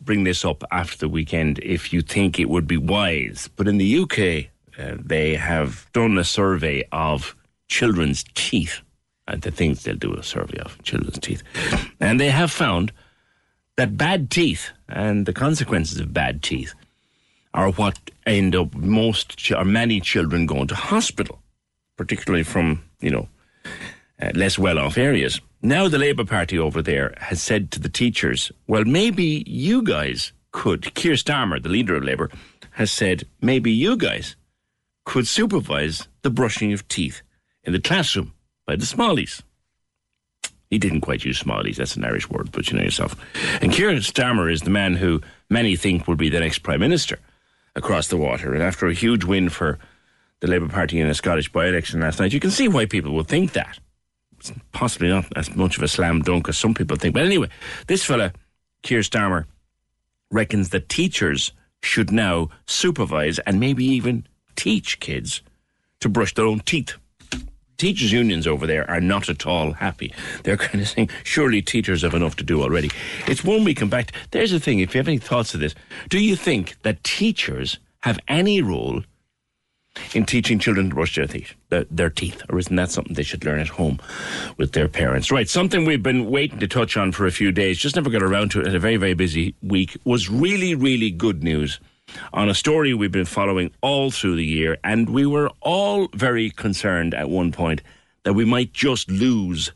[SPEAKER 1] bring this up after the weekend if you think it would be wise. But in the UK, uh, they have done a survey of children's teeth. And the things they'll do a survey of children's teeth. And they have found that bad teeth and the consequences of bad teeth are what end up most or many children going to hospital, particularly from you know uh, less well-off areas. Now the Labour Party over there has said to the teachers, "Well, maybe you guys could." Keir Starmer, the leader of Labour, has said, "Maybe you guys could supervise the brushing of teeth in the classroom by the smallies." He didn't quite use smallies, that's an Irish word, but you know yourself. And Keir Starmer is the man who many think will be the next Prime Minister across the water. And after a huge win for the Labour Party in a Scottish by election last night, you can see why people would think that. It's possibly not as much of a slam dunk as some people think. But anyway, this fella, Keir Starmer, reckons that teachers should now supervise and maybe even teach kids to brush their own teeth. Teachers' unions over there are not at all happy. They're [laughs] kind of saying, surely teachers have enough to do already. It's one we come back. There's the thing, if you have any thoughts of this, do you think that teachers have any role in teaching children to brush their teeth, their, teeth, or isn't that something they should learn at home with their parents? Right, something we've been waiting to touch on for a few days, just never got around to it. A very, very busy week. Was really, really good news on a story we've been following all through the year, and we were all very concerned at one point that we might just lose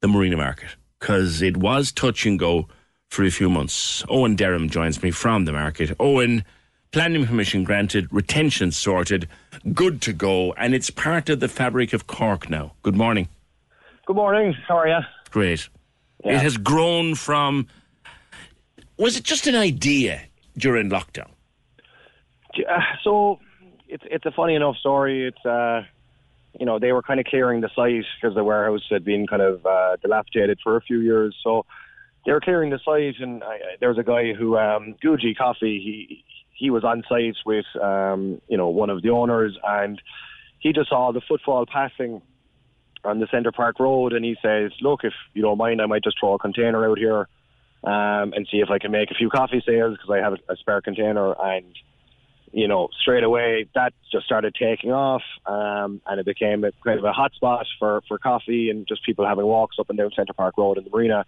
[SPEAKER 1] the marina market because it was touch and go for a few months. Owen Derham joins me from the market. Owen, planning permission granted, retention sorted, good to go, and it's part of the fabric of Cork now. Good morning.
[SPEAKER 29] Good morning. How are you?
[SPEAKER 1] Great. It has grown from. Was it just an idea during lockdown?
[SPEAKER 29] Uh, so it's it's a funny enough story. It's uh, you know they were kind of clearing the site because the warehouse had been kind of uh, dilapidated for a few years. So they were clearing the site, and I, there was a guy who um, Gucci Coffee. He he was on site with um, you know one of the owners, and he just saw the footfall passing on the Centre Park Road, and he says, "Look, if you don't mind, I might just throw a container out here um, and see if I can make a few coffee sales because I have a, a spare container." And you know, straight away that just started taking off, um, and it became a kind of a hotspot for for coffee and just people having walks up and down Centre Park Road in the marina.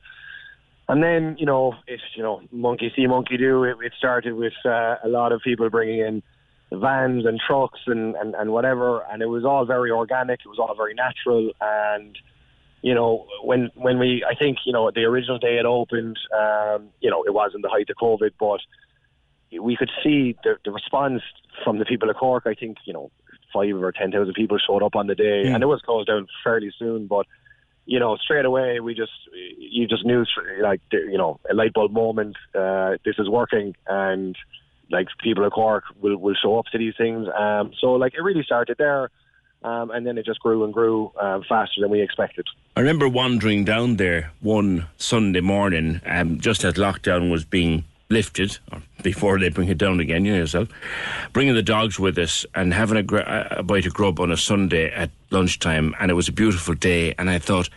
[SPEAKER 29] And then, you know, it's you know, monkey see, monkey do. It, it started with uh, a lot of people bringing in vans and trucks and, and, and whatever, and it was all very organic. It was all very natural, and you know, when when we, I think, you know, the original day it opened, um, you know, it was in the height of COVID, but we could see the, the response from the people of Cork. I think, you know, five or ten thousand people showed up on the day,
[SPEAKER 30] Yeah.
[SPEAKER 29] and it was closed down fairly soon, but you know, straight away we just you just knew like you know a light bulb moment. Uh, this is working, and like people of Cork will will show up to these things. Um, so like it really started there, um, and then it just grew and grew um, faster than we expected.
[SPEAKER 1] I remember wandering down there one Sunday morning, um, just as lockdown was being lifted, or before they bring it down again, you know yourself, bringing the dogs with us and having a, gr- a bite of grub on a Sunday at lunchtime, and it was a beautiful day, and I thought,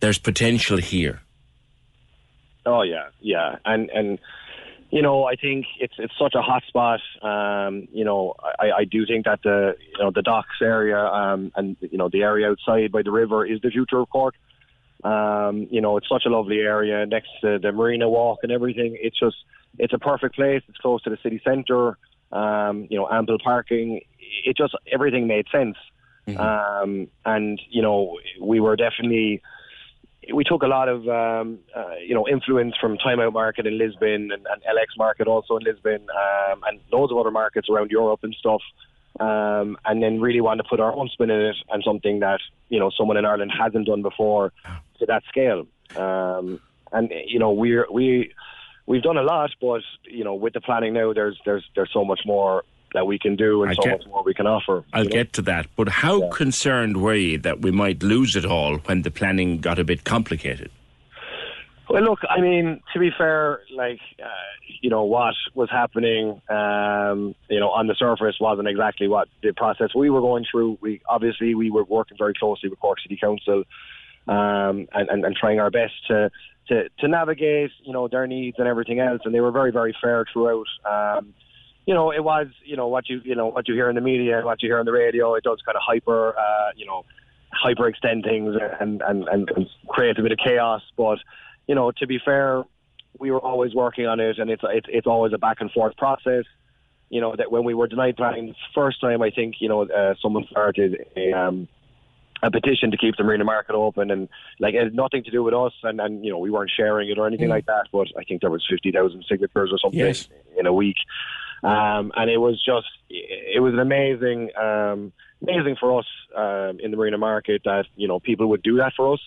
[SPEAKER 1] there's potential here.
[SPEAKER 29] Oh yeah, yeah, and and you know I think it's it's such a hot spot. Um, you know I, I do think that the you know the docks area um, and you know the area outside by the river is the future of Cork. Um, you know it's such a lovely area next to the Marina Walk and everything. It's just it's a perfect place. It's close to the city centre. Um, you know ample parking. It just everything made sense. Um, and you know we were definitely we took a lot of um, uh, you know influence from Time Out Market in Lisbon and, and LX Market also in Lisbon um, and loads of other markets around Europe and stuff. Um, and then really wanted to put our own spin in it and something that you know someone in Ireland hasn't done before to that scale. Um, and you know we're we we've done a lot, but you know with the planning now, there's there's there's so much more that we can do and
[SPEAKER 1] I
[SPEAKER 29] so
[SPEAKER 1] get-
[SPEAKER 29] much more we can offer.
[SPEAKER 1] I'll
[SPEAKER 29] know?
[SPEAKER 1] get to that. But how concerned were you that we might lose it all when the planning got a bit complicated?
[SPEAKER 29] Well, look, I mean, to be fair, like, uh, you know, what was happening, um, you know, on the surface wasn't exactly what the process we were going through. We obviously we were working very closely with Cork City Council, um, and, and, and trying our best to, to to navigate, you know, their needs and everything else. And they were very, very fair throughout. Um, you know, it was, you know, what you, you know, what you hear in the media, what you hear on the radio. It does kind of hyper, uh, you know, hyper extend things and, and, and, and create a bit of chaos. But, you know, to be fair, we were always working on it, and it's it's, it's always a back and forth process. You know that when we were denied planning the first time, I think you know uh, someone started a um, a petition to keep the marina market open, and like it had nothing to do with us, and, and you know we weren't sharing it or anything
[SPEAKER 1] Mm.
[SPEAKER 29] like that. But I think there was fifty thousand signatures or something
[SPEAKER 1] Yes.
[SPEAKER 29] in a week, um, and it was just it was an amazing, um, amazing for us um, in the marina market that you know people would do that for us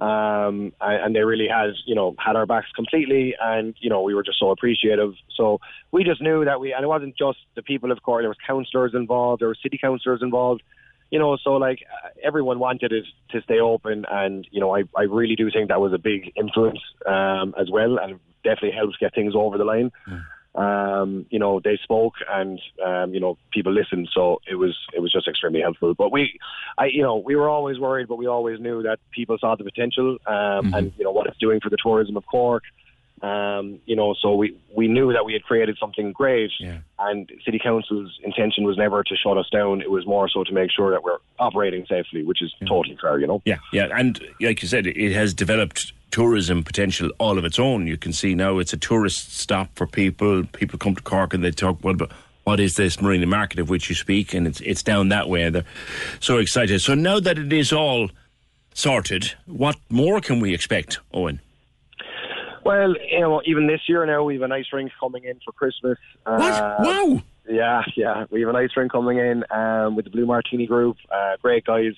[SPEAKER 29] um, and, they really has, you know, had our backs completely, and you know, we were just so appreciative. So we just knew that we, and it wasn't just the people of Cork. There was councillors involved, there were city councillors involved, you know. So like everyone wanted it to stay open, and you know, I, I really do think that was a big influence um, as well, and definitely helps get things over the line. Um, you know, they spoke and um, you know people listened, so it was it was just extremely helpful. But we, I you know, we were always worried, but we always knew that people saw the potential um, and you know what it's doing for the tourism of Cork. Um, you know, so we we knew that we had created something great, and City Council's intention was never to shut us down. It was more so to make sure that we're operating safely, which is totally fair, you know.
[SPEAKER 1] Yeah, yeah, and like you said, it has developed tourism potential all of its own. You can see now it's a tourist stop for people. People come to Cork and they talk what about what is this marina market of which you speak, and it's it's down that way. They're so excited. So now that it is all sorted, what more can we expect, Owen?
[SPEAKER 29] Well, you know, even this year now we have an ice rink coming in for Christmas.
[SPEAKER 1] What?
[SPEAKER 29] Uh,
[SPEAKER 1] wow!
[SPEAKER 29] Yeah, yeah, we have an ice rink coming in um, with the Blue Martini Group. Uh, great guys,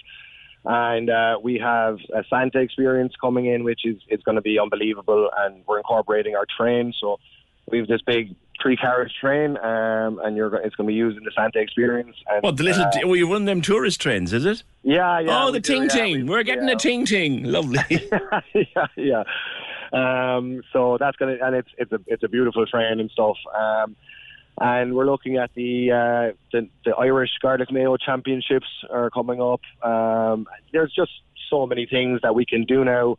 [SPEAKER 29] and uh, we have a Santa experience coming in, which is it's going to be unbelievable. And we're incorporating our train, so we have this big three carriage train, um, and you're it's going to be used in the Santa experience. And,
[SPEAKER 1] What the little?
[SPEAKER 29] uh,
[SPEAKER 1] well, you run them tourist trains, is it?
[SPEAKER 29] yeah, yeah.
[SPEAKER 1] oh, the
[SPEAKER 29] do,
[SPEAKER 1] ting
[SPEAKER 29] yeah,
[SPEAKER 1] ting. We're getting a ting ting. Lovely. [laughs]
[SPEAKER 29] yeah, yeah. Um, so that's gonna, and it's it's a it's a beautiful train and stuff. Um, and we're looking at the uh, the, the Irish Garlic Mayo Championships are coming up. Um, there's just so many things that we can do now.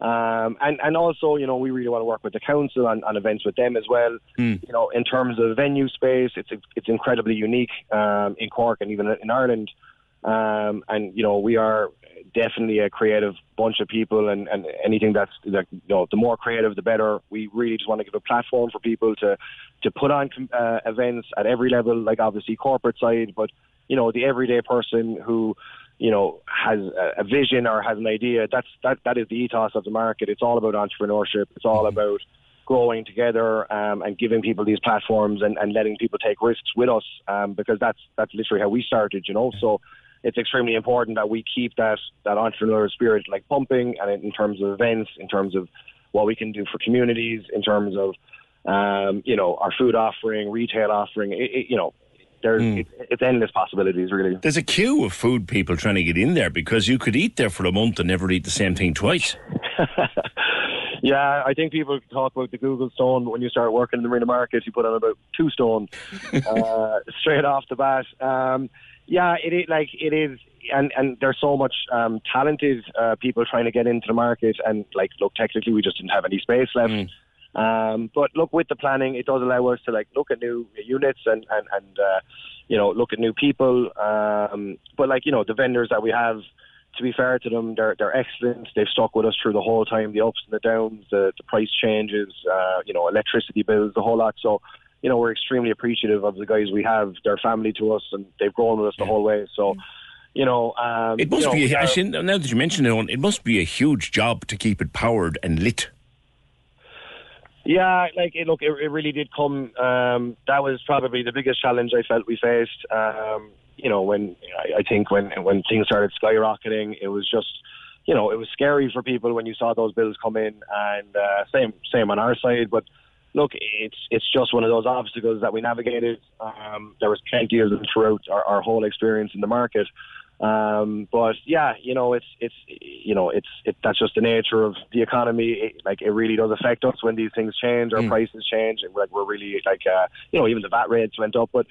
[SPEAKER 29] Um, and, and also, you know, we really want to work with the council on, on events with them as well.
[SPEAKER 1] Hmm.
[SPEAKER 29] You know, in terms of venue space, it's it's incredibly unique um, in Cork and even in Ireland. Um, and you know, we are definitely a creative bunch of people, and, and anything that's like, you know, the more creative, the better. We really just want to give a platform for people to to put on uh, events at every level, like obviously corporate side, but you know, the everyday person who you know has a, a vision or has an idea. That's that that is the ethos of the market. It's all about entrepreneurship. It's all about growing together um, and giving people these platforms and, and letting people take risks with us um, because that's that's literally how we started, you know. So it's extremely important that we keep that that entrepreneurial spirit like pumping and in terms of events, in terms of what we can do for communities, in terms of um, you know our food offering, retail offering. It, it, you know, there's it's, it's endless possibilities really.
[SPEAKER 1] There's a queue of food people trying to get in there because you could eat there for a month and never eat the same thing twice. [laughs]
[SPEAKER 29] Yeah, I think people talk about the Google stone, but when you start working in the marina market, you put on about two stone [laughs] uh, straight off the bat. Um, yeah, it is like it is, and and there's so much um, talented uh, people trying to get into the market, and like look, technically we just didn't have any space left. Um, but look, with the planning, it does allow us to like look at new units and and and uh, you know look at new people. Um, but like you know the vendors that we have, to be fair to them, they're they're excellent. They've stuck with us through the whole time, the ups and the downs, the, the price changes, uh, you know, electricity bills, the whole lot. So, you know, we're extremely appreciative of the guys we have. They're family to us, and they've grown with us the whole way. So, you know, um,
[SPEAKER 1] It must
[SPEAKER 29] you know,
[SPEAKER 1] be,
[SPEAKER 29] we are-
[SPEAKER 1] actually, now that you mention it, Owen, it must be a huge job to keep it powered and lit.
[SPEAKER 29] Yeah, like it, look, it, it really did come. Um, that was probably the biggest challenge I felt we faced. Um, you know, when I, I think when when things started skyrocketing, it was just, you know, it was scary for people when you saw those bills come in, and uh, same same on our side. But look, it's it's just one of those obstacles that we navigated. Um, there was plenty of them throughout our, our whole experience in the market. Um, but yeah, you know, it's it's you know, it's it, that's just the nature of the economy. It, like it really does affect us when these things change, our prices change, and like we're really like uh, you know, even the VAT rates went up, but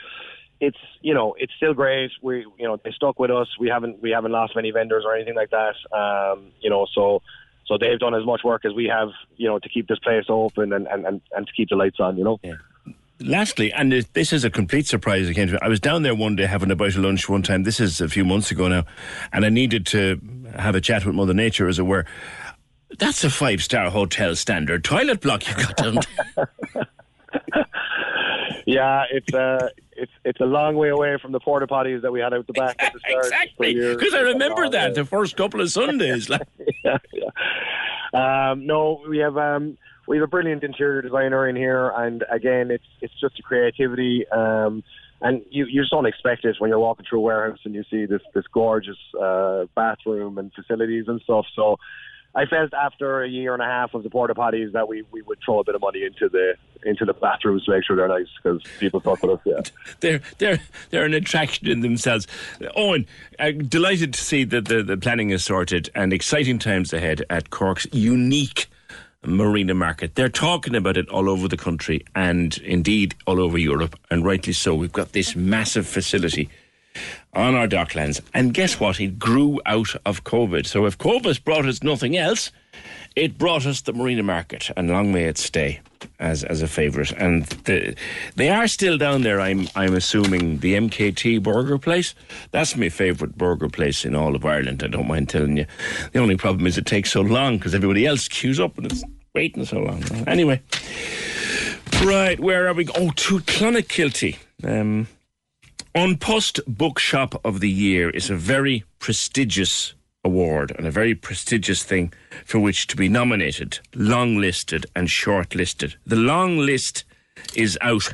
[SPEAKER 29] it's you know, it's still great. We you know, they stuck with us. We haven't we haven't lost many vendors or anything like that. Um, you know, so so they've done as much work as we have, you know, to keep this place open and and, and, and to keep the lights on. You know.
[SPEAKER 1] Lastly, and this is a complete surprise. It came to. I was down there one day having a bite of lunch one time. This is a few months ago now, and I needed to have a chat with Mother Nature, as it were. That's a five star hotel standard toilet block you've got down there. [laughs]
[SPEAKER 29] Yeah, it's uh, it's it's a long way away from the porta potties that we had out the back at the [laughs] start.
[SPEAKER 1] exactly, because I remember that the first couple of Sundays. Like, [laughs]
[SPEAKER 29] yeah, yeah. Um, no, we have um, we have a brilliant interior designer in here, and again, it's it's just a creativity. Um, and you, you just don't expect it when you're walking through a warehouse and you see this this gorgeous uh, bathroom and facilities and stuff. So, I felt after a year and a half of the porta potties that we, we would throw a bit of money into the into the bathrooms to make sure they're nice because people talk with us. Yeah. [laughs]
[SPEAKER 1] they're they're they're an attraction in themselves. Owen, uh, delighted to see that the, the planning is sorted and exciting times ahead at Cork's unique marina market. They're talking about it all over the country and indeed all over Europe, and rightly so. We've got this massive facility on our docklands, and guess what? It grew out of COVID. So if COVID's brought us nothing else, it brought us the marina market, and long may it stay. As as a favourite, and the, they are still down there. I'm I'm assuming the MKT Burger Place. That's my favourite burger place in all of Ireland. I don't mind telling you. The only problem is it takes so long because everybody else queues up and it's waiting so long. Anyway, right, where are we? Oh, to Clonakilty. Um, An Post Bookshop of the Year is a very prestigious award and a very prestigious thing for which to be nominated, long listed and short listed. The long list is out,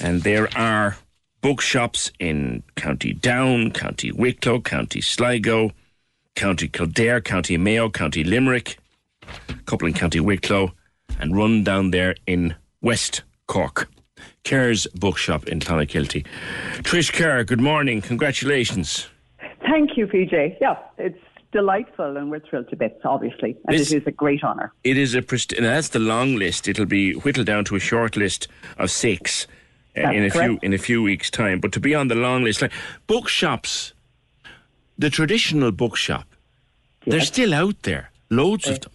[SPEAKER 1] and there are bookshops in County Down, County Wicklow, County Sligo, County Kildare, County Mayo, County Limerick, a couple in County Wicklow, and run down there in West Cork. Kerr's Bookshop in Clonakilty. Trish Kerr, good morning. Congratulations.
[SPEAKER 30] Thank you, PJ. Yeah, it's delightful and we're thrilled to bits, obviously. And
[SPEAKER 1] This-
[SPEAKER 30] it is a great honour.
[SPEAKER 1] It is a presti- and that's the long list. It'll be whittled down to a short list of six uh, in a few in a few weeks' time. But to be on the long list, like bookshops, the traditional bookshop, they're still out there. Loads of them.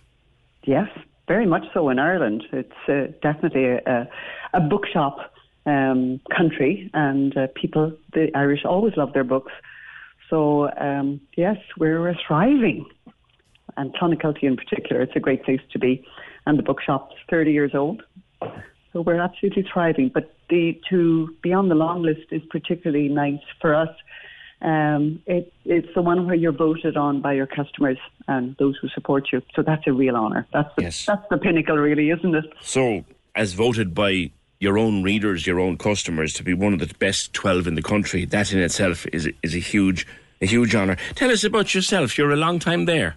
[SPEAKER 30] Yes, very much so in Ireland. It's uh, definitely a, a bookshop um, country, and uh, people, the Irish, always love their books. So, um, yes, we're thriving. And Clonakilty in particular, it's a great place to be. And the bookshop's 30 years old. So we're absolutely thriving. But the to be on the long list is particularly nice for us. Um, it, it's the one where you're voted on by your customers and those who support you. So that's a real honour. That's the, that's the pinnacle, really, isn't it?
[SPEAKER 1] So, as voted by your own readers, your own customers, to be one of the best twelve in the country, that in itself is is a huge a huge honour. Tell us about yourself. You're a long time there.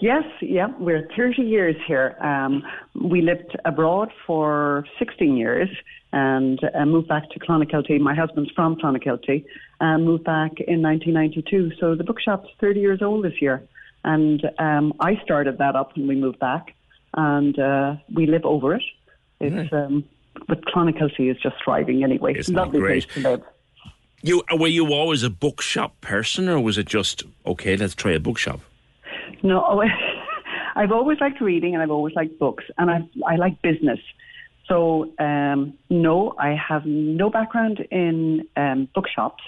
[SPEAKER 30] Yes, yeah, we're 30 years here. Um, we lived abroad for 16 years and uh, moved back to Clonakilty. My husband's from Clonakilty and moved back in 1992. So the bookshop's 30 years old this year. And um, I started that up when we moved back and uh, we live over it. It's, um, but Clonakilty is just thriving anyway.
[SPEAKER 1] It's
[SPEAKER 30] Lovely
[SPEAKER 1] great?
[SPEAKER 30] place to live.
[SPEAKER 1] You were you always a bookshop person, or was it just okay? Let's try a bookshop.
[SPEAKER 30] No, [laughs] I've always liked reading and I've always liked books and I I like business. So um, no, I have no background in um, bookshops,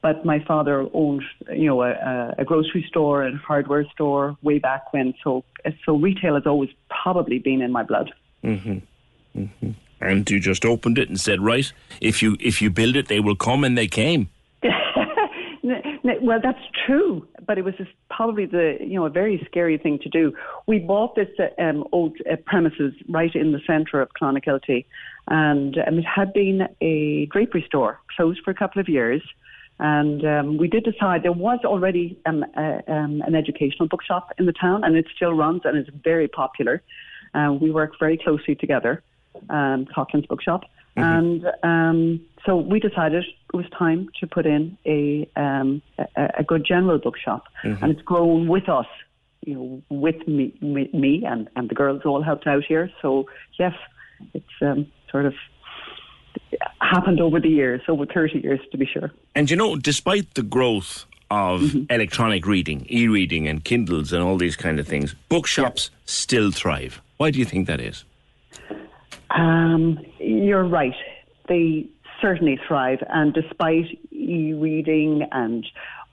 [SPEAKER 30] but my father owned you know a, a grocery store and hardware store way back when. So so retail has always probably been in my blood.
[SPEAKER 1] hmm hmm And you just opened it and said, right, if you if you build it, they will come, and they came. [laughs]
[SPEAKER 30] Well, that's true, but it was probably the you know a very scary thing to do. We bought this uh, um, old uh, premises right in the centre of Clonakilty, and um, it had been a drapery store closed for a couple of years. And um, we did decide there was already um, uh, um, an educational bookshop in the town, and it still runs and is very popular. Uh, we work very closely together, um, Coughlin's Bookshop, and um, so we decided it was time to put in a um, a, a good general bookshop,
[SPEAKER 31] Mhm.
[SPEAKER 30] and it's grown with us. You know, with me, me, me and, and the girls all helped out here. So yes, it's um, sort of happened over the years, over 30 years to be sure.
[SPEAKER 1] And you know, despite the growth of
[SPEAKER 30] Mm-hmm.
[SPEAKER 1] electronic reading, e-reading, and Kindles, and all these kind of things, bookshops still thrive. Why do you think that is?
[SPEAKER 30] Um, you're right. They certainly thrive, and despite e-reading and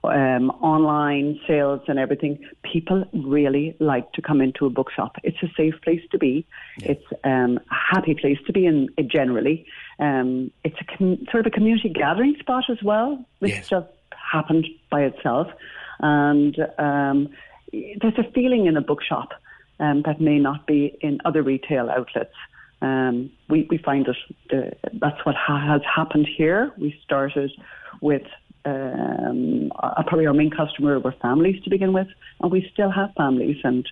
[SPEAKER 30] um, online sales and everything, people really like to come into a bookshop. It's a safe place to be. It's um, a happy place to be in, in generally. Um, it's a com- sort of a community gathering spot as well, which just happened by itself. And um, there's a feeling in a bookshop um, that may not be in other retail outlets. Um, we, we find that uh, that's what ha- has happened here. We started with um, uh, probably our main customer were families to begin with, and we still have families, and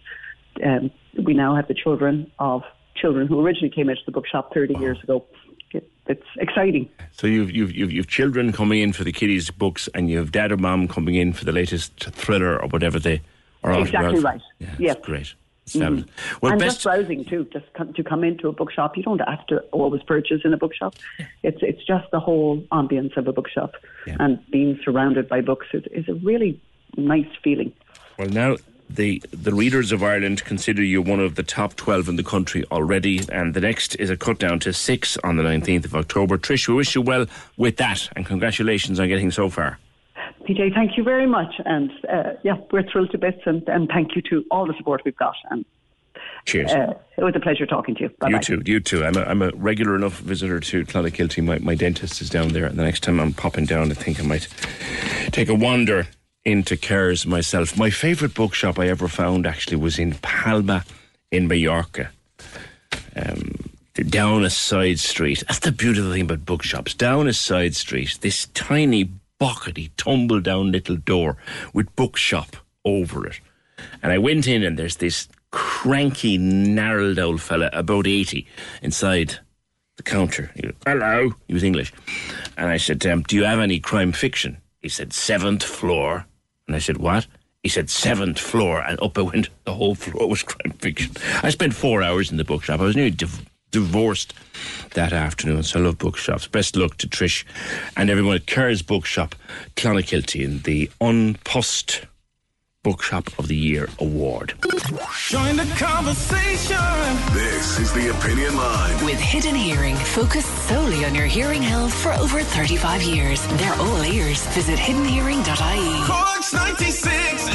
[SPEAKER 30] um, we now have the children of children who originally came into the bookshop 30 years ago. It, it's exciting.
[SPEAKER 1] So you've, you've you've you've children coming in for the kiddies' books, and you have dad or mom coming in for the latest thriller or whatever they are.
[SPEAKER 30] exactly right.
[SPEAKER 1] Yeah,
[SPEAKER 30] yes.
[SPEAKER 1] great.
[SPEAKER 30] Mhm.
[SPEAKER 1] Well,
[SPEAKER 30] and
[SPEAKER 1] best
[SPEAKER 30] just browsing too. Just come, to come into a bookshop, you don't have to always purchase in a bookshop. It's it's just the whole ambience of a bookshop, and being surrounded by books is, is a really nice feeling.
[SPEAKER 1] Well, now the the readers of Ireland consider you one of the top 12 in the country already, and the next is a cut down to six on the 19th of October. Trish, we wish you well with that, and congratulations on getting so far.
[SPEAKER 30] PJ, thank you very much. And uh, yeah, we're thrilled to bits and, and thank you to all the support we've got. And
[SPEAKER 1] Cheers.
[SPEAKER 30] uh, it was a pleasure talking to you. Bye
[SPEAKER 1] You too, you too. I'm a, I'm a regular enough visitor to Clonakilty. My, my dentist is down there, and the next time I'm popping down, I think I might take a wander into Kerrs myself. My favourite bookshop I ever found actually was in Palma in Mallorca. Um, down a side street. That's the beautiful thing about bookshops. Down a side street, this tiny, bockety, tumble down little door with bookshop over it. And I went in, and there's this cranky, gnarled old fella, about 80, inside the counter. He goes, Hello. He was English. And I said, Do you have any crime fiction? He said, Seventh floor. And I said, What? He said, Seventh floor. And up I went. The whole floor was crime fiction. I spent four hours in the bookshop. I was nearly div- divorced that afternoon. So I love bookshops. Best luck to Trish and everyone at Kerr's Bookshop, Clonakilty, in the An Post Bookshop of the Year award.
[SPEAKER 4] Join the conversation.
[SPEAKER 6] This is the Opinion Line.
[SPEAKER 5] With Hidden Hearing, focused solely on your hearing health for over 35 years. They're all ears. Visit hiddenhearing.ie.
[SPEAKER 4] Cork's 96